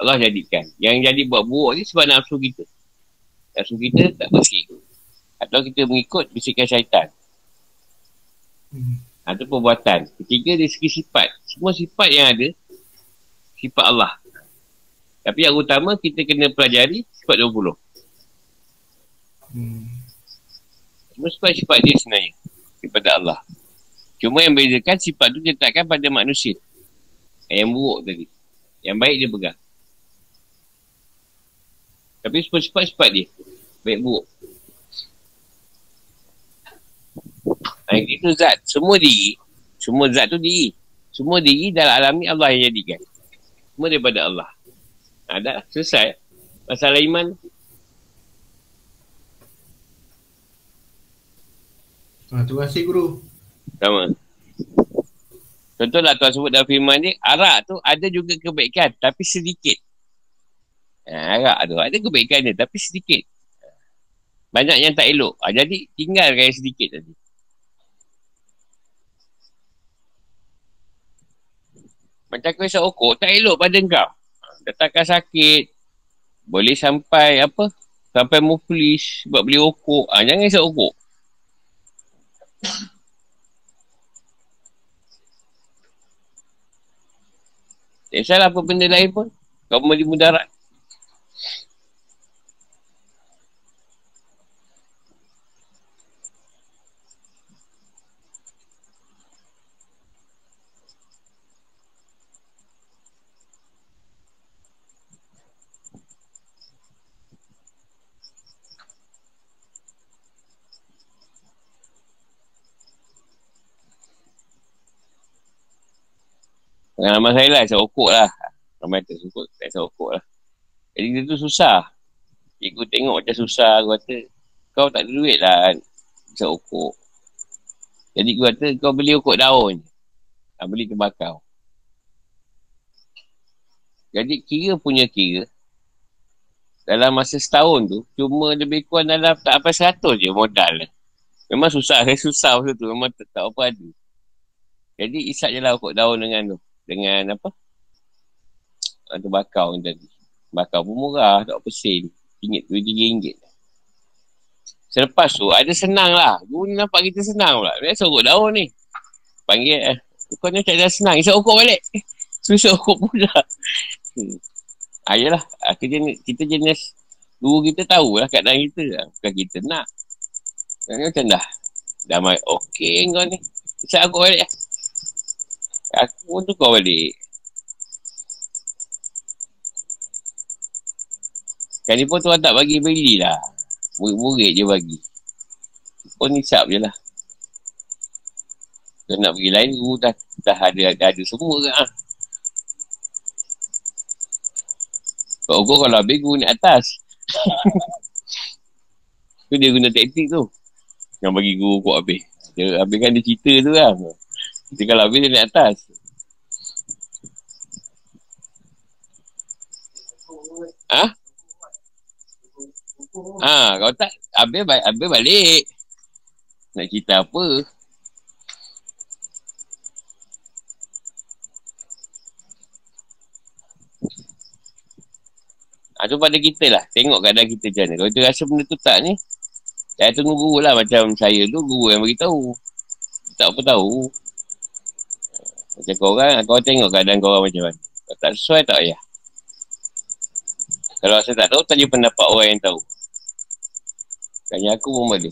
Allah jadikan. Yang jadi buat buruk ni sebab nafsu kita. Nafsu kita tak bersih. Atau kita mengikut bisikan syaitan. Hmm. Itu perbuatan. Ketiga dari segi sifat. Semua sifat yang ada sifat Allah. Tapi yang utama kita kena pelajari sifat 20. Hmm. Cuma sebab sifat dia sebenarnya. Daripada Allah. Cuma yang bezakan sifat tu diletakkan pada manusia. Yang buruk tadi. Yang baik dia pegang. Tapi semua sifat-sifat dia. Baik buruk. Yang itu zat. Semua diri. Semua zat tu diri. Semua diri dalam alam ni Allah yang jadikan. Semua daripada Allah. Ada selesai. Masalah iman Ha, terima kasih guru. Sama. Contohlah tuan sebut dalam firman ni, arak tu ada juga kebaikan tapi sedikit. Ha, arak tu ada kebaikan dia tapi sedikit. Banyak yang tak elok. Ha, jadi tinggalkan yang sedikit tadi. Macam kau isap okok, tak elok pada kau. Datangkan sakit. Boleh sampai apa? Sampai muflis sebab beli okok. Ha, jangan isap okok. Tak salah apa benda lain pun. Kau boleh mudarat. Pengalaman saya lah, saya okok lah. Ramai tak suka, saya okok lah. Jadi dia tu susah. Cikgu tengok macam susah, aku kata, kau tak ada duit lah, saya okok. Jadi aku kata, kau beli okok daun. Ha, beli tembakau. Jadi kira punya kira, dalam masa setahun tu, cuma lebih kurang dalam tak apa seratus je modal. Memang susah, saya susah masa tu. Memang tak, tak apa ada. Jadi isap je lah okok daun dengan tu dengan apa ada bakau ni tadi bakau pun murah tak apa sen ringgit tu tiga ringgit selepas tu ada senang lah guru ni nampak kita senang pula dia sorok daun ni panggil eh kau ni tak ada senang isap okok balik susah okok pula hmm. Ayolah, ah, kita jenis, kita jenis guru kita tahulah keadaan kita. Bukan kita nak. Kan macam dah. Dah main okey kau ni. Isap aku balik. Aku pun tukar balik. Kali pun tuan tak bagi beli lah. Murid-murid je bagi. Pun nisap je lah. Kalau nak pergi lain, guru dah, dah ada, dah ada semua ke ha? Kalau guru kalau habis, guru naik atas. tu dia guna taktik tu. Yang bagi guru kuat habis. Dia habiskan dia cerita tu lah. Dia kalau habis dia naik atas. Ha? Ha, kau tak habis, habis balik. Nak cerita apa? Ha, tu pada kita lah. Tengok keadaan kita macam mana. Kalau kita rasa benda tu tak ni, saya tunggu guru lah. Macam saya tu, guru yang beritahu. Tak apa tahu. Macam korang, kau tengok keadaan korang macam mana. Kalau tak sesuai, tak payah. Kalau saya tak tahu, tanya pendapat orang yang tahu. Tanya aku pun boleh.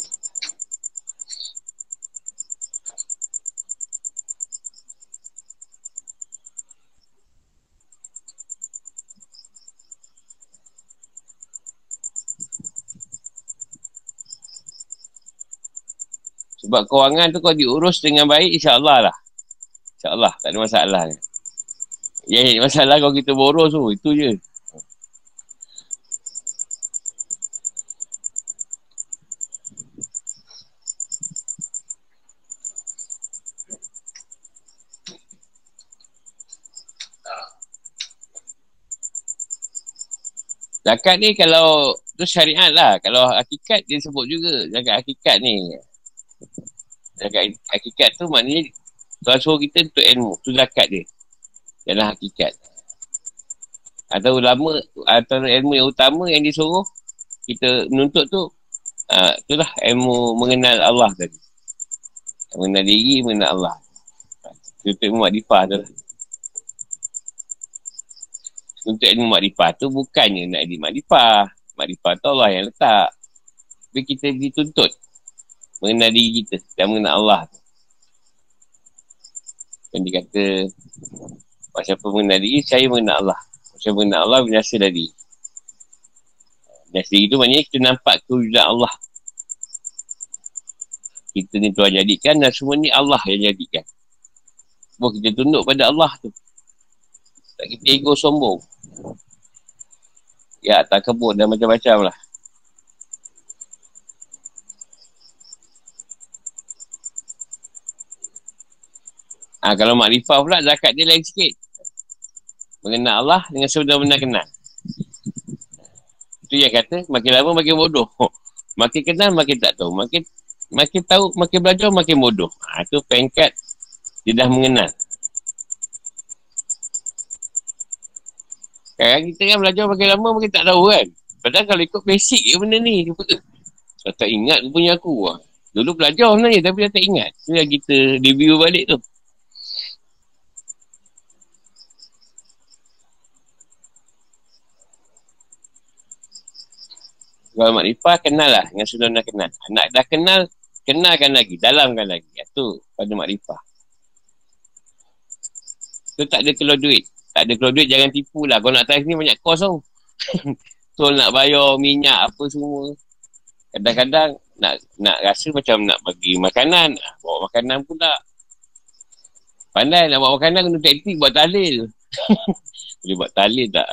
Sebab kewangan tu kau diurus dengan baik, insyaAllah lah. InsyaAllah, tak ada masalah. Ya, masalah kalau kita boros tu, itu je. Zakat ni kalau tu syariat lah. Kalau hakikat dia sebut juga zakat hakikat ni. Zakat hakikat tu maknanya Tuhan suruh kita untuk ilmu. Tu zakat dia. Dalam hakikat. Atau ulama, atau ilmu yang utama yang disuruh kita menuntut tu, uh, itulah ilmu mengenal Allah tadi. Mengenal diri, mengenal Allah. Itu ilmu makrifah tu lah. Untuk ilmu makrifah tu bukannya nak ilmu makrifah. Makrifah tu Allah yang letak. Tapi kita dituntut mengenal diri kita dan mengenal Allah tu. Dan dia kata, siapa mengenal diri, saya mengenal Allah. Siapa mengenal Allah, binasa dari. Binasa diri tu maknanya kita nampak kewujudan Allah. Kita ni Tuhan jadikan dan semua ni Allah yang jadikan. Sebab kita tunduk pada Allah tu. Tak kita ego sombong. Ya, tak kebun dan macam-macam lah. Ha, kalau makrifah pula zakat dia lain sikit. Mengenal Allah dengan sebenar-benar kenal. Itu yang kata makin lama makin bodoh. Makin kenal makin tak tahu. Makin makin tahu, makin belajar makin bodoh. Ha, itu pengkat dia dah mengenal. Kadang kita kan belajar makin lama makin tak tahu kan. Padahal kalau ikut basic je benda ni. Dia tak ingat punya aku. Lah. Dulu belajar sebenarnya tapi dah tak ingat. Itu kita review balik tu. Kalau makrifah, kenal lah dengan sudah nak kenal. Anak dah kenal, kenalkan lagi, dalamkan lagi. Itu pada makrifah. Tu tak ada keluar duit. Tak ada keluar duit, jangan tipu lah. Kalau nak try ni banyak kos tau. Tol nak bayar minyak apa semua. Kadang-kadang nak nak rasa macam nak bagi makanan. Bawa makanan pula. Pandai nak bawa makanan kena taktik buat talil. Boleh buat talil tak?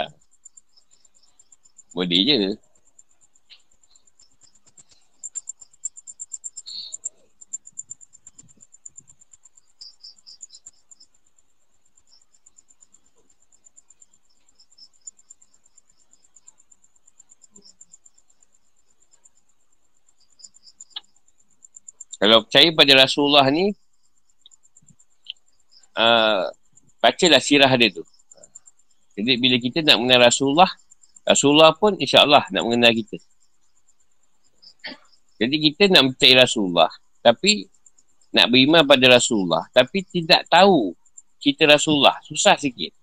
Boleh je. Kalau percaya pada Rasulullah ni, uh, bacalah sirah dia tu. Jadi bila kita nak mengenal Rasulullah, Rasulullah pun insyaAllah nak mengenal kita. Jadi kita nak percaya Rasulullah, tapi nak beriman pada Rasulullah, tapi tidak tahu cerita Rasulullah. Susah sikit.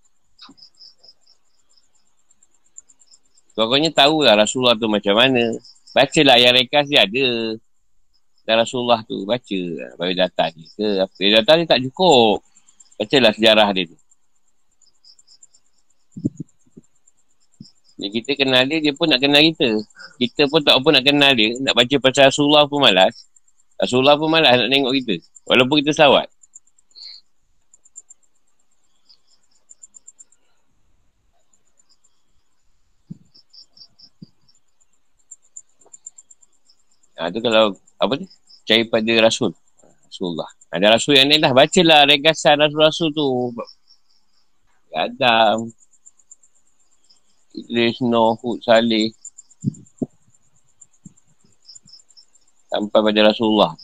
Pokoknya tahulah Rasulullah tu macam mana. Bacalah yang rekas dia ada dan Rasulullah tu baca biodata dia ke apa biodata dia tak cukup bacalah sejarah dia tu Jadi kita kenal dia, dia pun nak kenal kita. Kita pun tak apa nak kenal dia. Nak baca pasal Rasulullah pun malas. Rasulullah pun malas nak tengok kita. Walaupun kita sawat. Ha, tu kalau apa ni? Percaya pada Rasul. Rasulullah. Ada Rasul yang lain lah. Bacalah regasan Rasul-Rasul tu. Adam. Idris, Nuh, Hud, Salih. Sampai pada Rasulullah.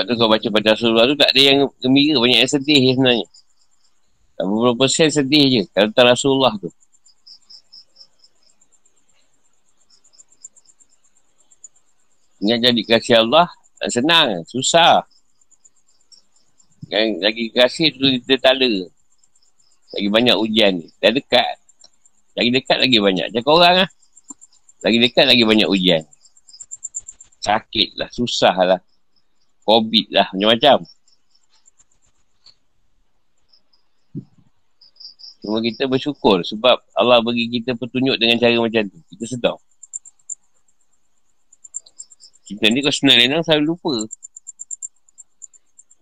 Lepas tu kau baca pada Rasulullah tu tak ada yang gembira, banyak yang sedih je sebenarnya. Tak beberapa persen sedih je kalau Rasulullah tu. Yang jadi kasih Allah, senang, susah. Yang lagi kasih tu kita tala. Lagi banyak ujian ni. Dah dekat. Lagi dekat lagi banyak. Cakap orang lah. Lagi dekat lagi banyak ujian. Sakit lah, susah lah. COVID lah macam-macam. Cuma kita bersyukur sebab Allah bagi kita petunjuk dengan cara macam tu. Kita sedar. Kita ni kalau senang lenang selalu lupa.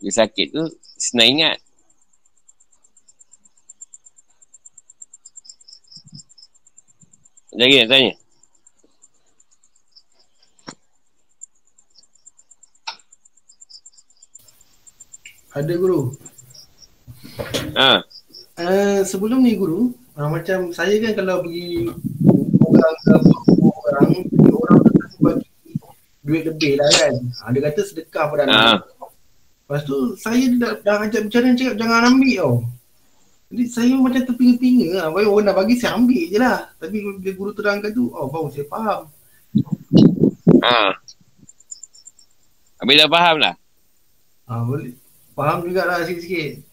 Dia sakit tu senang ingat. Lagi nak tanya? Ada guru. Ha. Uh, sebelum ni guru, uh, macam saya kan kalau pergi orang ke orang, orang tu bagi duit lebih lah kan. Ha, dia kata sedekah pada anak. Ha. Lepas tu saya dah, dah ajak bicara cakap jangan ambil tau. Jadi saya macam terpinga-pinga lah. Baik orang dah bagi saya ambil je lah. Tapi bila guru terangkan tu, oh baru saya faham. Ha. Habis dah faham lah? Ha, boleh. Faham jugalah sikit-sikit.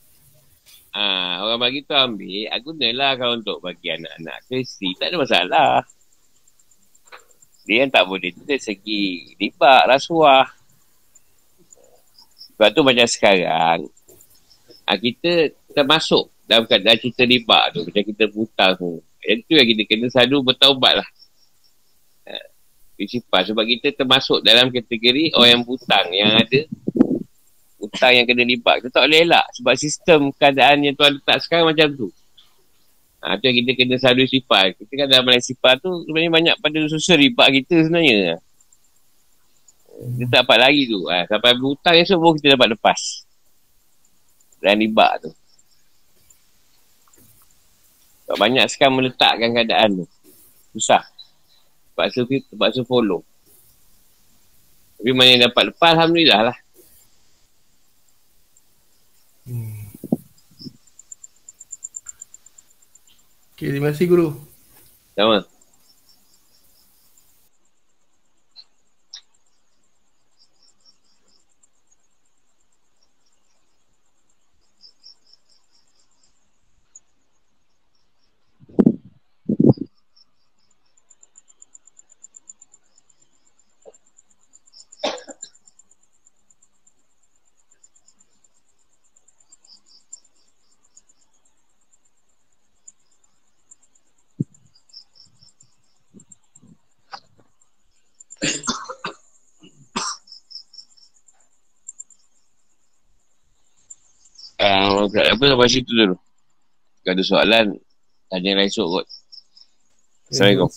Ah, orang bagi tu ambil, aku gunalah kalau untuk bagi anak-anak ke tak ada masalah. Dia yang tak boleh tu dari segi riba, rasuah. Sebab tu macam sekarang, ah, kita termasuk dalam keadaan cerita riba tu, macam kita hutang tu. Yang tu yang kita kena selalu bertaubat lah. Ah, prinsipal sebab kita termasuk dalam kategori orang yang hutang yang ada hutang yang kena libat. Kita tak boleh elak sebab sistem keadaan yang tuan letak sekarang macam tu. Ha, tu kita kena selalu sifat. Kita kan dalam sifat tu sebenarnya banyak pada susun ribat kita sebenarnya. Kita tak dapat lagi tu. Ha, sampai berhutang esok pun kita dapat lepas. Dan ribat tu. Sebab banyak sekarang meletakkan keadaan tu. Susah. Terpaksa, terpaksa follow. Tapi mana yang dapat lepas, Alhamdulillah lah. Okay, terima kasih Guru. Sama. Apa sampai situ dulu. Kalau ada soalan, tanya lah esok kot. Assalamualaikum.